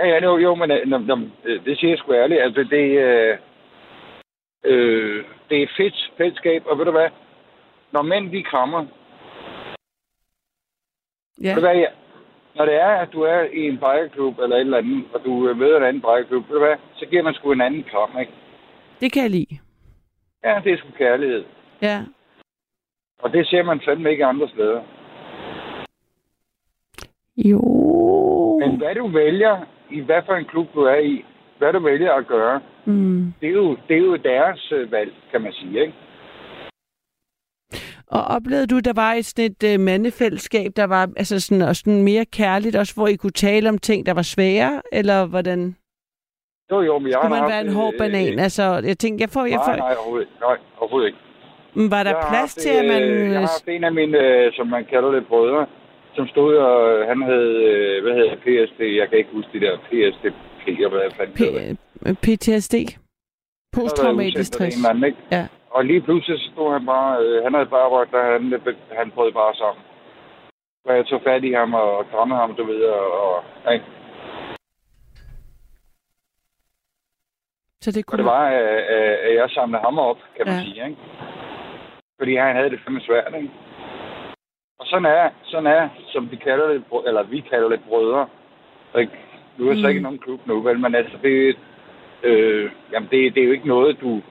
Ja, ja, jo, jo men øh, nå, nå, øh, det siger jeg sgu ærligt. Altså, det, øh, øh, det er fedt fællesskab, og ved du hvad? Når mænd, de krammer, Ja. Ved du hvad, ja. Når det er, at du er i en bikerklub eller et eller andet, og du øh, møder en anden bikerklub, ved du hvad, så giver man sgu en anden kram, ikke? Det kan jeg lide. Ja, det er sgu kærlighed. Ja. Og det ser man fandme ikke andre steder. Jo. Men hvad du vælger, i hvad for en klub du er i, hvad du vælger at gøre, Mm. det er jo, det er jo deres øh, valg, kan man sige, ikke? Og oplevede du, der var et sådan et uh, mandefællesskab, der var altså sådan, og sådan mere kærligt, også hvor I kunne tale om ting, der var svære, eller hvordan? Jo, jo, men jeg Skulle har man haft, være en hård øh, banan? øh, Altså, jeg tænkte, jeg får... Jeg Nej, får nej, overhovedet, nej, overhovedet ikke. Men var der Jeg plads haft, til, at man... øh, Jeg har haft en af mine, øh, som man kalder det, brødre, som stod og han havde, hvad hedder det, PSD, jeg kan ikke huske de der PSDP, og hvad fanden det. P- PTSD? Posttraumatisk stress. anden, ikke? Ja. Og lige pludselig så stod han bare, øh, han havde bare røgt, og han, han brød bare sammen. Så jeg tog fat i ham og krammede ham, du ved, og, og, ikke? Så det og kunne det var, øh, øh, at jeg samlede ham op, kan man Ja. sige, ikke? Fordi han havde det fandme svært, ikke? Og sådan er, sådan er, som de kalder det, eller vi kalder det brødre. Ikke? Nu er så Mm. ikke nogen klub nu, vel? Men altså, det, øh, jamen det, det er jo ikke noget, du,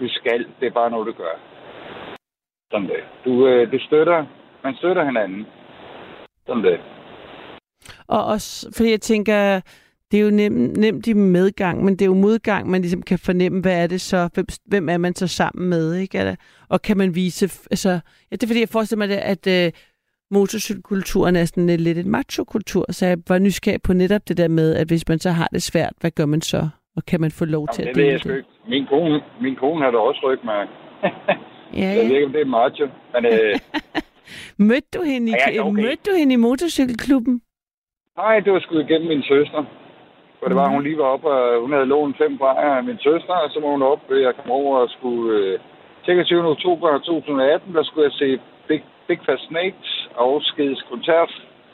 du skal. Det er bare noget, du gør. Sådan det. Du, øh, du støtter, man støtter hinanden. Sådan det. Og også, fordi jeg tænker, det er jo nem, nemt i medgang, men det er jo modgang, man ligesom kan fornemme, hvad er det så, hvem, hvem er man så sammen med, ikke? Eller, og kan man vise, altså, ja, det er fordi, jeg forestiller mig, det, at øh, motorcykelkulturen er sådan et, lidt en macho-kultur, så jeg var nysgerrig på netop det der med, at hvis man så har det svært, hvad gør man så? Og kan man få lov til Jamen, at det ved dele jeg sgu ikke. Min kone, min kone har da også ryg med. Ja, Jeg ved ja. ikke, om det er macho. Men øh, (laughs) Mødte du hende i, Ja, ja, okay. mødte du hende i motorcykelklubben? nej, det var sgu igennem min søster. For det var, hun lige var op, og hun havde lånt fem bajer af min søster, og så var hun op, og jeg kom over og skulle... Øh, 26. oktober 2018, der skulle jeg se Big, Big Fat Snakes afskedskoncert,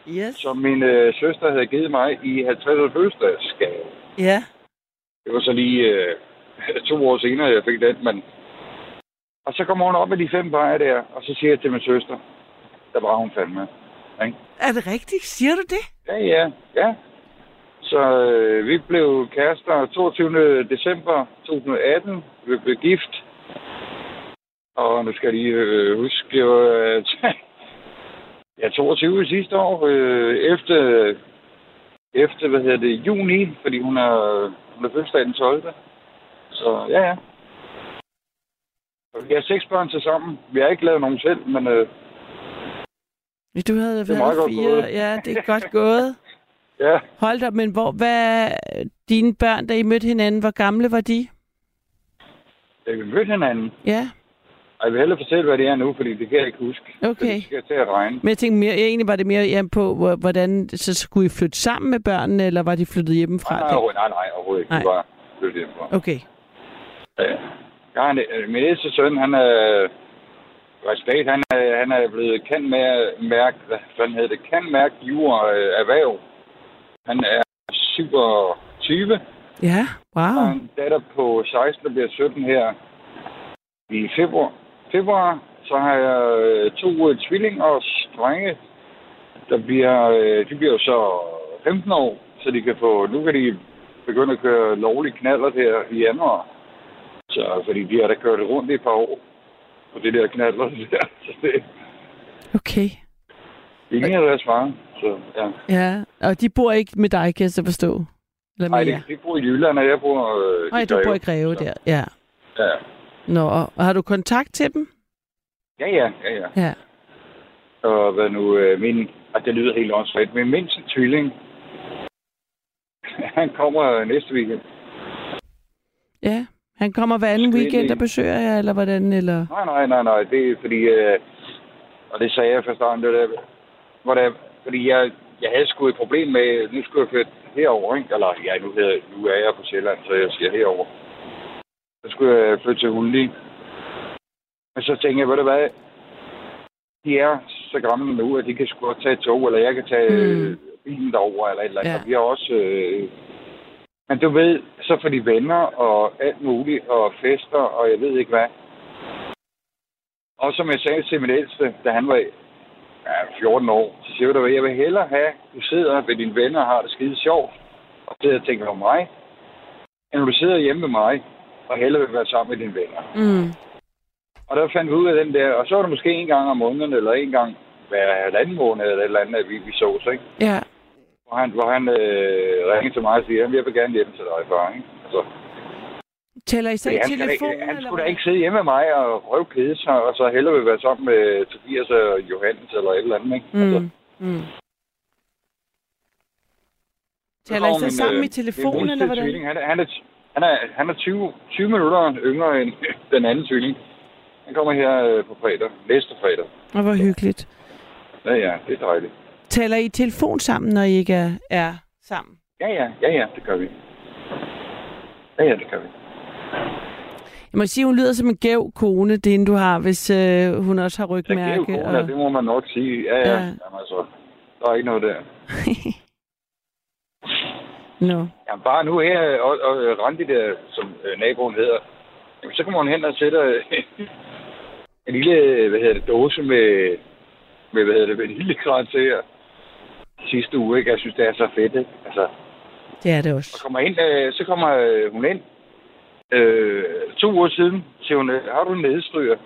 Yes. som min øh, søster havde givet mig i 50 fødselsdagsgave. Ja. Det var så lige øh, (laughs) to år senere, jeg fik den, men... Og så kommer hun op med de fem bajer der, og så siger jeg til min søster, der var hun fandme. Ikke? Er det rigtigt? Siger du det? Ja, ja, ja. Så øh, vi blev kærester 22. december 2018. Vi blev gift. Og nu skal jeg lige øh, huske, det var øh, (laughs) ja, 22 sidste år. Øh, efter, efter, hvad hedder det, juni, fordi hun er, hun er fødselsdag den 12. Så ja, ja. Vi har seks børn til sammen. Vi har ikke lavet nogen selv, men øh, Du havde været fire. gået. Ja, det er godt gået. Ja, Hold da, men hvor, hvad, dine børn, da I mødte hinanden, hvor gamle var de? da vi mødte hinanden. Ja, jeg vil hellere fortælle, hvad det er nu, fordi det kan jeg ikke huske. Okay. Det skal jeg til at regne. men jeg tænkte mere, egentlig var det mere hjem på, hvor- hvordan, så skulle I flytte sammen med børnene, eller var de flyttet hjemmefra? Nej, nej, nej, nej, overhovedet ikke. Nej. Det var flyttet hjemmefra. Okay. Ja. Øh, min ældste søn, han er respekt, han er, han er blevet kendt med at mærke, hvad fanden hedder det, kan mærke jord øh, erhverv. Han er 27, Ja, og wow. en datter på 16, der bliver 17 her i februar. februar så har jeg øh, to øh, tvillinger og strenge, der bliver, øh, de bliver jo så 15 år, så de kan få, nu kan de begynde at køre lovlige knaller her i januar. Så, fordi de har da kørt rundt i et par år på det der knaller der. (laughs) Så det Okay. ingen af deres far. Så ja. Ja, og de bor ikke med dig, kan jeg så forstå? Eller Nej, de, de bor i Jylland, og jeg bor øh, Nej, du bor i Greve så- der. Ja. Ja, Nå, og, har du kontakt til dem? ja, ja. ja, ja. Ja. Og hvad nu, øh, min, og det lyder helt åndssvagt, men mindste tvilling, han kommer næste weekend. Ja. Han kommer hver anden weekend og besøger jer, eller hvordan? Eller? Nej, nej, nej, nej, det er fordi, øh, og det sagde jeg fra starten, det der, hvor det, fordi jeg, jeg havde sgu et problem med, nu skulle jeg flytte herover, ikke? Eller ja, nu, hedder, nu er jeg på Sjælland, så jeg siger herover. Så skulle jeg flytte til Hulli. Og så tænkte jeg, ved du hvad, de er så gamle nu, at de kan sgu godt tage tog, eller jeg kan tage Mm. mm. bilen derover, eller et eller andet. Ja. Ja. Vi har også... Øh, men du ved, så får de venner og alt muligt, og fester, og jeg ved ikke hvad. Og som jeg sagde til min ældste, da han var ja, 14 år, så siger du, jeg vil hellere have, at du sidder ved dine venner og har det skide sjovt, og sidder og tænker på mig, end du sidder hjemme med mig, og hellere vil være sammen med dine venner. Mm. Og der fandt vi ud af den der, og så var det måske en gang om måneden, eller en gang hver halvanden måned, eller et eller andet, at vi, vi så ikke? Ja. Hvor han, hvor han øh, ringede til mig og siger, jeg vil gerne hjem til dig, far. Ikke? Altså, Tæller I så i han, skal da telefon? ikke, han eller skulle da ikke sidde hjemme med mig og prøve kede sig, og så hellere vil være sammen med Tobias og Johannes eller et eller andet. Ikke? Altså, Mm. Mm. så Taler I så sammen øh, i telefon, min eller hvordan? Tvilling, han, er- han, er, han, er, han er 20, 20 minutter yngre end (laughs) den anden tvilling. Han kommer her øh, på fredag, næste fredag. Og hvor hyggeligt. Ja, ja, det er dejligt. Taler I i telefon sammen, når I ikke er, er sammen? Ja, ja, ja, ja, det gør vi. Ja, ja, det gør vi. Jeg må sige, hun lyder som en gæv kone, det en, du har, hvis øh, hun også har Ja, det er jo rygmærke. corona, det må man nok sige. Ja, ja. Ja. ja. Jamen, altså, der er ikke noget der. (laughs) Nå. Jamen, bare nu her, og, og Randi der, som øh, naboen hedder, jamen, så kommer hun hen og sætter (laughs) en lille, hvad hedder det, dåse med, med hvad hedder det, vaniljekrans her sidste uge, ikke? Jeg synes, det er så fedt, ikke? Altså, Det er det og også. kommer ind, øh, så kommer øh, hun ind, øh, to uger siden, siger hun, har du en nedstryger?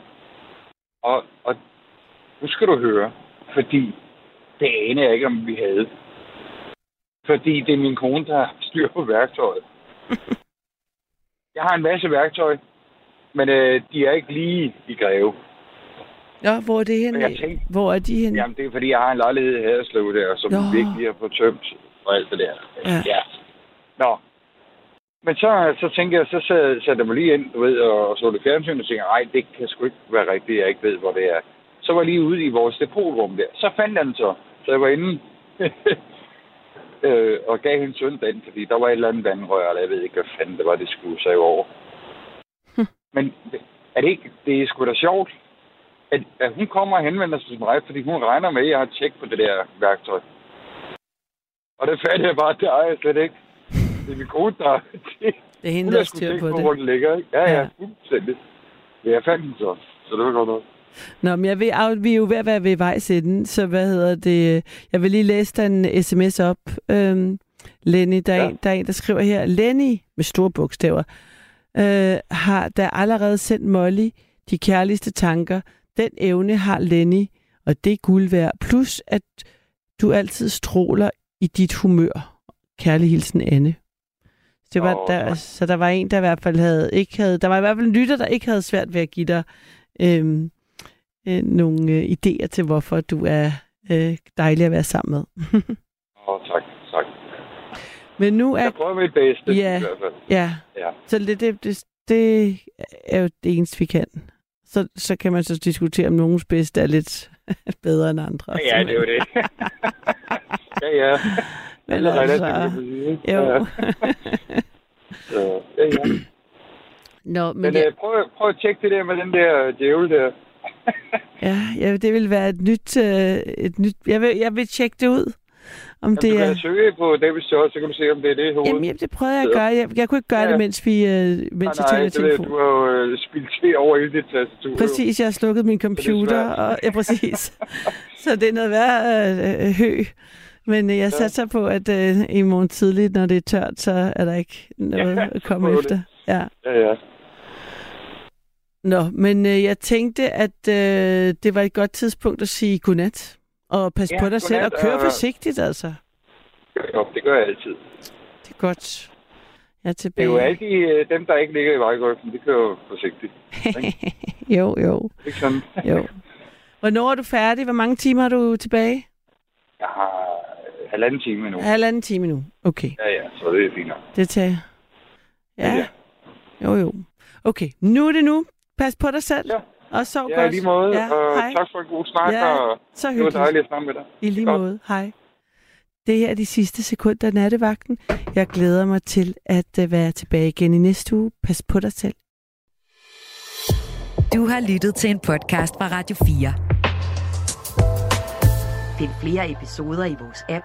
Og, og nu skal du høre, fordi det aner jeg ikke, om vi havde. Fordi det er min kone, der har styr på værktøjet. (laughs) jeg har en masse værktøj, men øh, de er ikke lige i greve. Ja, hvor er det henne? Jeg tænkte- Hvor er de henne? Jamen, det er fordi, jeg har en lejlighed i Haderslev der, som Nå. virkelig har fået tømt og alt det der. Ja. ja. Nå. Men så, så tænkte jeg, så sad- satte jeg mig lige ind, du ved, og, og så det fjernsyn og tænkte, nej, det kan sgu ikke være rigtigt, jeg ikke ved, hvor det er. Så var jeg lige ude i vores depotrum der. Så fandt jeg den så. Så jeg var inde (laughs) øh, og gav hende søn den, fordi der var et eller andet vandrør, eller jeg ved ikke, hvad fanden det var, det skulle save over. (laughs) Men er det ikke, det er sgu da sjovt, at, at hun kommer og henvender sig til mig, fordi hun regner med, at jeg har tjek på det der værktøj. Og det fandt jeg bare, det ejer jeg slet ikke. Det er min kone, der... Det er hende, der styr på det. hvor den ligger, ikke? Ja, ja, Ja. fuldstændig. Ja, jeg fandt den så. Så det var godt noget. Nå, men jeg ved, vi er jo ved at være ved vejs ende, så hvad hedder det? Jeg vil lige læse dig en sms op. Øhm, Lenny, der er, Ja. en, der er en, der skriver her. Lenny, med store bogstaver, øh, har der allerede sendt Molly de kærligste tanker. Den evne har Lenny, og det er guld værd. Plus, at du altid stråler i dit humør. Kærlig hilsen, Anne. Så, det var, Åh, der, så der var en, der i hvert fald havde, ikke havde, der var i hvert fald en lytter, der ikke havde svært ved at give dig øhm, øh, nogle øh, idéer til, hvorfor du er øh, dejlig at være sammen med. (laughs) Åh, oh, tak, tak. Men nu er... Jeg prøver mit bedste, Ja. i hvert fald. Ja, Ja. så det, det, det, det er jo det eneste, vi kan. Så, så kan man så diskutere, om nogens bedste er lidt (laughs) bedre end andre. Ja, det er jo det. (laughs) ja, ja. Men Alle regler, altså, ikke? jo. Ja, (laughs) så, ja, ja. Nå, men, Men ja, øh, prøv, prøv at tjekke det der med den der djævel der. (laughs) ja, ja, det vil være et nyt... Øh, et nyt jeg, vil, jeg vil tjekke det ud. Om Det det du er... kan søge på David Shore, så kan du se, om det er det hoved. Jamen, jamen, det prøvede jeg at gøre. Jeg, jeg kunne ikke gøre Ja. det, mens vi øh, mens nej, jeg nej, det jeg, telefon. du har jo øh, spildt te over hele dit tastatur. Præcis, jeg har slukket min computer. Og, ja, præcis. (laughs) så det er noget værd øh, øh, hø. Men øh, jeg satser på, at øh, i morgen tidligt, når det er tørt, så er der ikke noget Ja, at komme efter. det. Ja. Ja, ja. Nå, men øh, jeg tænkte, at øh, det var et godt tidspunkt at sige godnat. Og pas Ja, på dig selv og godnat, kør og- forsigtigt, altså. Jo, det gør jeg altid. Det er godt. Jeg er Det er tilbage. jo altid øh, dem, der ikke ligger i vejgården, de kører jo forsigtigt. (laughs) jo, jo, Ikke sådan? jo. Hvornår er du færdig? Hvor mange timer har du tilbage? Jeg har halvanden time nu. Halvanden time nu. Okay, Ja, ja, så det er fint nok. det tager Ja, Ja. jo, jo. Okay, nu er det nu. Pas på dig selv. Ja. Og sov Ja, godt. i lige måde, Ja, og hej. tak for en god snak, Ja, og Så det var hyggeligt. dejligt at snakke med dig. I lige Godt. måde. Hej. Det her er de sidste sekunder af nattevagten. Jeg glæder mig til at øh, være tilbage igen i næste uge. Pas på dig selv. Du har lyttet til en podcast fra Radio 4. Find flere episoder i vores app,